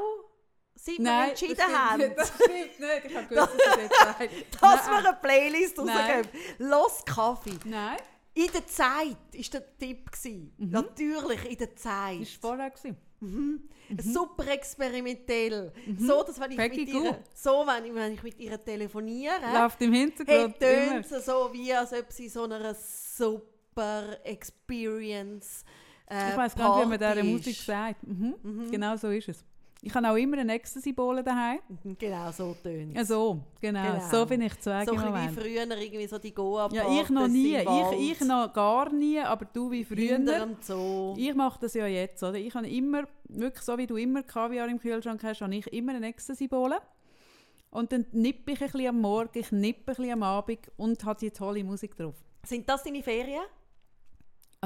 Speaker 2: seit wir
Speaker 1: Nein,
Speaker 2: entschieden
Speaker 1: das
Speaker 2: haben,
Speaker 1: nicht, Das stimmt nicht. Ich habe gewusst, dass sagst.
Speaker 2: dass wir eine Playlist rausgeben. Los Kaffee.
Speaker 1: Nein,
Speaker 2: In der Zeit war der Tipp. gewesen.
Speaker 1: Mhm.
Speaker 2: Natürlich in der
Speaker 1: das
Speaker 2: Zeit.
Speaker 1: war vorher. gewesen.
Speaker 2: Super experimentell. So, dass wenn ich,
Speaker 1: Peggy
Speaker 2: mit ihr,
Speaker 1: Gou.
Speaker 2: so, wenn ich, wenn ich mit ihr telefoniere,
Speaker 1: Läuft im
Speaker 2: hey,
Speaker 1: Hintergrund immer.
Speaker 2: tönt so, wie als ob sie so einer super Experience äh,
Speaker 1: Ich weiß gar nicht, wie man dieser. Musik sagt. Mhm. Genau so ist es. Ich habe auch immer eine Ecstasy-Bohle daheim.
Speaker 2: Mhm, Genau, so tönt
Speaker 1: Ja, so, genau.
Speaker 2: Genau.
Speaker 1: So bin ich zu Wege
Speaker 2: So
Speaker 1: im Moment.
Speaker 2: wie früher, irgendwie so die goa
Speaker 1: Ja, ich noch nie. Ich, ich noch gar nie, aber du wie früher.
Speaker 2: Zoo.
Speaker 1: Ich mache das ja jetzt, oder? Ich habe immer, wirklich so wie du immer Kaviar im Kühlschrank hast, habe ich immer eine Ecstasy-Bohle. Und dann nippe ich ein bisschen am Morgen, ich nippe ein bisschen am Abend und habe die tolle Musik drauf.
Speaker 2: Sind das deine Ferien?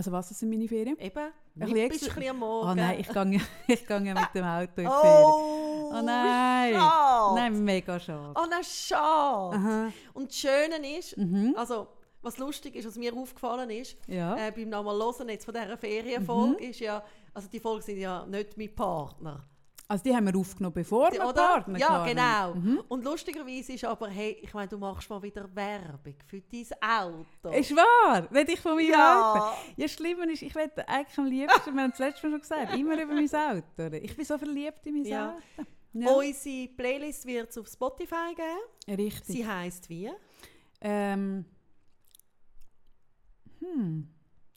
Speaker 1: Also was sind meine Ferien?
Speaker 2: Eben.
Speaker 1: Ein bisschen
Speaker 2: bisschen am Morgen.
Speaker 1: Oh nein, ich gehe, ich gehe mit dem Auto in die Ferien.
Speaker 2: Oh,
Speaker 1: Oh nein.
Speaker 2: Schade.
Speaker 1: Nein, mega schade.
Speaker 2: Oh nein, schade.
Speaker 1: Aha.
Speaker 2: Und das Schöne ist,
Speaker 1: Mhm.
Speaker 2: also was lustig ist, was mir aufgefallen ist,
Speaker 1: Ja.
Speaker 2: äh, beim nochmal hören jetzt von dieser Ferienfolge, ist ja, also die Folgen sind ja nicht mit Partner.
Speaker 1: Also die haben wir aufgenommen, bevor wir
Speaker 2: Oder?
Speaker 1: Partner
Speaker 2: ja, genau.
Speaker 1: Mhm.
Speaker 2: Und lustigerweise ist aber, hey, ich meine, du machst mal wieder Werbung für dein Auto.
Speaker 1: Ist wahr? Will ich von meinem
Speaker 2: Ja.
Speaker 1: Auto? Ja, das Schlimme ist, ich will eigentlich am liebsten, wir haben das letzte Mal schon gesagt, immer über mein Auto. Ich bin so verliebt in mein
Speaker 2: Ja.
Speaker 1: Auto. Ja.
Speaker 2: Unsere Playlist wird es auf Spotify geben.
Speaker 1: Richtig.
Speaker 2: Sie heisst wie?
Speaker 1: Ähm. Hm.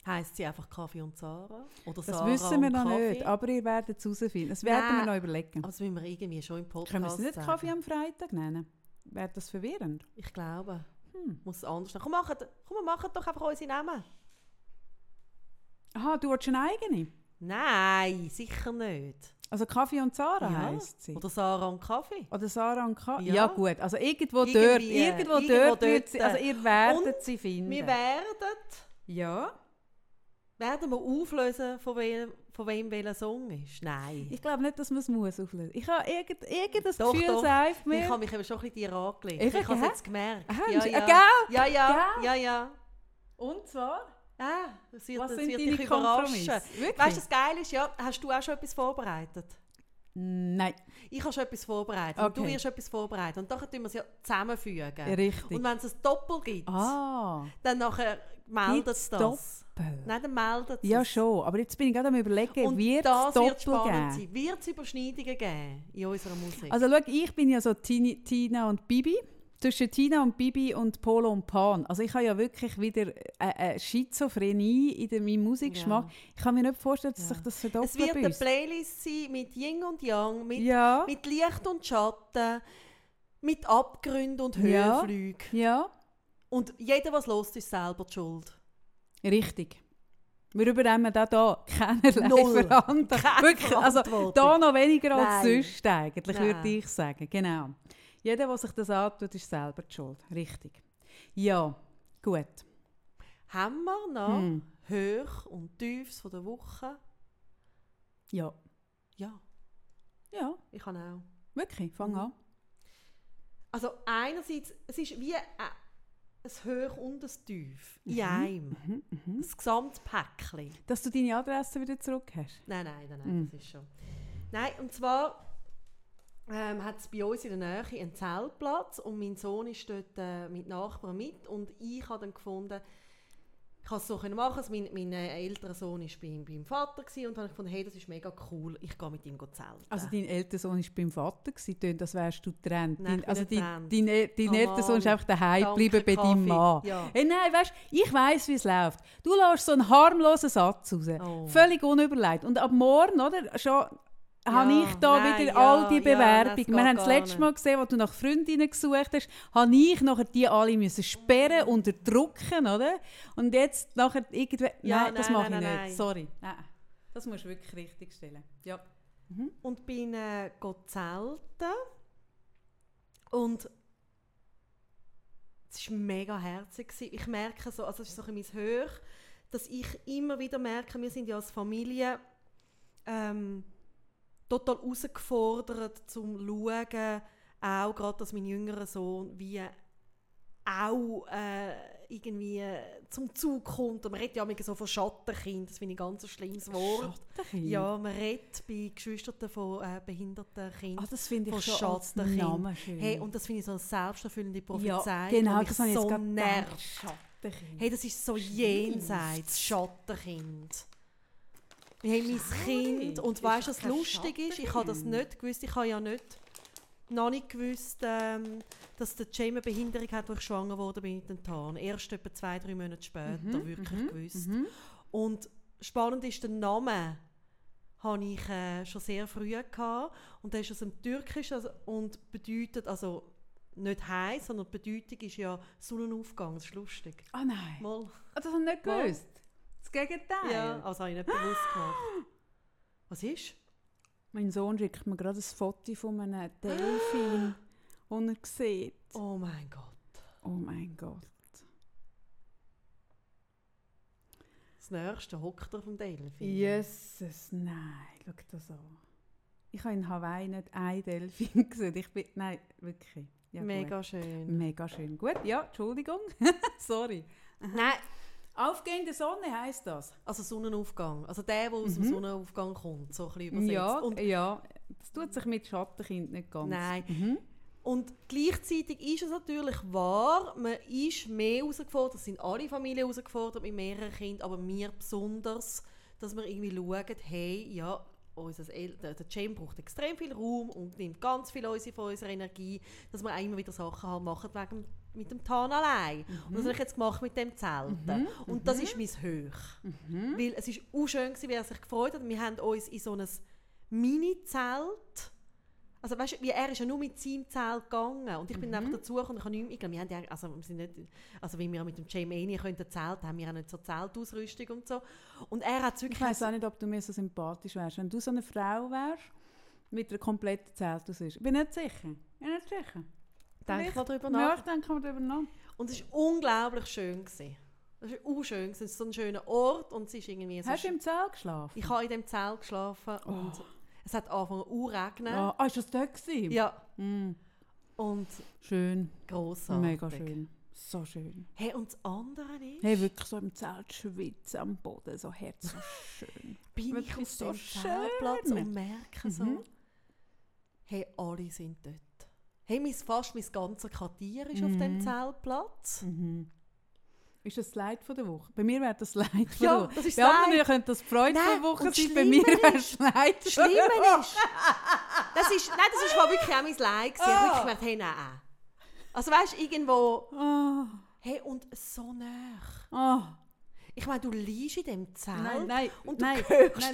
Speaker 2: Heisst sie einfach Kaffee und Sarah? Oder
Speaker 1: Das
Speaker 2: Sarah
Speaker 1: wissen wir noch
Speaker 2: Kaffee?
Speaker 1: nicht, aber ihr werdet es herausfinden. Das werden
Speaker 2: Nein.
Speaker 1: wir noch überlegen.
Speaker 2: Aber das müssen wir irgendwie schon im Podcast
Speaker 1: Können wir es nicht
Speaker 2: sagen.
Speaker 1: Kaffee am Freitag nennen? Wäre das verwirrend?
Speaker 2: Ich glaube.
Speaker 1: Hm.
Speaker 2: Muss es anders sein. Komm, machen, komm, wir machen doch einfach unsere Namen.
Speaker 1: Aha, du willst eine eigene?
Speaker 2: Nein, sicher nicht.
Speaker 1: Also Kaffee und Sarah
Speaker 2: Ja.
Speaker 1: heisst sie.
Speaker 2: Oder Sarah und Kaffee.
Speaker 1: Oder Sarah und Kaffee.
Speaker 2: Ja.
Speaker 1: Ja. gut, also irgendwo dort,
Speaker 2: Irgendwie,
Speaker 1: irgendwo,
Speaker 2: irgendwo
Speaker 1: dort, wird sie,
Speaker 2: dort.
Speaker 1: also ihr werdet
Speaker 2: Und
Speaker 1: sie finden.
Speaker 2: Wir werden,
Speaker 1: ja.
Speaker 2: Werden wir auflösen, von wem, von wem welcher Song ist. Nein.
Speaker 1: Ich glaube nicht, dass man es muss auflösen. Ich habe irgend, irgendein
Speaker 2: Doch,
Speaker 1: Gefühl,
Speaker 2: doch.
Speaker 1: sagt
Speaker 2: Ich
Speaker 1: mir.
Speaker 2: habe mich eben schon ein bisschen dir angelegt.
Speaker 1: Eben,
Speaker 2: ich habe es jetzt gemerkt.
Speaker 1: Ah,
Speaker 2: ja, ja. ja, ja, ja, ja.
Speaker 1: Und zwar?
Speaker 2: Ah, es wird,
Speaker 1: Was sind
Speaker 2: wird
Speaker 1: deine
Speaker 2: dich überraschen. Weißt du, das Geile ist ja, hast du auch schon etwas vorbereitet?
Speaker 1: Nein,
Speaker 2: Ich habe schon etwas vorbereitet und du
Speaker 1: Okay.
Speaker 2: wirst etwas vorbereitet. Und dann tun wir es ja zusammenfügen.
Speaker 1: richtig.
Speaker 2: Und wenn es ein Doppel gibt,
Speaker 1: ah,
Speaker 2: dann nachher meldet es das.
Speaker 1: Doppel?
Speaker 2: Nein, dann meldet es.
Speaker 1: Ja, schon. Aber jetzt bin ich gerade am überlegen,
Speaker 2: Und
Speaker 1: wird es
Speaker 2: das
Speaker 1: Doppel
Speaker 2: wird spannend
Speaker 1: geben?
Speaker 2: Wird es Überschneidungen geben in unserer Musik?
Speaker 1: Also schau, ich bin ja so Tini, Tina und Bibi. Zwischen Tina und Bibi und Polo und Pan. Also ich habe ja wirklich wieder eine, eine Schizophrenie in meinem Musikgeschmack. Ich kann mir nicht vorstellen, dass
Speaker 2: Ja.
Speaker 1: sich das
Speaker 2: es
Speaker 1: verdoppelt
Speaker 2: wird
Speaker 1: bei
Speaker 2: eine. Playlist sein mit Yin und Yang, mit,
Speaker 1: Ja,
Speaker 2: mit Licht und Schatten, mit Abgründen und
Speaker 1: Ja.
Speaker 2: Höhenflügen.
Speaker 1: ja,
Speaker 2: Und jeder, was los ist, selber die Schuld.
Speaker 1: richtig. Wir übernehmen da, da keinerlei
Speaker 2: Null.
Speaker 1: Verantwortung.
Speaker 2: Keine
Speaker 1: Wirklich, also da noch weniger als
Speaker 2: Nein.
Speaker 1: sonst eigentlich, würde ich sagen. Genau. Jeder, der sich das antut, ist selber die Schuld. Richtig. Ja, gut.
Speaker 2: Haben wir noch
Speaker 1: Hm.
Speaker 2: Höch und Tiefs von der Woche?
Speaker 1: Ja.
Speaker 2: Ja,
Speaker 1: Ja.
Speaker 2: ich kann auch.
Speaker 1: Wirklich, fang
Speaker 2: Mhm.
Speaker 1: an.
Speaker 2: Also einerseits, es ist wie ein, ein Hoch und ein Tief in einem.
Speaker 1: Mhm, mhm.
Speaker 2: Das Gesamtpäckchen.
Speaker 1: Dass du deine Adresse wieder zurück hast.
Speaker 2: Nein, nein, nein, nein
Speaker 1: Mm.
Speaker 2: das ist schon. Nein, und zwar ähm, hat es bei uns in der Nähe einen Zeltplatz und mein Sohn ist dort äh, mit Nachbarn mit und ich habe dann gefunden, ich kann es so können machen. Also mein, mein äh, älterer Sohn war beim, beim Vater gewesen, und dann habe ich gefunden, hey, das ist mega cool, ich gehe mit ihm zelten.
Speaker 1: Also dein älterer Sohn war beim Vater, gewesen, als wärst du getrennt.
Speaker 2: Nein,
Speaker 1: Dein, also dein, dein, El- dein älterer Sohn ist einfach daheim geblieben bei deinem. Mann.
Speaker 2: Ja.
Speaker 1: Hey, nein, weißt, ich weiss, wie es läuft. Du lässt so einen harmlosen Satz raus.
Speaker 2: Oh.
Speaker 1: Völlig unüberlegt. Und ab morgen, oder, schon habe ich da
Speaker 2: nein,
Speaker 1: wieder
Speaker 2: ja,
Speaker 1: all die
Speaker 2: ja,
Speaker 1: Bewerbungen.
Speaker 2: das
Speaker 1: Wir haben das letzte. Mal gesehen, als du nach Freundinnen gesucht hast, habe ich nachher die alle müssen sperren, unterdrücken, oder? Und jetzt nachher irgendwie...
Speaker 2: Ja,
Speaker 1: nein, das mache
Speaker 2: nein,
Speaker 1: ich
Speaker 2: nein,
Speaker 1: nicht. Sorry. Nein. Das musst du wirklich richtig stellen. Ja.
Speaker 2: und bin äh, zelten und es war mega herzig. Ich merke so, also es ist so ein bisschen mein Hoch, dass ich immer wieder merke, wir sind ja als Familie ähm, total herausgefordert zum Schauen, auch gerade, dass mein jüngerer Sohn wie auch äh, irgendwie äh, zum Zug kommt. Und man redet ja immer so von Schattenkind, das finde ich ein ganz schlimmes Wort.
Speaker 1: Schattenkind?
Speaker 2: Ja, man redet bei Geschwistern von äh, behinderten Kindern.
Speaker 1: Ah, das finde
Speaker 2: Von
Speaker 1: ich schon als
Speaker 2: Schattenkind.
Speaker 1: Namen schön.
Speaker 2: Hey, und das finde ich so eine selbsterfüllende
Speaker 1: ja,
Speaker 2: Prophezeiung,
Speaker 1: genau,
Speaker 2: die mich
Speaker 1: das
Speaker 2: so nervt. Hey, das ist so jenseits Schattenkind. Wir haben mein. Kind und weißt du, was lustig ist? Ich habe das nicht gewusst. Ich habe ja nicht, noch nicht gewusst, ähm, dass der Jamie eine Behinderung hat, als ich schwanger wurde bin mit dem Tarn. Erst etwa zwei, drei Monate später
Speaker 1: Mhm,
Speaker 2: wirklich
Speaker 1: mhm,
Speaker 2: gewusst.
Speaker 1: mhm.
Speaker 2: Und spannend ist, der Name habe ich äh, schon sehr früh gehabt. Und der ist aus dem Türkischen also, und bedeutet, also nicht heiß, sondern die Bedeutung ist ja Sonnenaufgang. Das ist lustig.
Speaker 1: Ah nein.
Speaker 2: Mal.
Speaker 1: Ah, das habe ich nicht gewusst. Das Gegenteil.
Speaker 2: Ja, also habe ich nicht bewusst gemacht. Was ist?
Speaker 1: Mein Sohn schickt mir gerade ein Foto von einem Delfin, den er sieht.
Speaker 2: Oh mein Gott.
Speaker 1: Oh mein Gott.
Speaker 2: Das nächste hockt er vom Delfin.
Speaker 1: Jesus, nein, schau das an. Ich habe in Hawaii nicht ein Delfin gesehen. Ich bin, nein, wirklich. Ja,
Speaker 2: Mega
Speaker 1: Gut.
Speaker 2: schön.
Speaker 1: Mega schön. Gut, ja, Entschuldigung. Sorry.
Speaker 2: Nein,
Speaker 1: Aufgehende Sonne heisst das.
Speaker 2: also Sonnenaufgang. Also der, der aus dem
Speaker 1: Mhm.
Speaker 2: Sonnenaufgang kommt, so ein bisschen übersetzt.
Speaker 1: Ja,
Speaker 2: Und
Speaker 1: ja. Das tut sich mit Schattenkind nicht ganz.
Speaker 2: Nein.
Speaker 1: Mhm.
Speaker 2: Und gleichzeitig ist es natürlich wahr, man ist mehr herausgefordert, es sind alle Familien herausgefordert mit mehreren Kindern, aber wir besonders, dass wir irgendwie schauen, hey, ja, unser El der, Jam braucht extrem viel Raum und nimmt ganz viel von unserer Energie, dass wir auch immer wieder Sachen haben machen wegen mit dem Tan allein. Und das habe ich jetzt gemacht mit dem Zelten.
Speaker 1: Mhm,
Speaker 2: Und das ist mein Höch.
Speaker 1: Mhm.
Speaker 2: Weil es ist auch schön, gewesen, wie er sich gefreut hat. Wir haben uns in so ein Mini-Zelt also weißt du, wie er ist ja nur mit seinem Zelt gegangen und ich bin
Speaker 1: Mhm.
Speaker 2: einfach dazu und ich habe nicht, ich glaube, wir haben ja, also wir sind nicht, also wie wir mit dem Jamie eh können Zelt haben, wir haben nicht so Zeltausrüstung und so und er hat
Speaker 1: Ich
Speaker 2: wirklich
Speaker 1: weiß auch nicht, ob du mir so sympathisch wärst. Wenn du so eine Frau wärst, mit einer kompletten Zeltausrüstung. Ich bin nicht sicher. Ich bin nicht sicher.
Speaker 2: Denk mal drüber
Speaker 1: Ja,
Speaker 2: nach.
Speaker 1: ich denke mal darüber nach.
Speaker 2: und es war unglaublich schön gewesen. Es war auch schön, es ist so ein schöner Ort und es ist irgendwie so
Speaker 1: Hast du im Zelt geschlafen?
Speaker 2: ich habe in dem Zelt geschlafen und es hat angefangen zu regnen.
Speaker 1: Ah, ah, ist das dort gewesen?
Speaker 2: Ja,
Speaker 1: Mm,
Speaker 2: und
Speaker 1: schön.
Speaker 2: grossartig.
Speaker 1: Mega schön. So schön.
Speaker 2: Hey, und das andere ist,
Speaker 1: Hey, wirklich so im Zelt schwitzen am Boden, so herz so schön.
Speaker 2: bin ich auf
Speaker 1: so
Speaker 2: dem
Speaker 1: schön.
Speaker 2: Zeltplatz und merke so,
Speaker 1: Mhm.
Speaker 2: hey, alle sind dort. Hey, mein, fast mein ganzes Quartier ist auf dem
Speaker 1: Mhm.
Speaker 2: Zeltplatz.
Speaker 1: Mhm. Ist das das Leid von der Woche? Bei mir wäre das Leid von
Speaker 2: Ja,
Speaker 1: der Woche.
Speaker 2: das ist
Speaker 1: Bei
Speaker 2: das
Speaker 1: anderen
Speaker 2: Leid.
Speaker 1: könnte das Freude
Speaker 2: Nein,
Speaker 1: von der Woche
Speaker 2: und
Speaker 1: sein, bei mir wäre es das Leid
Speaker 2: Das
Speaker 1: von der
Speaker 2: Schlimme
Speaker 1: Woche.
Speaker 2: ist, das ist, nein, das ist wirklich auch mein Leid. gewesen. Ich habe wirklich gedacht, hey, nein. Also weißt du, irgendwo,
Speaker 1: Ah,
Speaker 2: hey, und so nah.
Speaker 1: ah.
Speaker 2: Ich meine, du liegst in dem Zelt
Speaker 1: Nein, nein,
Speaker 2: und du
Speaker 1: nein,
Speaker 2: hörst
Speaker 1: nein,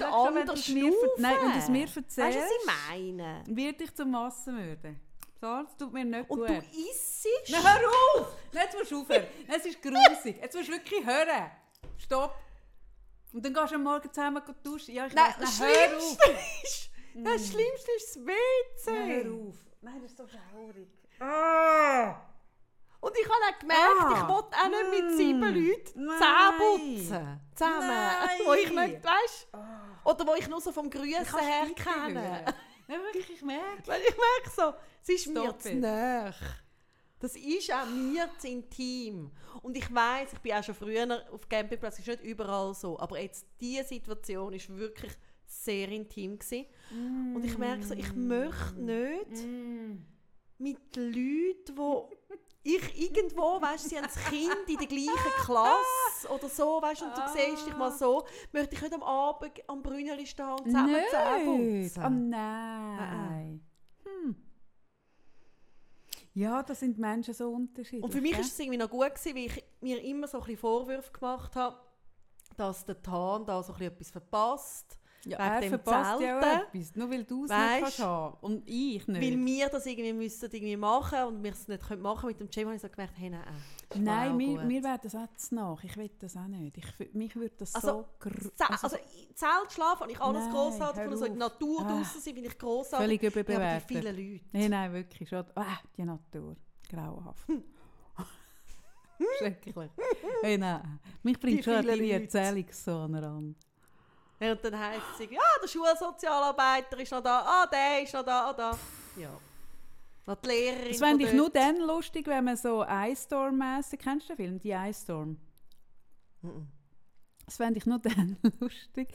Speaker 1: mir ver- Nein, du es mir
Speaker 2: Weißt du,
Speaker 1: erzählst,
Speaker 2: was ich meine?
Speaker 1: wird dich zum Massenmörder. So, das tut mir nicht
Speaker 2: Und
Speaker 1: gut.
Speaker 2: du isst
Speaker 1: Nein, hör auf! Nein, Jetzt musst du aufhören. Es ist grusig. Jetzt musst du wirklich hören. Stopp. Und dann gehst du am Morgen zusammen duschen. Ja, ich
Speaker 2: Nein, das
Speaker 1: nein, hör auf.
Speaker 2: Ist, das Schlimmste ist das WC.
Speaker 1: Nein, hör auf. Nein, das ist so schaurig. Ah!
Speaker 2: Und ich habe auch gemerkt,
Speaker 1: Ah.
Speaker 2: ich wollte auch nicht mit sieben. Leuten
Speaker 1: Nein.
Speaker 2: Zähne putzen. Zusammen.
Speaker 1: Nein.
Speaker 2: Wo ich nicht, weißt Oder wo ich nur so vom Grüßen her kenne.
Speaker 1: Ja, wirklich, ich merke.
Speaker 2: Weil ich merke so, es ist mir
Speaker 1: Stop
Speaker 2: zu
Speaker 1: it.
Speaker 2: nah. Das ist auch mir zu intim. Und ich weiß, ich bin auch schon früher auf Campingplatz, ist nicht überall so. Aber jetzt, diese Situation ist wirklich sehr intim gewesen. Und ich merke so, ich möchte nicht mit Leuten, wo ich irgendwo, weißt du, sie haben das Kind in der gleichen Klasse oder so, weißt du, und du siehst dich mal so, möchte ich nicht am Abend am Brünneli stehen und zusammen Zähne
Speaker 1: Nicht.
Speaker 2: putzen.
Speaker 1: Oh nein. Hm. Ja, da sind Menschen so unterschiedlich.
Speaker 2: Und für mich
Speaker 1: gell?
Speaker 2: ist es irgendwie noch gut gewesen, weil ich mir immer so ein bisschen Vorwürfe gemacht habe, dass der Tan da so ein bisschen etwas verpasst.
Speaker 1: Ja, er
Speaker 2: dem
Speaker 1: verpasst ja etwas. Nur weil du es nicht kannst haben. Und ich nicht.
Speaker 2: Weil wir das irgendwie müssen irgendwie machen und wir es nicht können machen mit dem Jam, habe ich so gemerkt, hey, nein, ist
Speaker 1: Nein,
Speaker 2: auch
Speaker 1: mir, wäre das jetzt nach. Ich will das auch nicht. Ich, mich würde das
Speaker 2: Also,
Speaker 1: so...
Speaker 2: Ze- also, Zelt schlafen habe ich alles
Speaker 1: Nein,
Speaker 2: grossartig gefunden, so in der. Natur
Speaker 1: Ah.
Speaker 2: draußen sein, finde ich grossartig.
Speaker 1: völlig
Speaker 2: Ja, aber die
Speaker 1: überbewertet.
Speaker 2: vielen Leute.
Speaker 1: Nein, nein, wirklich. Schon. Ah, die Natur. Grauenhaft. Schrecklich. Hey, nein. Mich bringt
Speaker 2: Die
Speaker 1: schon deine
Speaker 2: Leute.
Speaker 1: Erzählung so an.
Speaker 2: Ja, und dann heisst es irgendwie, ah, der Schulsozialarbeiter ist noch da, ah, der ist noch da, ah, da. Ja. Noch die Lehrerin
Speaker 1: Das fände ich nur dann lustig, wenn man so Ice Storm-mässig... Kennst du den Film? Die Ice Storm.
Speaker 2: Mhm.
Speaker 1: Das fände ich nur dann lustig,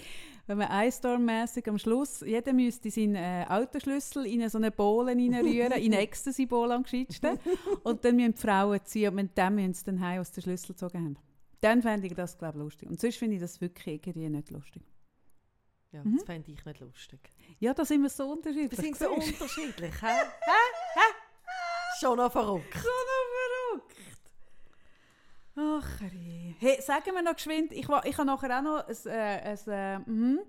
Speaker 1: wenn man Ice Storm-mässig am Schluss... Jeder müsste seinen äh, Autoschlüssel in so eine Bohle reinrühren, in eine Ecstasy-Bowl am gescheitsten. und dann müssen die Frauen ziehen und mit dem müssen sie dann heim aus den Schlüssel gezogen haben. Dann fände ich das, glaube ich, lustig. Und sonst finde ich das wirklich irgendwie nicht lustig.
Speaker 2: Ja,
Speaker 1: Mhm.
Speaker 2: das fände ich nicht lustig.
Speaker 1: Ja, da sind wir so unterschiedlich.
Speaker 2: Wir sind so unterschiedlich, hä? hä? Hä? Schon noch verrückt.
Speaker 1: So noch verrückt. Ach, herrje. hey, sagen wir noch geschwind, ich, ich habe nachher auch noch ein, äh, ein, äh, mhm,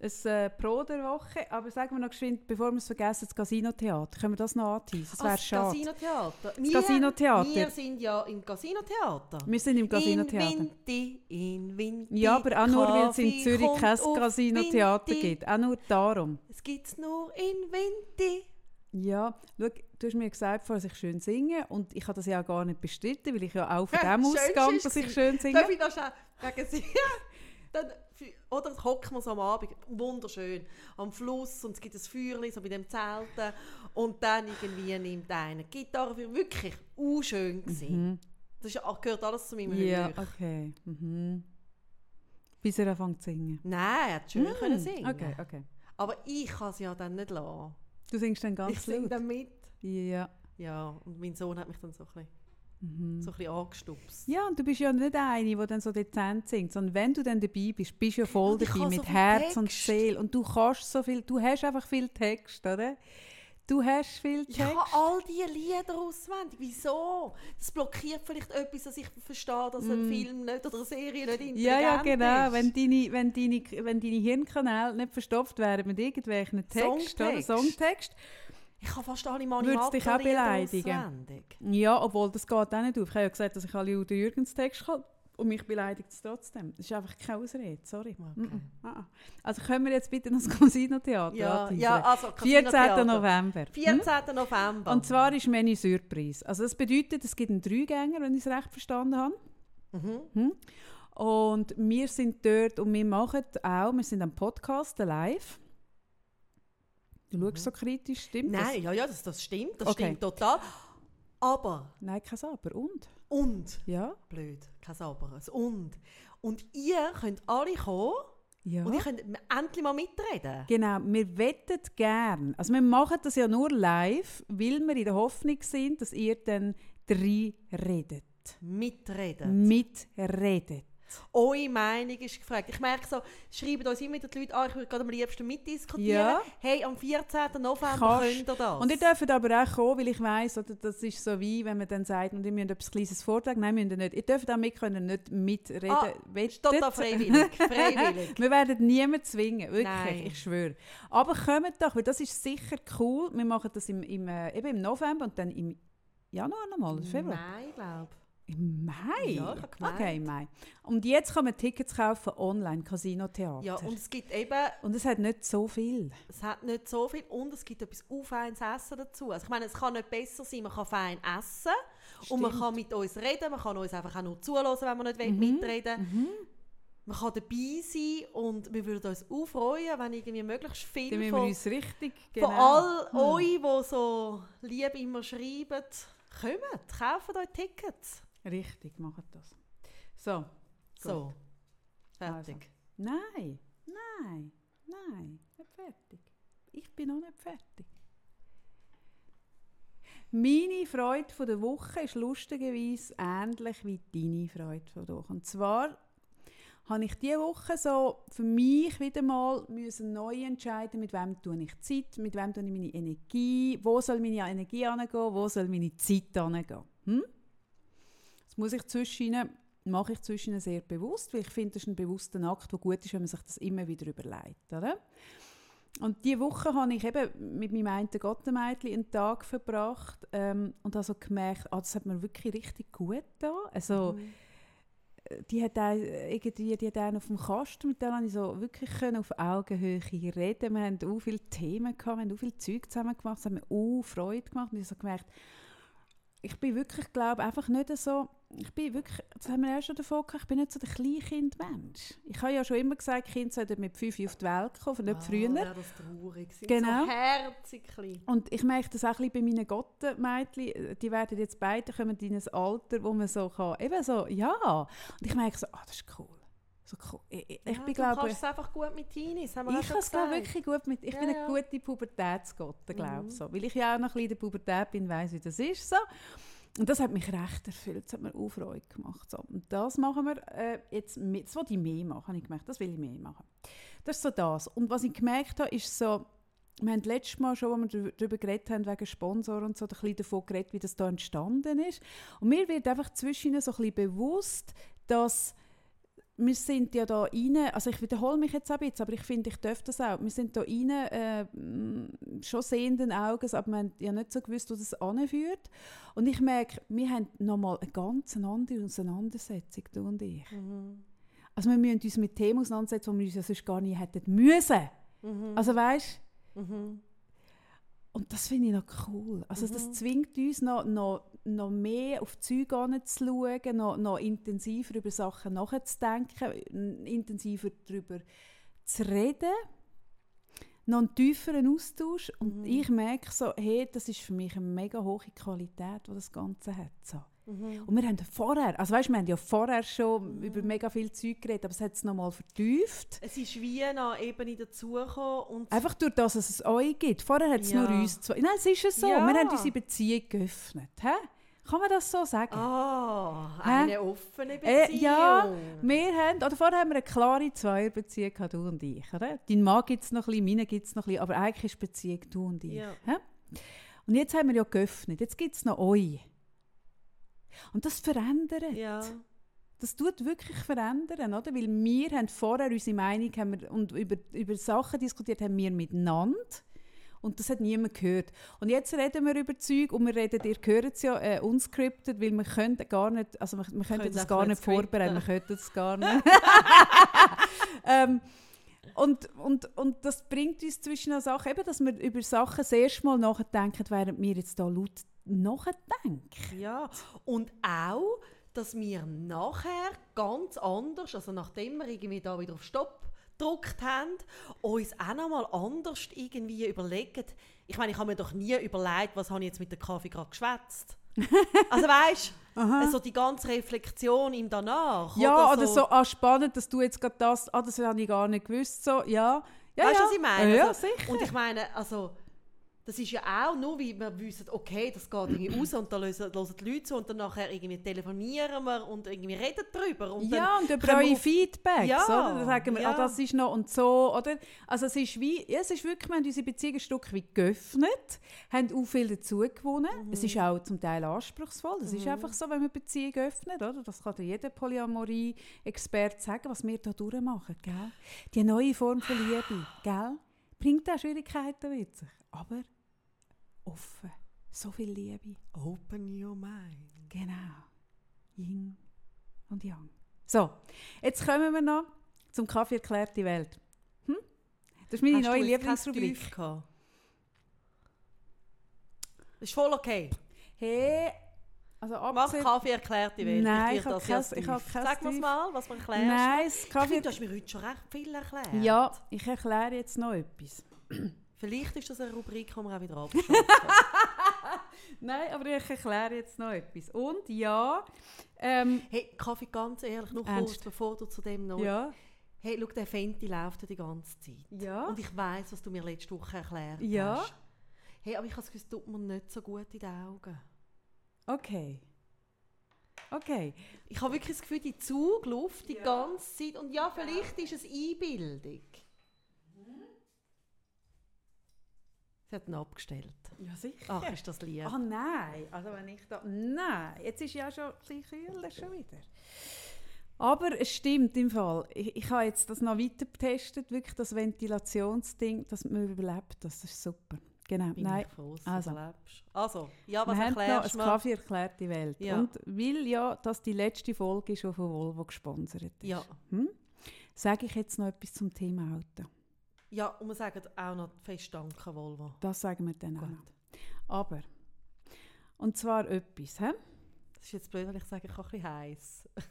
Speaker 1: ein äh, Pro der Woche, aber sagen wir noch geschwind, bevor wir es vergessen, das Casino-Theater. Können wir das noch anteasen? Das wäre schade.
Speaker 2: Casino-Theater.
Speaker 1: Das Casino-Theater.
Speaker 2: Wir sind ja im Casino-Theater.
Speaker 1: Wir sind im Casino-Theater.
Speaker 2: In Winti, in Winti.
Speaker 1: Ja, aber auch nur, weil es in Zürich kein Casino-Theater gibt. Auch nur darum.
Speaker 2: Es gibt es nur in Winti.
Speaker 1: Ja, schau, du hast mir gesagt, dass ich schön singe und ich habe das ja auch gar nicht bestritten, weil ich ja auch von
Speaker 2: Ja,
Speaker 1: dem ausgehe, dass ich schön singe.
Speaker 2: Darf ich das schnell wegen sie? Dann, oder hocken wir so am Abend, wunderschön, am Fluss und es gibt ein Feuerchen so bei dem Zelten und dann irgendwie nimmt einer Gitarre für wirklich unschön gewesen.
Speaker 1: Mhm.
Speaker 2: Das ist, gehört alles zu meinem
Speaker 1: Ja,
Speaker 2: Humor.
Speaker 1: okay. Mhm. Bis er anfängt zu singen.
Speaker 2: Nein, er hat schön
Speaker 1: Mm,
Speaker 2: können singen.
Speaker 1: Okay, okay.
Speaker 2: Aber ich kann es ja dann nicht lassen.
Speaker 1: Du singst dann ganz
Speaker 2: ich singe dann mit.
Speaker 1: Ja.
Speaker 2: Ja, und mein Sohn hat mich dann so ein bisschen,
Speaker 1: Mhm.
Speaker 2: so ein bisschen angestupst.
Speaker 1: Ja, und du bist ja nicht eine, die dann so dezent singt, sondern wenn du dann dabei bist, bist du ja voll
Speaker 2: Und ich
Speaker 1: dabei
Speaker 2: so
Speaker 1: mit
Speaker 2: viel
Speaker 1: Herz und
Speaker 2: Text.
Speaker 1: Seele. Und du kannst so viel, du hast einfach viel Text, oder? Du hast viel
Speaker 2: Ich
Speaker 1: Text.
Speaker 2: habe all diese Lieder auswendig. Wieso? Das blockiert vielleicht etwas, dass ich verstehe, dass ein
Speaker 1: Mm.
Speaker 2: Film nicht oder eine Serie nicht intelligent
Speaker 1: ja, ja, genau.
Speaker 2: ist.
Speaker 1: Wenn deine, wenn, deine, wenn deine Hirnkanäle nicht verstopft wären mit irgendwelchen Text oder
Speaker 2: Songtext. Ich kann fast alle
Speaker 1: Würd's dich auch beleidigen?
Speaker 2: auswendig.
Speaker 1: Ja, obwohl das geht auch nicht auf. Ich habe ja gesagt, dass ich alle Udo Jürgens Text kann und mich beleidigt es trotzdem. Das ist einfach keine Ausrede, sorry.
Speaker 2: Okay.
Speaker 1: Ah. Also können wir jetzt bitte noch das Casino-Theater
Speaker 2: Ja, ja, also
Speaker 1: 14.
Speaker 2: Casino-Theater.
Speaker 1: November. Hm?
Speaker 2: 14. November.
Speaker 1: Und zwar ist Menü Surprise. Also das bedeutet, es gibt einen Dreigänger, wenn ich es recht verstanden habe.
Speaker 2: Mhm.
Speaker 1: Hm? Und wir sind dort und wir machen auch, wir sind am Podcast live. Du schaust so kritisch, stimmt das?
Speaker 2: Mhm. Nein, ja, ja, das, das stimmt. Das
Speaker 1: Okay.
Speaker 2: stimmt total. Aber,
Speaker 1: Nein, kein Aber. Und?
Speaker 2: und,
Speaker 1: Ja?
Speaker 2: blöd, kein sauberes, und. Und ihr könnt alle kommen
Speaker 1: Ja.
Speaker 2: und ihr könnt endlich mal mitreden.
Speaker 1: Genau, wir wetten gern. Also wir machen das ja nur live, weil wir in der Hoffnung sind, dass ihr dann drei redet.
Speaker 2: Mitreden.
Speaker 1: Mitredet.
Speaker 2: Eure Meinung ist gefragt. Ich merke so, schreiben uns immer wieder die Leute an, ich würde gerade am liebsten mitdiskutieren.
Speaker 1: Ja.
Speaker 2: Hey, am 14. November
Speaker 1: Kannst.
Speaker 2: könnt ihr das.
Speaker 1: Und ihr dürft aber auch kommen, weil ich weiss, oder das ist so wie, wenn man dann sagt, und ihr müsst etwas Kleines vortragen. Nein, müsst ihr nicht. Ihr dürft auch mit können, nicht mitreden.
Speaker 2: Ah, total freiwillig. freiwillig.
Speaker 1: Wir werden niemanden zwingen, wirklich,
Speaker 2: Nein.
Speaker 1: ich schwöre. Aber kommt doch, weil das ist sicher cool. Wir machen das im, im, äh, eben im November und dann im Januar nochmal, Februar.
Speaker 2: Nein, glaube
Speaker 1: Im Mai?
Speaker 2: Ja, ich habe gemeint.
Speaker 1: Okay, im Mai. Und jetzt kann man Tickets kaufen online, Casino-Theater.
Speaker 2: Ja, und es gibt eben,
Speaker 1: und es hat nicht so viel.
Speaker 2: es hat nicht so viel und es gibt etwas feines Essen dazu. Also ich meine, es kann nicht besser sein, man kann fein essen und man
Speaker 1: Stimmt.
Speaker 2: kann mit uns reden, man kann uns einfach auch nur zuhören, wenn man nicht
Speaker 1: Mhm.
Speaker 2: mitreden
Speaker 1: Mhm.
Speaker 2: man kann dabei sein und wir würden uns auch freuen, wenn irgendwie möglichst
Speaker 1: Dann
Speaker 2: viel
Speaker 1: wir
Speaker 2: von,
Speaker 1: uns richtig...
Speaker 2: von all
Speaker 1: Hm.
Speaker 2: euch, die so lieb immer schreiben, kommt, kauft euch Tickets.
Speaker 1: Richtig, machen das. So.
Speaker 2: So,
Speaker 1: Also.
Speaker 2: fertig.
Speaker 1: Nein, nein, nein, nicht fertig. Ich bin noch nicht fertig. Meine Freude von der Woche ist lustigerweise ähnlich wie deine Freude von der Woche. Und zwar habe ich diese Woche so für mich wieder mal müssen neu entscheiden, mit wem tue ich Zeit, mit wem tue ich meine Energie, wo soll meine Energie hingehen, wo soll meine Zeit hingehen. Hm? Das muss ich zwischen mache ich zwischen sehr bewusst, weil ich finde, das ist ein bewusster Akt, der gut ist, wenn man sich das immer wieder überlegt. Oder? Und diese Woche habe ich eben mit meinem einen Gottenmädchen einen Tag verbracht ähm, und habe so gemerkt, ah, das hat mir wirklich richtig gut da. Also,
Speaker 2: Mhm.
Speaker 1: die hat auch, irgendwie, die hat einen auf dem Kasten, mit der konnte ich so wirklich können auf Augenhöhe reden. Wir haben auch viele Themen gehabt, wir haben auch viel Zeug zusammen gemacht, es hat mir auch Freude gemacht und ich habe so gemerkt, ich bin wirklich, glaube einfach nicht so, ich bin wirklich, das haben wir auch schon davon gehabt, ich bin nicht so der Kleinkindmensch. Ich habe ja schon immer gesagt, Kinder sollten mit fünf auf die Welt kommen, nicht
Speaker 2: Ah,
Speaker 1: früher.
Speaker 2: wäre das traurig. Sind
Speaker 1: Genau.
Speaker 2: So herzig klein.
Speaker 1: Und ich merke das auch ein bisschen bei meinen Gottenmädchen. Die werden jetzt beide kommen in ein Alter, wo man so kann, eben so, ja. Und ich merke so, ah, das ist cool. Ich, ich, ich
Speaker 2: ja,
Speaker 1: bin,
Speaker 2: du
Speaker 1: glaube
Speaker 2: kannst es einfach gut mit auch
Speaker 1: ich kann es wirklich gut mit. Ich
Speaker 2: Ja,
Speaker 1: bin eine
Speaker 2: ja.
Speaker 1: gute Pubertätsgotte, glaube
Speaker 2: Mhm.
Speaker 1: so. Weil ich ja auch noch ein bisschen in der Pubertät bin, weiss, wie das ist. So. Und das hat mich recht erfüllt. Das hat mir auch Freude gemacht. So. Und das machen wir äh, jetzt mit. Das will ich mehr machen, habe ich gemerkt. Das will ich mehr machen. Das ist so das. Und was ich gemerkt habe, ist so, wir haben letztes Mal schon, als wir darü- darüber geredet haben, wegen Sponsor und so, ein bisschen davon geredet, wie das da entstanden ist. Und mir wird einfach zwischen so ein bisschen bewusst, dass wir sind ja da rein, also ich wiederhole mich jetzt ein bisschen, aber ich finde, ich darf das auch. Wir sind da rein, äh, schon sehenden Auges, aber wir haben ja nicht so gewusst, wo das anführt. Und ich merke, wir haben nochmal eine ganz andere Auseinandersetzung, du und ich.
Speaker 2: Mhm.
Speaker 1: Also wir müssen uns mit Themen auseinandersetzen, die wir uns ja sonst gar nicht hätten müssen.
Speaker 2: Mhm.
Speaker 1: Also weißt
Speaker 2: Mhm.
Speaker 1: Und das finde ich noch cool. Also das
Speaker 2: Mhm.
Speaker 1: zwingt uns noch, noch, noch mehr auf die Züge zu schauen, noch, noch intensiver über Sachen nachzudenken, intensiver darüber zu reden, noch einen tieferen Austausch. Und
Speaker 2: Mhm.
Speaker 1: ich merke so, hey, das ist für mich eine mega hohe Qualität, die das Ganze hat. So.
Speaker 2: Mhm.
Speaker 1: Und wir haben vorher, also weißt, wir haben ja vorher schon über mega viel Zeug geredet, aber es hat es nochmal vertieft.
Speaker 2: Es ist wie eine Ebene dazugekommen
Speaker 1: Einfach durch das, dass es euch gibt. Vorher hat es
Speaker 2: Ja.
Speaker 1: nur uns zwei. Nein, es ist es so.
Speaker 2: Ja.
Speaker 1: Wir haben unsere Beziehung geöffnet. Hä? Kann man das so sagen?
Speaker 2: Ah,
Speaker 1: Hä?
Speaker 2: eine offene
Speaker 1: Äh,
Speaker 2: Beziehung.
Speaker 1: ja, Wir haben, oder vorher haben wir eine klare Zweierbeziehung du und ich. Oder? Dein Mann gibt es noch ein bisschen, meine gibt es noch ein bisschen, aber eigentlich ist die Beziehung du und ich.
Speaker 2: Ja.
Speaker 1: Hä? Und jetzt haben wir ja geöffnet. Jetzt gibt es noch euch. Und das verändert.
Speaker 2: ja.
Speaker 1: Das tut wirklich verändern, oder? Weil wir haben vorher unsere Meinung haben wir, und über, über Sachen diskutiert haben wir miteinander und das hat niemand gehört. Und jetzt reden wir über Zeug und wir reden, ihr hört es ja äh, unscripted, weil wir können gar nicht, also wir, wir könnten
Speaker 2: Können
Speaker 1: das gar
Speaker 2: nicht
Speaker 1: vorbereiten, wir könnten das gar nicht. ähm, und, und, und das bringt uns zwischen den Sachen, eben, dass wir über Sachen das erste Mal nachdenken, während wir jetzt da laut nachdenken.
Speaker 2: Ja, und auch, dass wir nachher ganz anders, also nachdem wir irgendwie da wieder auf Stopp gedrückt haben, uns auch nochmal anders irgendwie überlegen. Ich meine, ich habe mir doch nie überlegt, was habe ich jetzt mit der Kaffee gerade geschwätzt. also weißt du, also die ganze Reflexion im danach.
Speaker 1: Ja, oder so, ah, spannend, dass du jetzt gerade das, ah, das habe ich gar nicht gewusst, so, ja. ja
Speaker 2: weißt du,
Speaker 1: ja.
Speaker 2: was ich meine?
Speaker 1: Ja,
Speaker 2: Also,
Speaker 1: sicher.
Speaker 2: Und ich meine, also, das ist ja auch nur, wie wir wissen, okay, das geht irgendwie raus und da hören, hören die Leute zu und dann nachher irgendwie telefonieren wir und irgendwie reden darüber. Und dann
Speaker 1: ja, und über eure Feedbacks,
Speaker 2: Ja,
Speaker 1: oder? Dann sagen wir,
Speaker 2: ja.
Speaker 1: ah, das ist noch und so, oder? Also es ist wie, ja, es ist wirklich, wir haben unsere Beziehung ein Stück weit geöffnet, haben auch viel dazu gewonnen. Es
Speaker 2: Mhm.
Speaker 1: ist auch zum Teil anspruchsvoll, das ist einfach so, wenn man Beziehung öffnet, oder? Das kann dir jeder Polyamorie-Experte sagen, was wir da durchmachen, gell? Die neue Form von Liebe, gell? Bringt auch Schwierigkeiten mit sich, aber offen, so viel Liebe.
Speaker 2: Open your mind.
Speaker 1: Genau. Yin und Yang. So, jetzt kommen wir noch zum Kaffee erklärt die Welt. Hm? Das ist meine
Speaker 2: Hast
Speaker 1: neue Lieblingsrubrik.
Speaker 2: Ist voll okay.
Speaker 1: Hey, Also
Speaker 2: Mach. Kaffee erklärt die Welt.
Speaker 1: Nein,
Speaker 2: ich
Speaker 1: ich habe kein- ich kein
Speaker 2: Sag
Speaker 1: tief-
Speaker 2: mal, was man erklärst.
Speaker 1: Nein, das
Speaker 2: Ich
Speaker 1: Kaffee...
Speaker 2: finde, du hast mir heute schon recht viel erklärt.
Speaker 1: Ja, ich erkläre jetzt noch etwas.
Speaker 2: Vielleicht ist das eine Rubrik, die wir auch wieder abschaffen.
Speaker 1: Nein, aber ich erkläre jetzt noch etwas. Und ja, ähm,
Speaker 2: hey, Kaffee, ganz ehrlich, noch kurz,
Speaker 1: Ernst?
Speaker 2: bevor du zu dem noch...
Speaker 1: ja,
Speaker 2: Hey, schau, der Fenty läuft ja die ganze Zeit.
Speaker 1: ja,
Speaker 2: Und ich weiss, was du mir letzte Woche erklärt
Speaker 1: Ja.
Speaker 2: hast. Hey, aber ich habe das Gefühl, es tut mir nicht so gut in den Augen.
Speaker 1: okay. Okay,
Speaker 2: Ich habe wirklich das Gefühl, die Zugluft die
Speaker 1: Ja.
Speaker 2: ganze Zeit. Und ja, vielleicht ist es Einbildung. Sie hat ihn abgestellt.
Speaker 1: ja sicher.
Speaker 2: Ach, ist das lieb.
Speaker 1: Ah nein, also wenn ich da... Nein, jetzt ist ja schon ein bisschen kühler schon wieder. Aber es stimmt im Fall. Ich, ich habe jetzt das noch weiter getestet, wirklich das Ventilationsding, dass man überlebt. Das ist super. Genau,
Speaker 2: Bin
Speaker 1: nein.
Speaker 2: froh,
Speaker 1: Also.
Speaker 2: Also, ja, was
Speaker 1: wir haben noch
Speaker 2: erklärst
Speaker 1: ein? Kaffee erklärt die Welt.
Speaker 2: Ja.
Speaker 1: Und weil ja das die letzte Folge ist, die von Volvo gesponsert ist,
Speaker 2: Ja.
Speaker 1: hm? sage ich jetzt noch etwas zum Thema Auto.
Speaker 2: Ja, und wir sagen auch noch fest Danke, Volvo.
Speaker 1: Das sagen wir dann auch
Speaker 2: Gut.
Speaker 1: noch. Aber, und zwar etwas, hä?
Speaker 2: Das ist jetzt blöd, weil ich sage, ich habe ein bisschen heiß.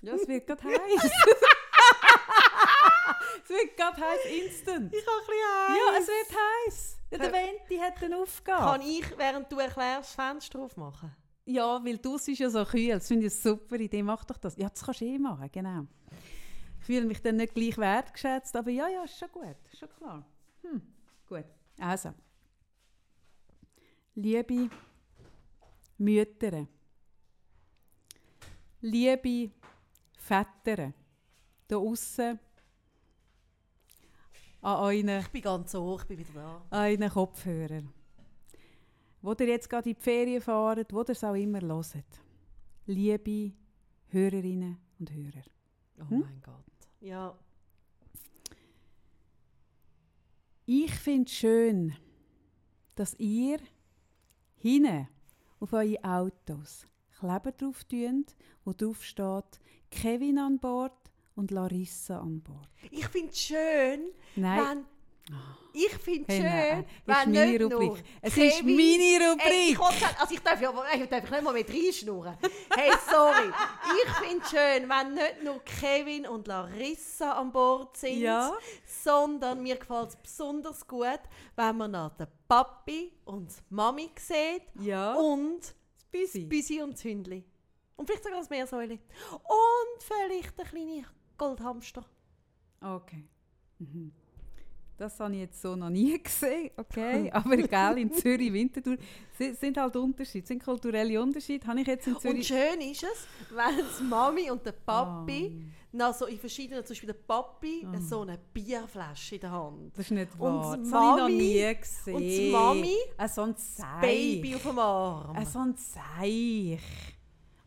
Speaker 1: Ja, es wird gerade heiß. es wird gerade heiß, instant.
Speaker 2: Ich habe ein bisschen
Speaker 1: Ja, es wird heiß. Ja, der? Venti hat eine Aufgabe.
Speaker 2: Kann ich, während du erklärst, das Fenster aufmachen?
Speaker 1: Ja, weil du ist ja so kühl. Das finde ich eine super Idee. Mach doch das. Ja, das kannst du eh machen, genau. Ich fühle mich dann nicht gleich wertgeschätzt, aber ja, ja, ist schon gut. Ist schon klar. Hm, gut. Also. Liebe Mütter. Liebe Väter. Da aussen. An euren
Speaker 2: Ich bin ganz hoch, ich bin wieder da.
Speaker 1: einen Kopfhörer. Wo ihr jetzt gerade in die Ferien fahrt, wo ihr es auch immer hört. Liebe Hörerinnen und Hörer.
Speaker 2: Oh
Speaker 1: Hm?
Speaker 2: mein Gott. Ja,
Speaker 1: Ich finde es schön, dass ihr hinten auf eure Autos Kleber drauf tun, wo drauf steht Kevin an Bord und Larissa an Bord.
Speaker 2: ich finde es schön,
Speaker 1: Nein,
Speaker 2: wenn... Ich finde es
Speaker 1: Hey,
Speaker 2: schön,
Speaker 1: ist
Speaker 2: wenn
Speaker 1: meine
Speaker 2: nicht
Speaker 1: Rubrik.
Speaker 2: nur
Speaker 1: Es ist
Speaker 2: Kevin-
Speaker 1: meine
Speaker 2: Ey,
Speaker 1: Rubrik.
Speaker 2: ich sagen, also ich darf ja ich darf nicht mal mit reinschnurren. Hey, sorry. Ich finde es schön, wenn nicht nur Kevin und Larissa an Bord sind,
Speaker 1: Ja.
Speaker 2: sondern mir gefällt es besonders gut, wenn man noch den Papi und die Mami sieht
Speaker 1: Ja,
Speaker 2: und
Speaker 1: busy.
Speaker 2: Büsi und das Hündli. Und vielleicht sogar das Meersäule. Und vielleicht der kleine Goldhamster.
Speaker 1: Okay. Mhm. Das habe ich jetzt so noch nie gesehen, okay. Aber egal, in Zürich, Winterthur, si- sind halt Unterschiede, sind kulturelle Unterschiede. Habe ich jetzt in
Speaker 2: Und
Speaker 1: Zürich...
Speaker 2: schön ist es, wenn die Mami und der Papi, noch so in verschiedenen, zum Beispiel der Papi,
Speaker 1: Ah.
Speaker 2: so eine Bierflasche in der Hand.
Speaker 1: Das ist nicht
Speaker 2: Und
Speaker 1: wahr.
Speaker 2: die
Speaker 1: Das habe ich noch
Speaker 2: Mami-
Speaker 1: nie gesehen.
Speaker 2: und die Mami,
Speaker 1: Ein so ein.
Speaker 2: Baby auf dem Arm.
Speaker 1: Ein so ein Zeich.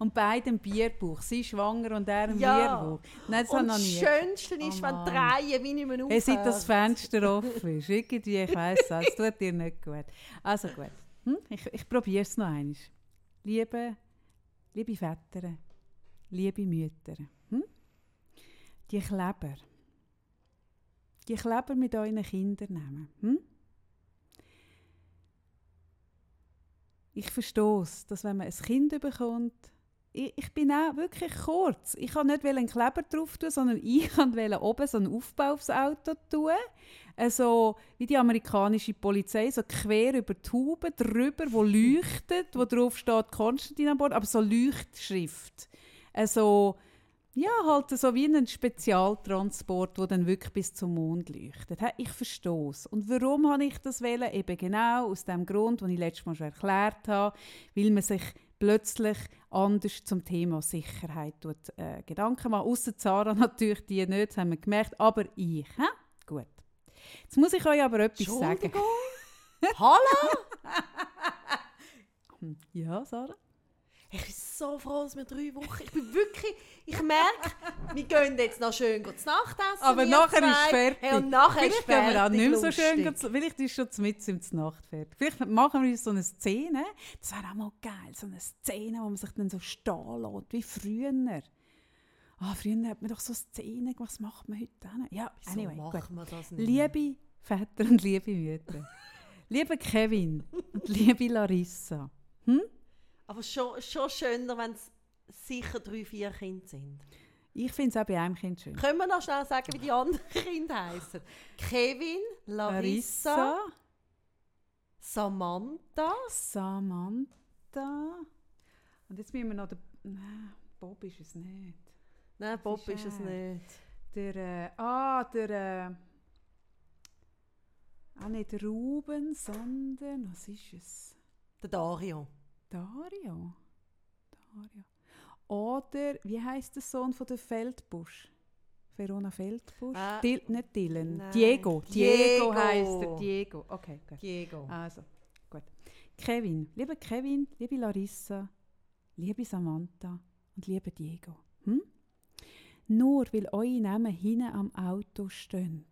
Speaker 1: Und beide im Bierbauch. Sie schwanger und er im
Speaker 2: Ja.
Speaker 1: Bierbauch. Nein, das
Speaker 2: und das Schönste ist,
Speaker 1: Oh
Speaker 2: wenn Reihe wie nicht mehr
Speaker 1: Hey, seit das
Speaker 2: aufhört.
Speaker 1: Fenster offen ist. Irgendwie, ich weiss es, es tut dir nicht gut. Also gut, hm? ich, ich probiere es noch einmal. Liebe, liebe Väter, liebe Mütter, hm? die Kleber, die Kleber mit euren Kindern nehmen. Hm? Ich verstehe es, dass wenn man ein Kind bekommt, ich, ich bin auch wirklich kurz. Ich kann nicht einen Kleber drauf tun, sondern ich wollte oben so einen Aufbau aufs Auto tun. Also, wie die amerikanische Polizei, so quer über die Haube drüber, wo leuchtet, wo drauf steht Konstantin an Bord, aber so Leuchtschrift. Also, ja, halt so wie ein Spezialtransport, der dann wirklich bis zum Mond leuchtet. Ich verstehe es. Und warum habe ich das wählen? Eben genau aus dem Grund, den ich letztes Mal schon erklärt habe, weil man sich plötzlich anders zum Thema Sicherheit tut, äh, Gedanken macht. Außer Zara natürlich, die nicht, das haben wir gemerkt, aber ich. Hä? Gut. Jetzt muss ich euch aber etwas sagen.
Speaker 2: Hallo?
Speaker 1: Hm, Ja, Sarah?
Speaker 2: Ich bin so froh, dass wir drei Wochen... Ich bin wirklich... Ich merke, wir gehen jetzt noch schön zu Nacht essen.
Speaker 1: Aber nachher ist
Speaker 2: zwei.
Speaker 1: fertig.
Speaker 2: Hey, und nachher
Speaker 1: Vielleicht
Speaker 2: ist
Speaker 1: gehen wir auch
Speaker 2: fertig,
Speaker 1: nicht mehr so schön. gehen- Vielleicht ist schon mit im Nacht fertig. Vielleicht machen wir so eine Szene. Das wäre auch mal geil. So eine Szene, wo man sich dann so stehen lässt, wie früher. Ah, früher hat man doch so Szenen gemacht. Was macht man heute dann? Ja,
Speaker 2: Wieso
Speaker 1: anyway,
Speaker 2: machen wir das nicht?
Speaker 1: Liebe Väter und liebe Mütter. liebe Kevin und liebe Larissa. Hm?
Speaker 2: Aber schon, schon schöner, wenn es sicher drei, vier Kinder sind.
Speaker 1: Ich finde es auch bei einem Kind schön.
Speaker 2: Können wir noch schnell sagen, wie die anderen Kinder heißen? Kevin, Larissa, Samantha.
Speaker 1: Samantha. Und jetzt müssen wir noch den... Nein, Bob ist es nicht.
Speaker 2: Nein, Bob
Speaker 1: ist
Speaker 2: ist, es nicht.
Speaker 1: Der, äh, ah, der, äh, auch nicht Ruben, sondern, was ist es?
Speaker 2: Der Dario.
Speaker 1: Dario? Dario. Oder, wie heißt der Sohn von der Feldbusch? Verona Feldbusch?
Speaker 2: Ah.
Speaker 1: Dil nicht Dylan.
Speaker 2: Nein.
Speaker 1: Diego. Diego.
Speaker 2: Diego.
Speaker 1: heißt er. Diego. Okay, gut.
Speaker 2: Diego.
Speaker 1: Also, gut. Kevin, liebe Kevin, liebe Larissa, liebe Samantha und liebe Diego. Hm? Nur weil eure Namen hinten am Auto stehen,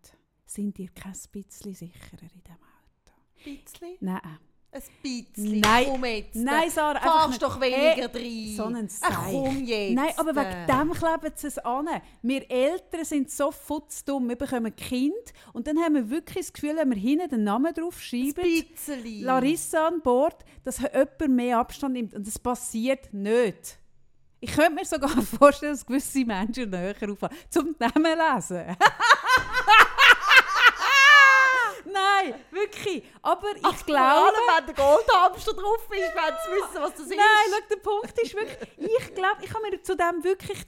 Speaker 1: sind ihr kein bisschen sicherer in diesem Auto.
Speaker 2: Bisschen?
Speaker 1: Nein.
Speaker 2: Ein bisschen.
Speaker 1: Nein.
Speaker 2: Komm jetzt.
Speaker 1: Nein, Sarah,
Speaker 2: Fahrst doch weniger
Speaker 1: Hey,
Speaker 2: rein.
Speaker 1: so ein
Speaker 2: Ach, komm
Speaker 1: Seich.
Speaker 2: jetzt.
Speaker 1: Nein, aber wegen dem kleben sie es an. Wir Eltern sind so futzdumm, wir bekommen Kind und dann haben wir wirklich das Gefühl, wenn wir hinten den Namen drauf schreiben,
Speaker 2: Ein.
Speaker 1: Larissa an Bord, dass jemand mehr Abstand nimmt. Und das passiert nicht. Ich könnte mir sogar vorstellen, dass gewisse Menschen näher auffahren, zum Namen lesen. Nein, wirklich. Aber ich
Speaker 2: Ach,
Speaker 1: glaube...
Speaker 2: Vor allem, wenn der Goldhamster drauf ist, wenn sie wissen, was das ist.
Speaker 1: Nein, schau, der Punkt ist wirklich, ich glaube, ich habe mir zu dem wirklich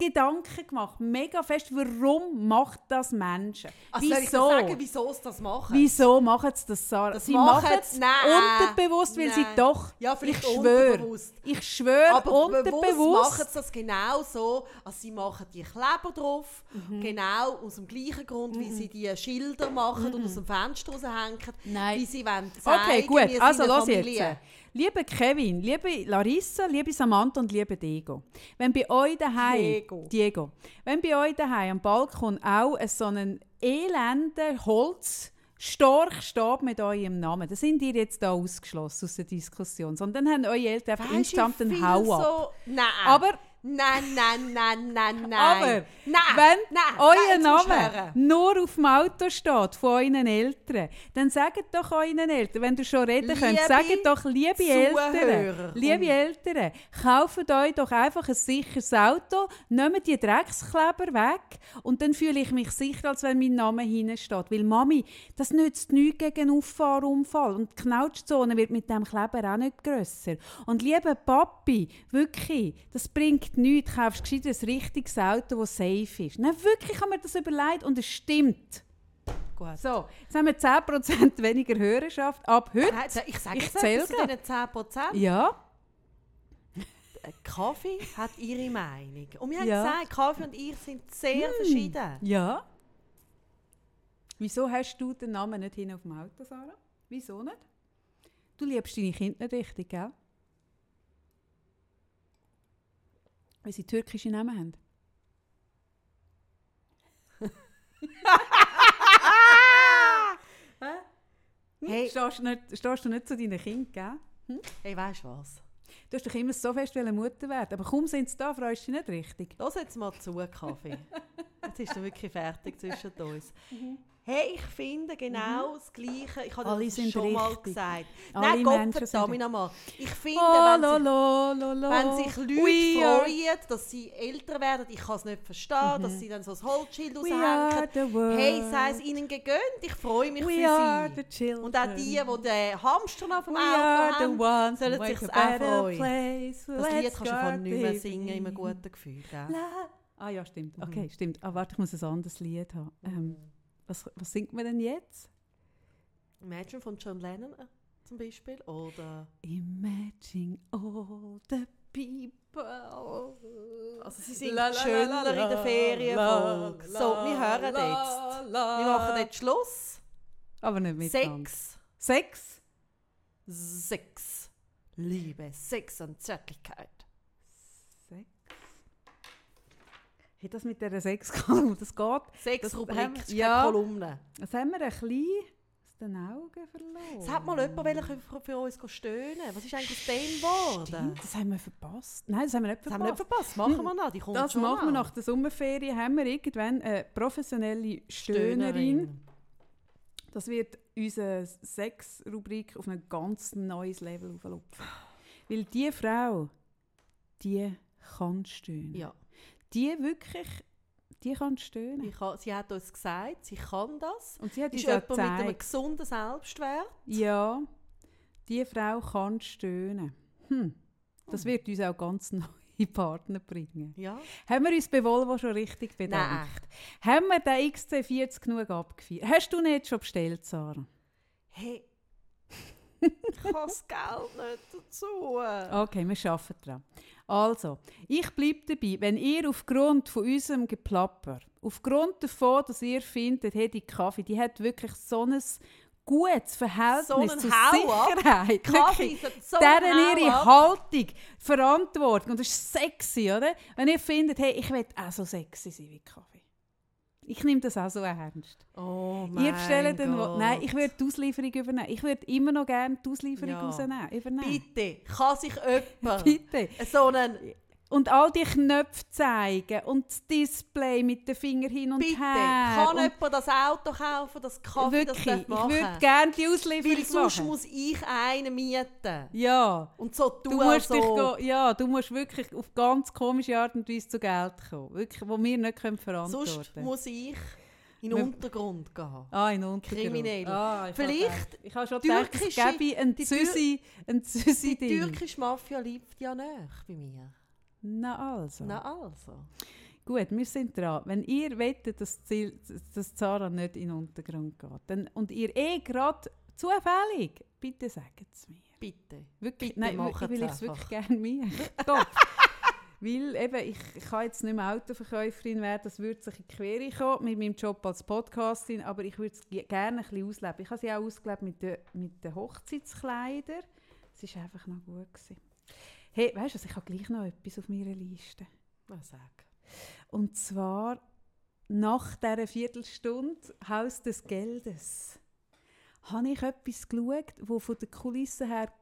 Speaker 1: Gedanken gemacht, mega fest, warum macht das Menschen?
Speaker 2: Also soll ich
Speaker 1: wieso?
Speaker 2: sagen, wieso sie das machen?
Speaker 1: Wieso machen sie das, Sarah?
Speaker 2: Das
Speaker 1: sie
Speaker 2: machen-
Speaker 1: es unterbewusst, weil sie
Speaker 2: Nein.
Speaker 1: doch,
Speaker 2: Ja, vielleicht
Speaker 1: ich schwöre,
Speaker 2: unterbewusst.
Speaker 1: ich schwöre,
Speaker 2: Aber bewusst machen
Speaker 1: unterbewusst.
Speaker 2: sie das genau so, also sie machen die Kleber drauf,
Speaker 1: Mhm.
Speaker 2: genau aus dem gleichen Grund, wie sie die Schilder machen und aus dem Fenster raushängen,
Speaker 1: Mhm. Nein.
Speaker 2: wie sie wollen zeigen,
Speaker 1: Okay, gut,
Speaker 2: wir sind
Speaker 1: also
Speaker 2: eine
Speaker 1: los
Speaker 2: Familie.
Speaker 1: jetzt. Liebe Kevin, liebe Larissa, liebe Samantha und liebe Diego. Wenn bei euch daheim,
Speaker 2: Diego.
Speaker 1: Diego, wenn bei euch daheim am Balkon auch so einen elenden Holz Storch steht mit eurem Namen, dann sind ihr jetzt da ausgeschlossen aus der Diskussion. Sondern haben eure Eltern einfach
Speaker 2: Weisst du,
Speaker 1: insgesamt einen Hau ab.
Speaker 2: So, nein.
Speaker 1: Aber
Speaker 2: Nein, nein, nein, nein, nein.
Speaker 1: Aber
Speaker 2: nein,
Speaker 1: wenn
Speaker 2: nein,
Speaker 1: euer
Speaker 2: nein,
Speaker 1: Name nur auf dem Auto steht von euren Eltern, dann sagt doch euren Eltern, wenn du schon reden könnt,
Speaker 2: Liebe
Speaker 1: sagt doch, liebe Eltern,
Speaker 2: Zuhörer
Speaker 1: liebe
Speaker 2: und-
Speaker 1: Eltern, kauft euch doch einfach ein sicheres Auto, nehmt die Dreckskleber weg und dann fühle ich mich sicher, als wenn mein Name hinten steht. Weil Mami, das nützt nichts gegen einen Auffahrunfall und die Knautschzone wird mit dem Kleber auch nicht grösser. Und lieber Papi, wirklich, das bringt nichts, kaufst gescheit ein richtiges Auto, das safe ist. Nein, wirklich, ich habe mir das überlegt und es stimmt.
Speaker 2: Gut.
Speaker 1: So, jetzt haben wir 10% weniger Hörerschaft ab heute.
Speaker 2: Nein, ich sage
Speaker 1: Ich zähle
Speaker 2: zu diesen 10%.
Speaker 1: Ja,
Speaker 2: Kaffee hat ihre Meinung. Und wir haben
Speaker 1: Ja.
Speaker 2: gesagt, Kaffee und ich sind sehr verschieden.
Speaker 1: ja. Wieso hast du den Namen nicht hin auf dem Auto, Sarah? Wieso nicht? Du liebst deine Kinder nicht richtig, gell? Weil sie türkische Namen haben.
Speaker 2: Hey.
Speaker 1: Stehst, du nicht, stehst du nicht zu deinen Kindern, gell?
Speaker 2: Hey, weißt du was?
Speaker 1: Du hast doch immer so fest Mutter werden, aber kaum sind sie da, freust du dich nicht richtig.
Speaker 2: Lass jetzt mal zu, Kaffee. Jetzt ist er wirklich fertig zwischen uns. Hey, ich finde genau das Gleiche. Ich habe
Speaker 1: Alle
Speaker 2: das schon mal
Speaker 1: richtig.
Speaker 2: gesagt.
Speaker 1: Alle
Speaker 2: Nein, Gott verdammt nochmal. Ich finde,
Speaker 1: Oh,
Speaker 2: wenn,
Speaker 1: lo,
Speaker 2: sich,
Speaker 1: lo, lo,
Speaker 2: wenn sich Leute
Speaker 1: We
Speaker 2: freuen, dass sie älter werden, ich kann es nicht verstehen, dass sie dann so ein Holzschild raushängen. Hey, sei es ihnen gegönnt. Ich freue mich
Speaker 1: We
Speaker 2: für sie. Und auch die, die den Hamster auf dem
Speaker 1: We
Speaker 2: Auto haben, sollen sich auch freuen. Das Lied kannst du von nicht mehr singen in einem guten Gefühl. Gell?
Speaker 1: Ah ja, stimmt.
Speaker 2: Mhm.
Speaker 1: Okay, stimmt. Ah, warte, ich muss ein anderes Lied haben. Ähm, was, was singt man denn jetzt?
Speaker 2: Imagine von John Lennon äh, zum Beispiel. Oder
Speaker 1: Imagine all the people.
Speaker 2: Also sie singt schöner in der Ferienfolge. So, wir hören jetzt. wir machen jetzt Schluss.
Speaker 1: Aber nicht miteinander.
Speaker 2: Sex.
Speaker 1: Sechs?
Speaker 2: Sex. Liebe, Sex und Zärtlichkeit.
Speaker 1: Sechs. Hey, das mit dieser Sechs-Kolumne, das geht.
Speaker 2: Das ist
Speaker 1: ja.
Speaker 2: keine Kolumne.
Speaker 1: Das haben wir ein bisschen aus den Augen verloren.
Speaker 2: Es hat mal jemand für, für uns stöhnen. Was ist eigentlich aus dem geworden?
Speaker 1: Das haben wir verpasst. Nein, das haben wir nicht
Speaker 2: Das haben wir nicht
Speaker 1: verpasst.
Speaker 2: verpasst. Machen wir noch. Die kommt
Speaker 1: Das machen wir nach der Sommerferien. Haben wir irgendwann eine professionelle Stöhnerin. Das wird unsere Sex-Rubrik auf ein ganz neues Level auflupfen. Weil die Frau, die kann stöhnen.
Speaker 2: Ja.
Speaker 1: Die wirklich, die kann stöhnen.
Speaker 2: Ha, sie hat uns gesagt, sie kann das.
Speaker 1: Und sie hat
Speaker 2: Ist
Speaker 1: uns
Speaker 2: jemand mit einem gesunden Selbstwert.
Speaker 1: Ja, die Frau kann stöhnen. Hm. Das wird uns auch ganz neue Partner bringen.
Speaker 2: Ja.
Speaker 1: Haben wir uns bei Volvo schon richtig bedankt? Haben wir den XC40 genug abgefeiert? Hast du nicht schon bestellt, Sarah?
Speaker 2: Hey, ich habe das Geld nicht dazu.
Speaker 1: Okay, wir arbeiten dran. Also, ich bleibe dabei, wenn ihr aufgrund von unserem Geplapper, aufgrund davon, dass ihr findet, hey, die Kaffee, die hat wirklich so ein gutes Verhältnis
Speaker 2: So
Speaker 1: zur. Sicherheit.
Speaker 2: Kaffee so
Speaker 1: deren ihre. Haltung, Verantwortung, und das ist sexy, oder? Wenn ihr findet, hey, ich will auch so sexy sein wie Kaffee. Ich nehme das auch so ernst.
Speaker 2: Oh
Speaker 1: Ihr bestellt den,
Speaker 2: Gott.
Speaker 1: nein, ich würde die Auslieferung übernehmen. Ich würde immer noch gerne die Auslieferung
Speaker 2: Ja.
Speaker 1: übernehmen.
Speaker 2: Bitte, kann sich jemand
Speaker 1: Bitte.
Speaker 2: so einen...
Speaker 1: Und all die Knöpfe zeigen und das Display mit den Fingern hin und
Speaker 2: Bitte,
Speaker 1: her.
Speaker 2: kann
Speaker 1: und
Speaker 2: jemand das Auto kaufen, das Kaffee, das
Speaker 1: wirklich, ich
Speaker 2: machen?
Speaker 1: würde gerne die Auslieferung
Speaker 2: Weil sonst
Speaker 1: machen.
Speaker 2: muss ich einen mieten.
Speaker 1: ja.
Speaker 2: Und so tun,
Speaker 1: Du musst,
Speaker 2: so.
Speaker 1: dich go, ja, du musst wirklich auf ganz komische Art und Weise zu Geld kommen. Wirklich, wo wir nicht können verantworten
Speaker 2: Sonst
Speaker 1: können.
Speaker 2: muss ich in den Untergrund gehen.
Speaker 1: Ah, in Untergrund.
Speaker 2: Kriminell.
Speaker 1: Ah, ich
Speaker 2: Vielleicht
Speaker 1: Ich habe schon gedacht, es gäbe ein
Speaker 2: die
Speaker 1: ein
Speaker 2: Die türkische Mafia lebt ja nicht bei mir.
Speaker 1: Na also.
Speaker 2: Na also.
Speaker 1: Gut, wir sind dran. Wenn ihr wettet, dass, Ziel- dass Zara nicht in den Untergrund geht dann, und ihr eh gerade zufällig, bitte sagt es mir.
Speaker 2: Bitte.
Speaker 1: Wirklich,
Speaker 2: Bitte
Speaker 1: nein, ich will es wirklich gerne mir. Top. Weil eben, ich, ich kann jetzt nicht mehr Autoverkäuferin werden, das würde sich in die Quere kommen mit meinem Job als Podcastin, aber ich würde es ge- gerne ein bisschen ausleben. Ich habe sie auch ausgelebt mit den, mit den Hochzeitskleidern. Es war einfach noch gut. Gewesen. Hey, weißt du ich habe gleich noch etwas auf meiner Liste.
Speaker 2: Na sag.
Speaker 1: Und zwar nach dieser Viertelstunde Haus des Geldes habe ich etwas geschaut, das von der Kulisse her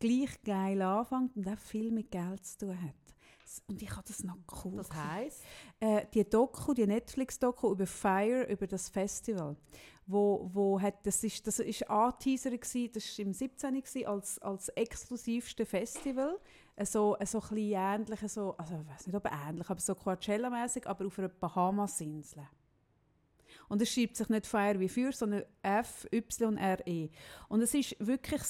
Speaker 1: gleich geil anfängt und auch viel mit Geld zu tun hat. Und ich habe das noch cool
Speaker 2: Das heisst,
Speaker 1: äh, die Doku, die Netflix-Doku über Fire, über das Festival, wo, wo hat, das ist, das ist Anteaser gsi, das war im 17. gsi, als, als exklusivste Festival, so, äh, so ein ähnlich, so, also ich weiß nicht, ob ähnlich, aber so Coachella-mäßig, aber auf einer Bahamas-Insel. Und es schreibt sich nicht Fire wie Feuer, sondern F-Y-R-E. Und es ist wirklich,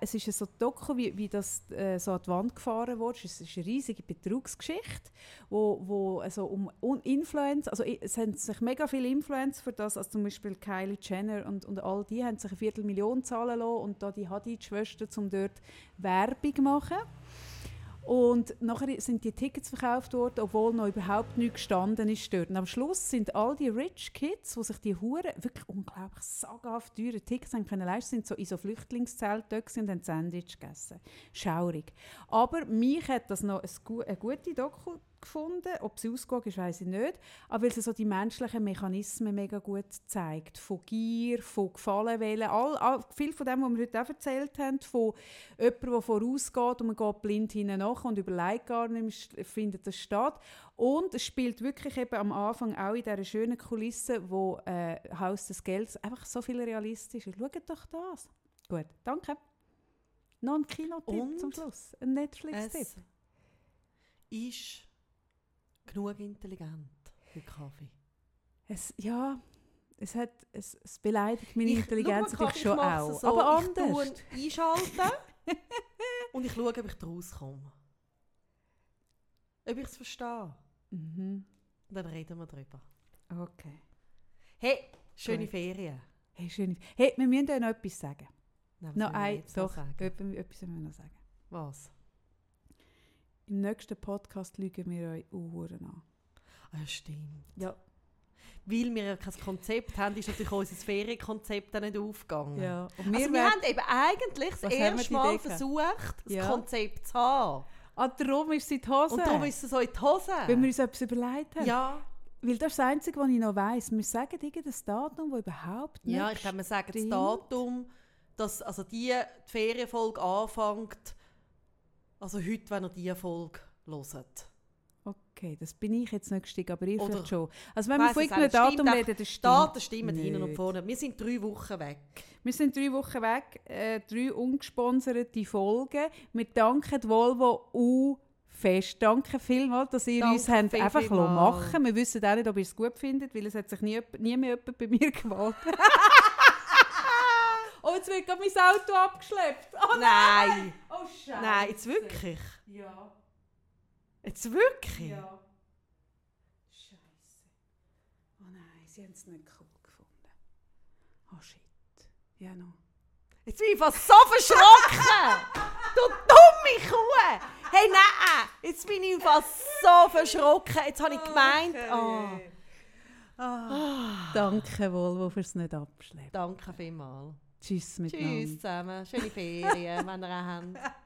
Speaker 1: es ist so Doku, wie, wie das äh, so an die Wand gefahren wurde. Es ist eine riesige Betrugsgeschichte, wo, wo also um Un- Influencer, also es haben sich mega viele Influencer für das, also zum Beispiel Kylie Jenner und, und all die haben sich eine Viertelmillion zahlen lassen und da die Hadid-Schwestern, um dort Werbung zu machen. Und nachher sind die Tickets verkauft worden, obwohl noch überhaupt nichts gestanden ist dort. Und am Schluss sind all die Rich Kids, die sich die Hure wirklich unglaublich sagenhaft teure Tickets haben können leisten, sind so in so Flüchtlingszelten und haben Sandwich gegessen. Schaurig. Aber mich hat das noch eine gute Doku gefunden. Ob sie ausgegangen ist, weiß ich nicht. Aber weil sie so die menschlichen Mechanismen mega gut zeigt. Von Gier, von Gefallenwillen, all, all, viel von dem, was wir heute auch erzählt haben, von jemandem, der vorausgeht und man geht blind hinten nach und überlegt gar nicht, findet das statt. Und es spielt wirklich eben am Anfang auch in dieser schönen Kulisse, wo äh, Haus des Geldes einfach so viel realistisch ist. Schaut doch das. Gut, danke. Noch ein Kinotipp zum Schluss. Ein Netflix-Tipp.
Speaker 2: ist genug intelligent für Kaffee.
Speaker 1: Es, ja, es, hat, es, es beleidigt meine
Speaker 2: Ich-
Speaker 1: Intelligenz
Speaker 2: mal,
Speaker 1: natürlich
Speaker 2: ich
Speaker 1: schon
Speaker 2: mach's
Speaker 1: auch.
Speaker 2: so,
Speaker 1: Aber
Speaker 2: ich
Speaker 1: anders.
Speaker 2: tue einschalten und ich schaue, ob ich daraus komme. Ob ich es verstehe.
Speaker 1: Mhm.
Speaker 2: Dann reden wir darüber.
Speaker 1: Okay.
Speaker 2: Hey, schöne
Speaker 1: Gut.
Speaker 2: Ferien.
Speaker 1: Hey, schön. Hey, wir müssen ja noch etwas sagen.
Speaker 2: Nein,
Speaker 1: Noch
Speaker 2: ich
Speaker 1: ein, doch, etwas müssen wir noch sagen.
Speaker 2: Was?
Speaker 1: Im nächsten Podcast lügen wir euch Uhren an.
Speaker 2: Ah, ja, stimmt.
Speaker 1: Ja.
Speaker 2: Weil wir ja kein Konzept haben, ist natürlich unser Ferienkonzept nicht aufgegangen.
Speaker 1: ja. Und wir
Speaker 2: Also wir haben eben eigentlich das erste Mal versucht, das
Speaker 1: Ja.
Speaker 2: Konzept zu haben.
Speaker 1: ah, darum ist es in die Hose.
Speaker 2: Und darum ist es so in die Hose.
Speaker 1: Weil wir uns etwas überlegt haben.
Speaker 2: ja,
Speaker 1: Weil das ist das Einzige, was ich noch weiss. Wir sagen irgendein Datum, das überhaupt nicht
Speaker 2: ja, ich glaube, wir sagen das. Datum, dass also die, die Ferienfolge anfängt, also heute, wenn ihr diese Folge hört.
Speaker 1: Okay, das bin ich jetzt nicht gestiegen, aber ihr
Speaker 2: Oder-
Speaker 1: vielleicht schon. Also wenn
Speaker 2: Ich
Speaker 1: wir von irgendeinem
Speaker 2: nicht.
Speaker 1: Datum reden, das stimmt.
Speaker 2: Daten stimmen hinten und
Speaker 1: nicht.
Speaker 2: vorne. Wir sind drei Wochen weg.
Speaker 1: Wir sind drei Wochen weg, äh, drei ungesponserte Folgen. Wir danken Volvo u fest. Danke vielmals, dass ihr
Speaker 2: Danke
Speaker 1: uns habt
Speaker 2: viel,
Speaker 1: einfach
Speaker 2: vielmals.
Speaker 1: machen Wir wissen auch nicht, ob ihr es gut findet, weil es hat sich nie, nie mehr jemand bei mir gemeldet. Oh, jetzt wird mein Auto abgeschleppt. Oh
Speaker 2: Nein!
Speaker 1: Oh, Scheiße.
Speaker 2: Nein, jetzt wirklich?
Speaker 1: Ja,
Speaker 2: Jetzt wirklich?
Speaker 1: ja. Scheiße. Oh nein, sie haben es nicht cool gefunden. Oh shit. Ja, noch.
Speaker 2: Jetzt bin ich fast so verschrocken! du dumme Kuh! Hey, nein! Jetzt bin ich fast so verschrocken. Jetzt habe ich gemeint... ah,
Speaker 1: Danke, Volvo, fürs nicht abschleppen.
Speaker 2: danke vielmals.
Speaker 1: Tschüss miteinander.
Speaker 2: Tschüss zusammen. Schöne Ferien, wenn ihr habt.